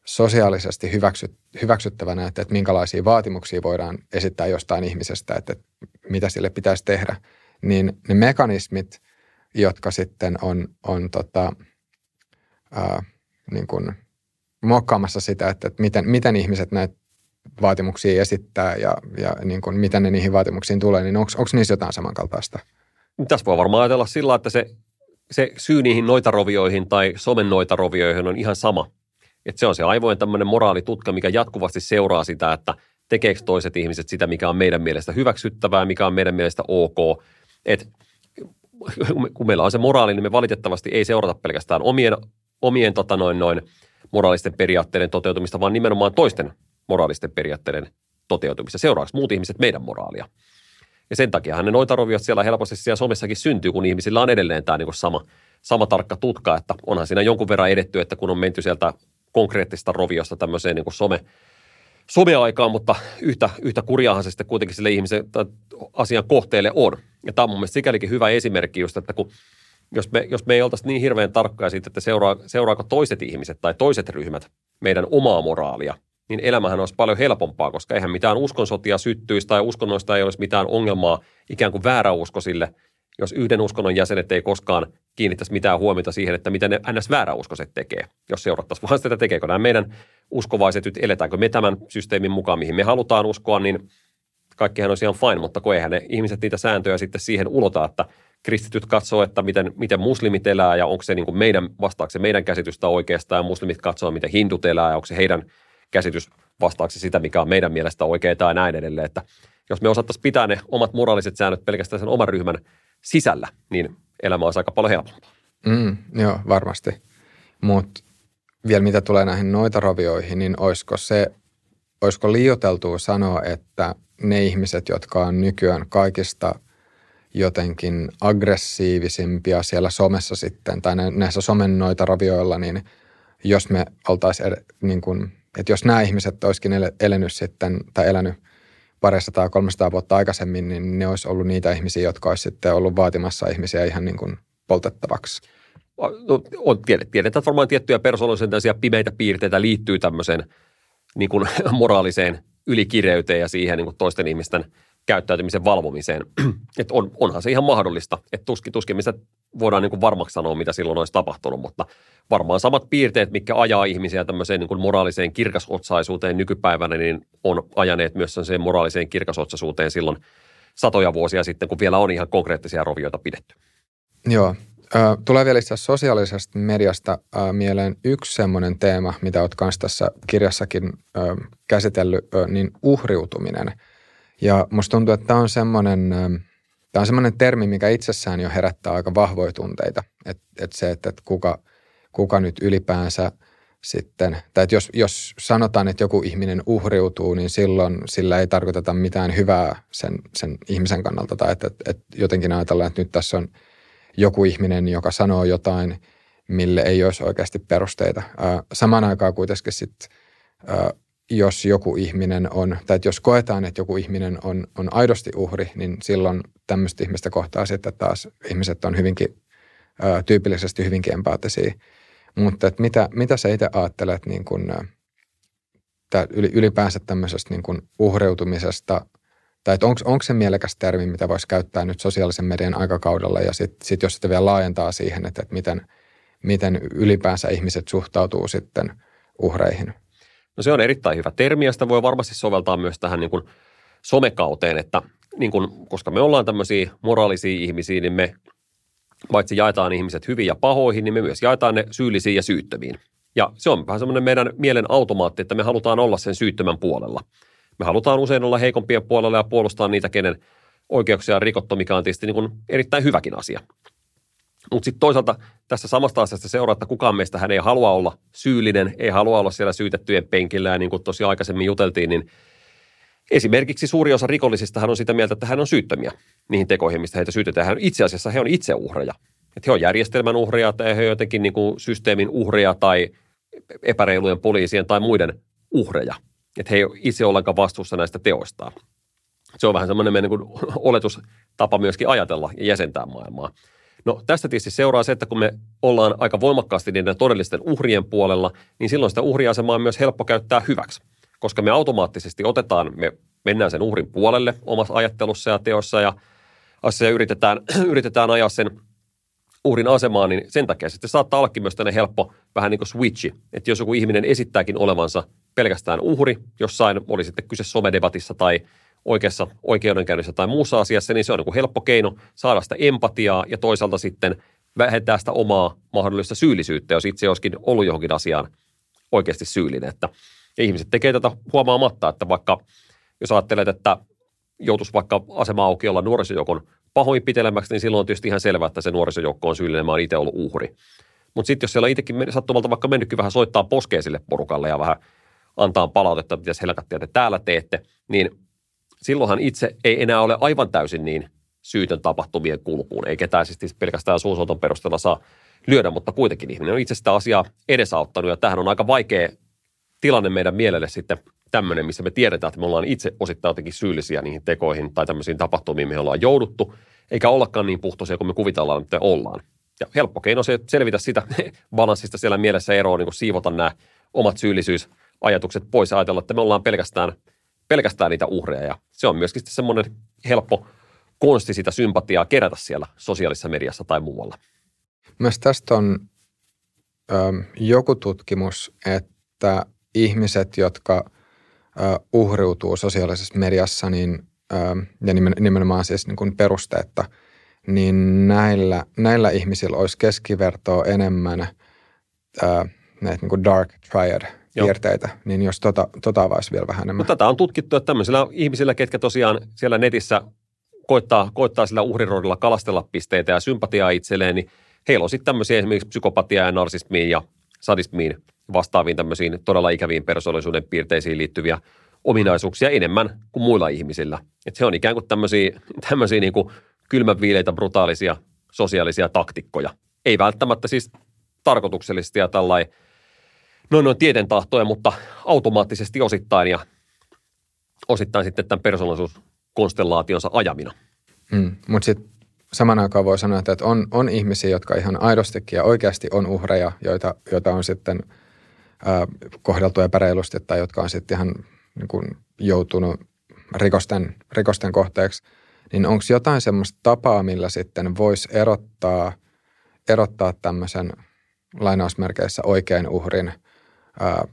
sosiaalisesti hyväksyt, hyväksyttävänä, että, että minkälaisia vaatimuksia voidaan esittää jostain ihmisestä, että, että mitä sille pitäisi tehdä, niin ne mekanismit, jotka sitten on, on tota, ää, niin kuin muokkaamassa sitä, että, että miten, miten ihmiset näitä vaatimuksia esittää ja, ja niin kuin miten ne niihin vaatimuksiin tulee, niin onko niissä jotain samankaltaista? Tässä voi varmaan ajatella sillä, että se, se syy niihin noitarovioihin tai somen noitarovioihin on ihan sama. Että se on se aivojen tämmöinen moraalitutka, mikä jatkuvasti seuraa sitä, että tekeekö toiset ihmiset sitä, mikä on meidän mielestä hyväksyttävää, mikä on meidän mielestä ok. Et kun meillä on se moraali, niin me valitettavasti ei seurata pelkästään omien, omien tota noin, noin, moraalisten periaatteiden toteutumista, vaan nimenomaan toisten moraalisten periaatteiden toteutumista. Seuraavaksi muut ihmiset meidän moraalia. Ja sen takia ne noitaroviot siellä helposti siellä somessakin syntyy, kun ihmisillä on edelleen tämä niin sama, sama tarkka tutka, että onhan siinä jonkun verran edetty, että kun on menty sieltä konkreettista roviosta tämmöiseen niin kuin some, someaikaan, mutta yhtä, yhtä kurjaahan se sitten kuitenkin sille ihmisen asian kohteelle on. Ja tämä on mun mielestä sikälikin hyvä esimerkki just, että kun jos me, jos me ei oltaisi niin hirveän tarkkoja siitä, että seuraa, seuraako toiset ihmiset tai toiset ryhmät meidän omaa moraalia, niin elämähän olisi paljon helpompaa, koska eihän mitään uskonsotia syttyisi tai uskonnoista ei olisi mitään ongelmaa ikään kuin vääräuskosille, jos yhden uskonnon jäsenet ei koskaan kiinnittäisi mitään huomiota siihen, että mitä ne ns. vääräuskoiset tekee, jos seurattaisiin vaan sitä, tekeekö nämä meidän uskovaiset nyt, eletäänkö me tämän systeemin mukaan, mihin me halutaan uskoa, niin kaikkihan on ihan fine, mutta kun eihän ne ihmiset niitä sääntöjä sitten siihen ulota, että kristityt katsoo, että miten, miten muslimit elää ja onko se niin kuin meidän, vastaako se meidän käsitystä oikeastaan, ja muslimit katsoo, miten hindut elää ja onko se heidän käsitys vastaaksi sitä, mikä on meidän mielestä oikeaa tai näin edelleen. Että jos me osattaisiin pitää ne omat moraaliset säännöt pelkästään sen oman ryhmän sisällä, niin elämä olisi aika paljon helpompaa. Mm, joo, varmasti. Mutta vielä mitä tulee näihin noitarovioihin, niin olisiko se, olisiko liioteltua sanoa, että ne ihmiset, jotka on nykyään kaikista jotenkin aggressiivisimpia siellä somessa sitten, tai näissä somen noitarovioilla, niin jos me oltaisiin, niin että jos nämä ihmiset olisikin elänyt sitten, tai elänyt parisataa, 300 vuotta aikaisemmin, niin ne olisi ollut niitä ihmisiä, jotka olisi sitten ollut vaatimassa ihmisiä ihan niin kuin poltettavaksi. No, on, tiedetään, että varmaan tiettyjä persoonallisia pimeitä piirteitä liittyy tämmöiseen niin kuin moraaliseen ylikireyteen ja siihen niin kuin toisten ihmisten käyttäytymisen valvomiseen. että on, onhan se ihan mahdollista, että tuskin, tuskin mistä voidaan niin kuin varmaksi sanoa, mitä silloin olisi tapahtunut, mutta varmaan samat piirteet, mitkä ajaa ihmisiä tämmöiseen niin kuin moraaliseen kirkasotsaisuuteen nykypäivänä, niin on ajaneet myös sen moraaliseen kirkasotsaisuuteen silloin satoja vuosia sitten, kun vielä on ihan konkreettisia rovioita pidetty. Joo. Tulee vielä itse sosiaalisesta mediasta mieleen yksi semmoinen teema, mitä olet kanssa tässä kirjassakin käsitellyt, niin uhriutuminen. Ja musta tuntuu, että tämä on semmoinen, tämä on semmoinen termi, mikä itsessään jo herättää aika vahvoja tunteita. Että et se, että et kuka, kuka nyt ylipäänsä sitten, tai että jos, jos sanotaan, että joku ihminen uhriutuu, niin silloin sillä ei tarkoiteta mitään hyvää sen, sen ihmisen kannalta. Tai että, että, että jotenkin ajatellaan, että nyt tässä on – joku ihminen, joka sanoo jotain, mille ei olisi oikeasti perusteita. Samaan aikaan kuitenkin sitten, jos joku ihminen on, tai jos koetaan, että joku ihminen on, on aidosti uhri, niin silloin tämmöistä ihmistä kohtaa sitten taas ihmiset on hyvinkin, tyypillisesti hyvinkin empaattisia. Mutta että mitä, mitä sä itse ajattelet niin kun, ylipäänsä tämmöisestä niin kun uhreutumisesta tai onko se mielekäs termi, mitä voisi käyttää nyt sosiaalisen median aikakaudella ja sitten sit jos sitä vielä laajentaa siihen, että, että miten, miten ylipäänsä ihmiset suhtautuu sitten uhreihin. No se on erittäin hyvä termi ja sitä voi varmasti soveltaa myös tähän niin kuin somekauteen, että niin kuin, koska me ollaan tämmöisiä moraalisia ihmisiä, niin me paitsi jaetaan ihmiset hyviin ja pahoihin, niin me myös jaetaan ne syyllisiin ja syyttömiin. Ja se on vähän semmoinen meidän mielen automaatti, että me halutaan olla sen syyttömän puolella – me halutaan usein olla heikompien puolella ja puolustaa niitä, kenen oikeuksia on rikottu, mikä on tietysti niin kuin erittäin hyväkin asia. Mutta sitten toisaalta tässä samasta asiasta seuraa, että kukaan meistä hän ei halua olla syyllinen, ei halua olla siellä syytettyjen penkillä ja niin kuin tosiaan aikaisemmin juteltiin, niin esimerkiksi suuri osa rikollisista hän on sitä mieltä, että hän on syyttömiä niihin tekoihin, mistä heitä syytetään. Hän itse asiassa he on itse uhreja. Että he on järjestelmän uhreja tai he on jotenkin niin kuin systeemin uhreja tai epäreilujen poliisien tai muiden uhreja että he ei ole itse ollenkaan vastuussa näistä teoistaan. Se on vähän semmoinen meidän niin oletustapa myöskin ajatella ja jäsentää maailmaa. No tästä tietysti seuraa se, että kun me ollaan aika voimakkaasti niiden todellisten uhrien puolella, niin silloin sitä uhriasemaa on myös helppo käyttää hyväksi. Koska me automaattisesti otetaan, me mennään sen uhrin puolelle omassa ajattelussa ja teossa ja asia yritetään, yritetään ajaa sen uhrin asemaan, niin sen takia sitten saattaa ollakin myös tänne helppo vähän niin kuin switchi. Että jos joku ihminen esittääkin olevansa pelkästään uhri, jossain oli sitten kyse somedebatissa tai oikeassa oikeudenkäynnissä tai muussa asiassa, niin se on niin kuin helppo keino saada sitä empatiaa ja toisaalta sitten vähentää sitä omaa mahdollista syyllisyyttä, jos itse olisikin ollut johonkin asiaan oikeasti syyllinen. Että, ihmiset tekee tätä huomaamatta, että vaikka jos ajattelet, että joutuisi vaikka asema auki olla nuorisojoukon pahoinpitelemäksi, niin silloin on tietysti ihan selvää, että se nuorisojoukko on syyllinen, mä oon itse ollut uhri. Mutta sitten jos siellä itsekin sattumalta vaikka mennytkin vähän soittaa poskeen sille porukalle ja vähän antaa palautetta, mitäs helkattia te täällä teette, niin silloinhan itse ei enää ole aivan täysin niin syytön tapahtumien kulkuun. Ei ketään siis pelkästään suusoton perusteella saa lyödä, mutta kuitenkin ihminen on itse sitä asiaa edesauttanut ja tähän on aika vaikea tilanne meidän mielelle sitten tämmöinen, missä me tiedetään, että me ollaan itse osittain jotenkin syyllisiä niihin tekoihin tai tämmöisiin tapahtumiin, mihin ollaan jouduttu, eikä ollakaan niin puhtoisia kuin me kuvitellaan, että ollaan. Ja helppo keino se selvitä sitä balanssista siellä mielessä eroa, niin kuin siivota nämä omat syyllisyysajatukset pois ja ajatella, että me ollaan pelkästään, pelkästään niitä uhreja. Ja se on myöskin semmoinen helppo konsti sitä sympatiaa kerätä siellä sosiaalisessa mediassa tai muualla. Myös tästä on ö, joku tutkimus, että ihmiset, jotka ö, uhriutuu sosiaalisessa mediassa, niin, ö, ja nimenomaan siis niin kuin perusteetta, niin näillä, näillä ihmisillä olisi keskivertoa enemmän ö, näitä niin kuin dark triad piirteitä, Joo. niin jos tota, tota avaisi vielä vähän enemmän. Mutta tätä on tutkittu, että tämmöisillä ihmisillä, ketkä tosiaan siellä netissä koittaa, koittaa sillä uhriroodilla kalastella pisteitä ja sympatiaa itselleen, niin heillä on sitten tämmöisiä esimerkiksi psykopatia ja narsismiin ja sadismiin vastaaviin tämmöisiin todella ikäviin persoonallisuuden piirteisiin liittyviä ominaisuuksia enemmän kuin muilla ihmisillä. Että se on ikään kuin tämmöisiä, tämmöisiä niin kuin kylmänviileitä, brutaalisia sosiaalisia taktikkoja. Ei välttämättä siis tarkoituksellisesti ja tällainen noin noin tieten tahtoja, mutta automaattisesti osittain ja osittain sitten tämän persoonallisuuskonstellaationsa ajamina. Mm, mutta sitten saman aikaan voi sanoa, että on, on ihmisiä, jotka ihan aidostikin ja oikeasti on uhreja, joita, joita on sitten ää, kohdeltu epäreilusti tai jotka on sitten ihan niin kuin joutunut rikosten, rikosten kohteeksi, niin onko jotain semmoista tapaa, millä sitten voisi erottaa, erottaa tämmöisen lainausmerkeissä oikein uhrin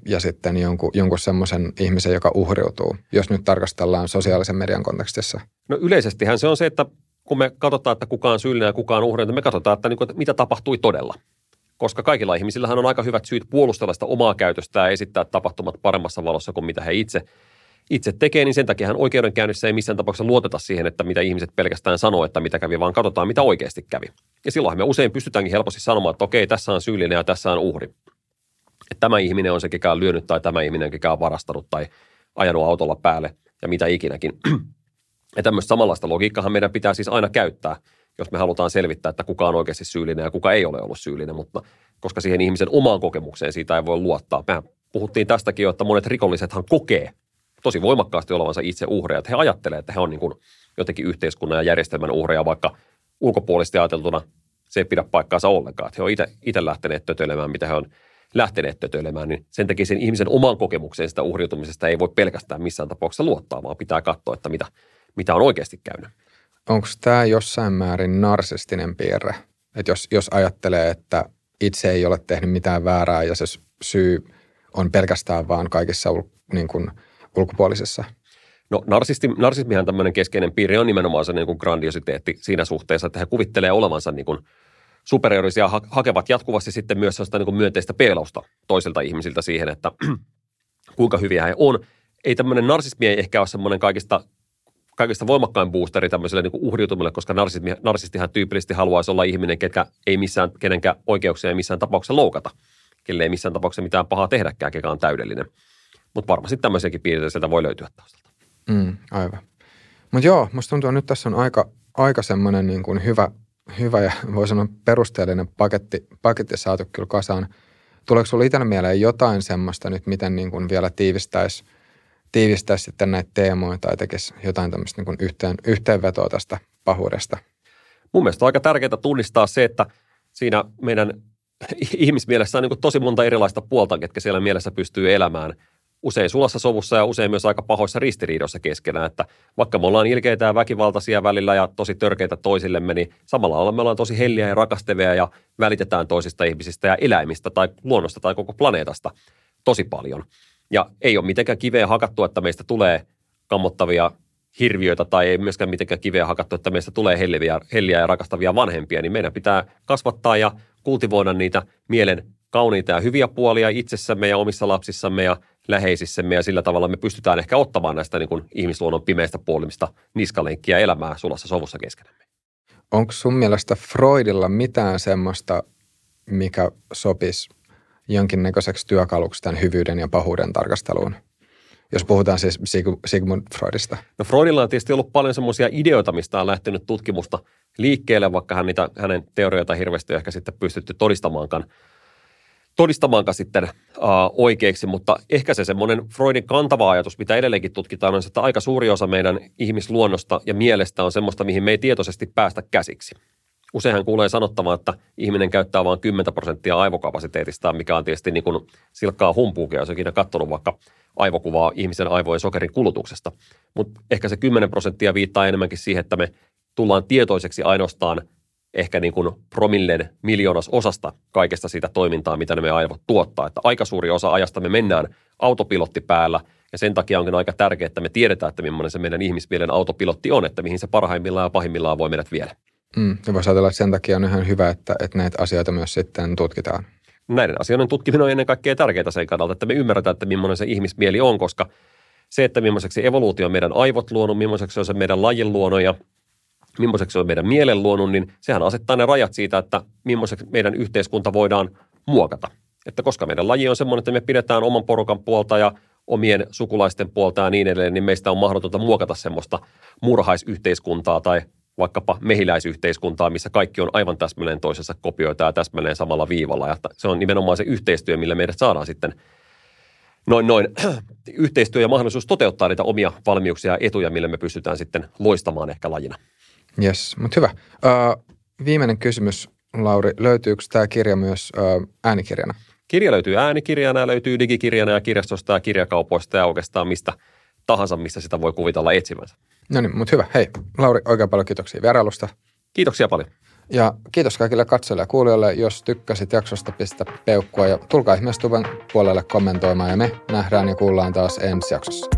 ja sitten jonkun, jonkun semmoisen ihmisen, joka uhriutuu, jos nyt tarkastellaan sosiaalisen median kontekstissa? No yleisestihän se on se, että kun me katsotaan, että kuka on syyllinen ja kuka on uhri, niin me katsotaan, että, niin kuin, että mitä tapahtui todella. Koska kaikilla ihmisillähän on aika hyvät syyt puolustella sitä omaa käytöstä ja esittää tapahtumat paremmassa valossa kuin mitä he itse, itse tekee, niin sen takia oikeudenkäynnissä ei missään tapauksessa luoteta siihen, että mitä ihmiset pelkästään sanoo, että mitä kävi, vaan katsotaan, mitä oikeasti kävi. Ja silloin me usein pystytäänkin helposti sanomaan, että okei, tässä on syyllinen ja tässä on uhri. Että tämä ihminen on se, kekä on lyönyt tai tämä ihminen, kekä on varastanut tai ajanut autolla päälle ja mitä ikinäkin. Ja tämmöistä samanlaista logiikkahan meidän pitää siis aina käyttää, jos me halutaan selvittää, että kuka on oikeasti syyllinen ja kuka ei ole ollut syyllinen, mutta koska siihen ihmisen omaan kokemukseen siitä ei voi luottaa. Mehän puhuttiin tästäkin jo, että monet rikollisethan kokee tosi voimakkaasti olevansa itse uhreja, että he ajattelee, että he on niin kuin jotenkin yhteiskunnan ja järjestelmän uhreja, vaikka ulkopuolisesti ajateltuna se ei pidä paikkaansa ollenkaan. Että he on itse lähteneet tötöilemään, mitä he on lähteneet tötöilemään, niin sen takia sen ihmisen oman kokemukseen sitä uhriutumisesta ei voi pelkästään missään tapauksessa luottaa, vaan pitää katsoa, että mitä, mitä on oikeasti käynyt. Onko tämä jossain määrin narsistinen piirre? Että jos, jos ajattelee, että itse ei ole tehnyt mitään väärää ja se syy on pelkästään vaan kaikissa ul, niin kuin ulkopuolisissa? No narsisti, narsismihan tämmöinen keskeinen piirre on nimenomaan se niin kuin grandiositeetti siinä suhteessa, että he kuvittelee olevansa niin kuin superiorisia ha- hakevat jatkuvasti sitten myös sellaista niin myönteistä peilausta toisilta ihmisiltä siihen, että kuinka hyviä he on. Ei tämmöinen narsismi ei ehkä ole semmoinen kaikista kaikista voimakkain boosteri tämmöiselle niin uhriutumille, koska narsismi, narsistihan tyypillisesti haluaisi olla ihminen, ketkä ei missään, kenenkään oikeuksia ei missään tapauksessa loukata, kelle ei missään tapauksessa mitään pahaa tehdäkään, kekä on täydellinen. Mutta varmasti tämmöisiäkin piirteitä sieltä voi löytyä taustalta. Mm, aivan. Mutta joo, musta tuntuu, että nyt tässä on aika, aika semmoinen niin kuin hyvä, hyvä ja voi sanoa perusteellinen paketti, paketti saatu kyllä kasaan. Tuleeko sinulle itsellä mieleen jotain semmoista nyt, miten niin kuin vielä tiivistäisi – tiivistää sitten näitä teemoja tai tekisi jotain tämmöistä niin yhteen, yhteenvetoa tästä pahuudesta. Mun mielestä on aika tärkeää tunnistaa se, että siinä meidän ihmismielessä on niin tosi monta erilaista puolta, ketkä siellä mielessä pystyy elämään usein sulassa sovussa ja usein myös aika pahoissa ristiriidoissa keskenään, että vaikka me ollaan ilkeitä ja väkivaltaisia välillä ja tosi törkeitä toisillemme, niin samalla lailla me ollaan tosi helliä ja rakastavia ja välitetään toisista ihmisistä ja eläimistä tai luonnosta tai koko planeetasta tosi paljon. Ja ei ole mitenkään kiveä hakattu, että meistä tulee kammottavia hirviöitä tai ei myöskään mitenkään kiveä hakattu, että meistä tulee helliä, helliä ja rakastavia vanhempia, niin meidän pitää kasvattaa ja kultivoida niitä mielen kauniita ja hyviä puolia itsessämme ja omissa lapsissamme ja läheisissämme ja sillä tavalla me pystytään ehkä ottamaan näistä niin kuin ihmisluonnon pimeistä puolimista niskalenkkiä elämää sulassa sovussa keskenämme. Onko sun mielestä Freudilla mitään semmoista, mikä sopisi jonkinnäköiseksi työkaluksi tämän hyvyyden ja pahuuden tarkasteluun? Jos puhutaan siis Sigmund Freudista. No Freudilla on tietysti ollut paljon semmoisia ideoita, mistä on lähtenyt tutkimusta liikkeelle, vaikka hän niitä, hänen teorioita hirveästi ehkä sitten pystytty todistamaankaan todistamaankaan sitten uh, oikeiksi, mutta ehkä se semmoinen Freudin kantava ajatus, mitä edelleenkin tutkitaan, on se, että aika suuri osa meidän ihmisluonnosta ja mielestä on semmoista, mihin me ei tietoisesti päästä käsiksi. Useinhan kuulee sanottavan, että ihminen käyttää vain 10 prosenttia aivokapasiteetistaan, mikä on tietysti niin kuin silkkaa humpuukia, jos ikinä katsonut vaikka aivokuvaa ihmisen aivojen sokerin kulutuksesta. Mutta ehkä se 10 prosenttia viittaa enemmänkin siihen, että me tullaan tietoiseksi ainoastaan ehkä niin kuin promillen miljoonas osasta kaikesta siitä toimintaa, mitä ne me aivot tuottaa. Että aika suuri osa ajasta me mennään autopilotti päällä, ja sen takia onkin aika tärkeää, että me tiedetään, että millainen se meidän ihmismielen autopilotti on, että mihin se parhaimmillaan ja pahimmillaan voi meidät viedä. Mm, ja voisi ajatella, että sen takia on ihan hyvä, että, että näitä asioita myös sitten tutkitaan. Näiden asioiden tutkiminen on ennen kaikkea tärkeää sen kannalta, että me ymmärretään, että millainen se ihmismieli on, koska se, että millaiseksi evoluutio on meidän aivot luonut, millaiseksi on se meidän lajin luonut ja millaiseksi on meidän mielen luonut, niin sehän asettaa ne rajat siitä, että millaiseksi meidän yhteiskunta voidaan muokata. Että koska meidän laji on semmoinen, että me pidetään oman porukan puolta ja omien sukulaisten puolta ja niin edelleen, niin meistä on mahdotonta muokata semmoista murhaisyhteiskuntaa tai vaikkapa mehiläisyhteiskuntaa, missä kaikki on aivan täsmälleen toisessa kopioita ja täsmälleen samalla viivalla. Ja se on nimenomaan se yhteistyö, millä meidät saadaan sitten noin, noin yhteistyö ja mahdollisuus toteuttaa niitä omia valmiuksia ja etuja, millä me pystytään sitten loistamaan ehkä lajina. Yes, mutta hyvä. Uh, viimeinen kysymys, Lauri. Löytyykö tämä kirja myös uh, äänikirjana? Kirja löytyy äänikirjana, löytyy digikirjana ja kirjastosta ja kirjakaupoista ja oikeastaan mistä tahansa, mistä sitä voi kuvitella etsimänsä. No niin, mutta hyvä. Hei, Lauri, oikein paljon kiitoksia vierailusta. Kiitoksia paljon. Ja kiitos kaikille katsojille ja kuulijoille. Jos tykkäsit jaksosta, pistä peukkua ja tulkaa ihmeessä tuben puolelle kommentoimaan ja me nähdään ja kuullaan taas ensi jaksossa.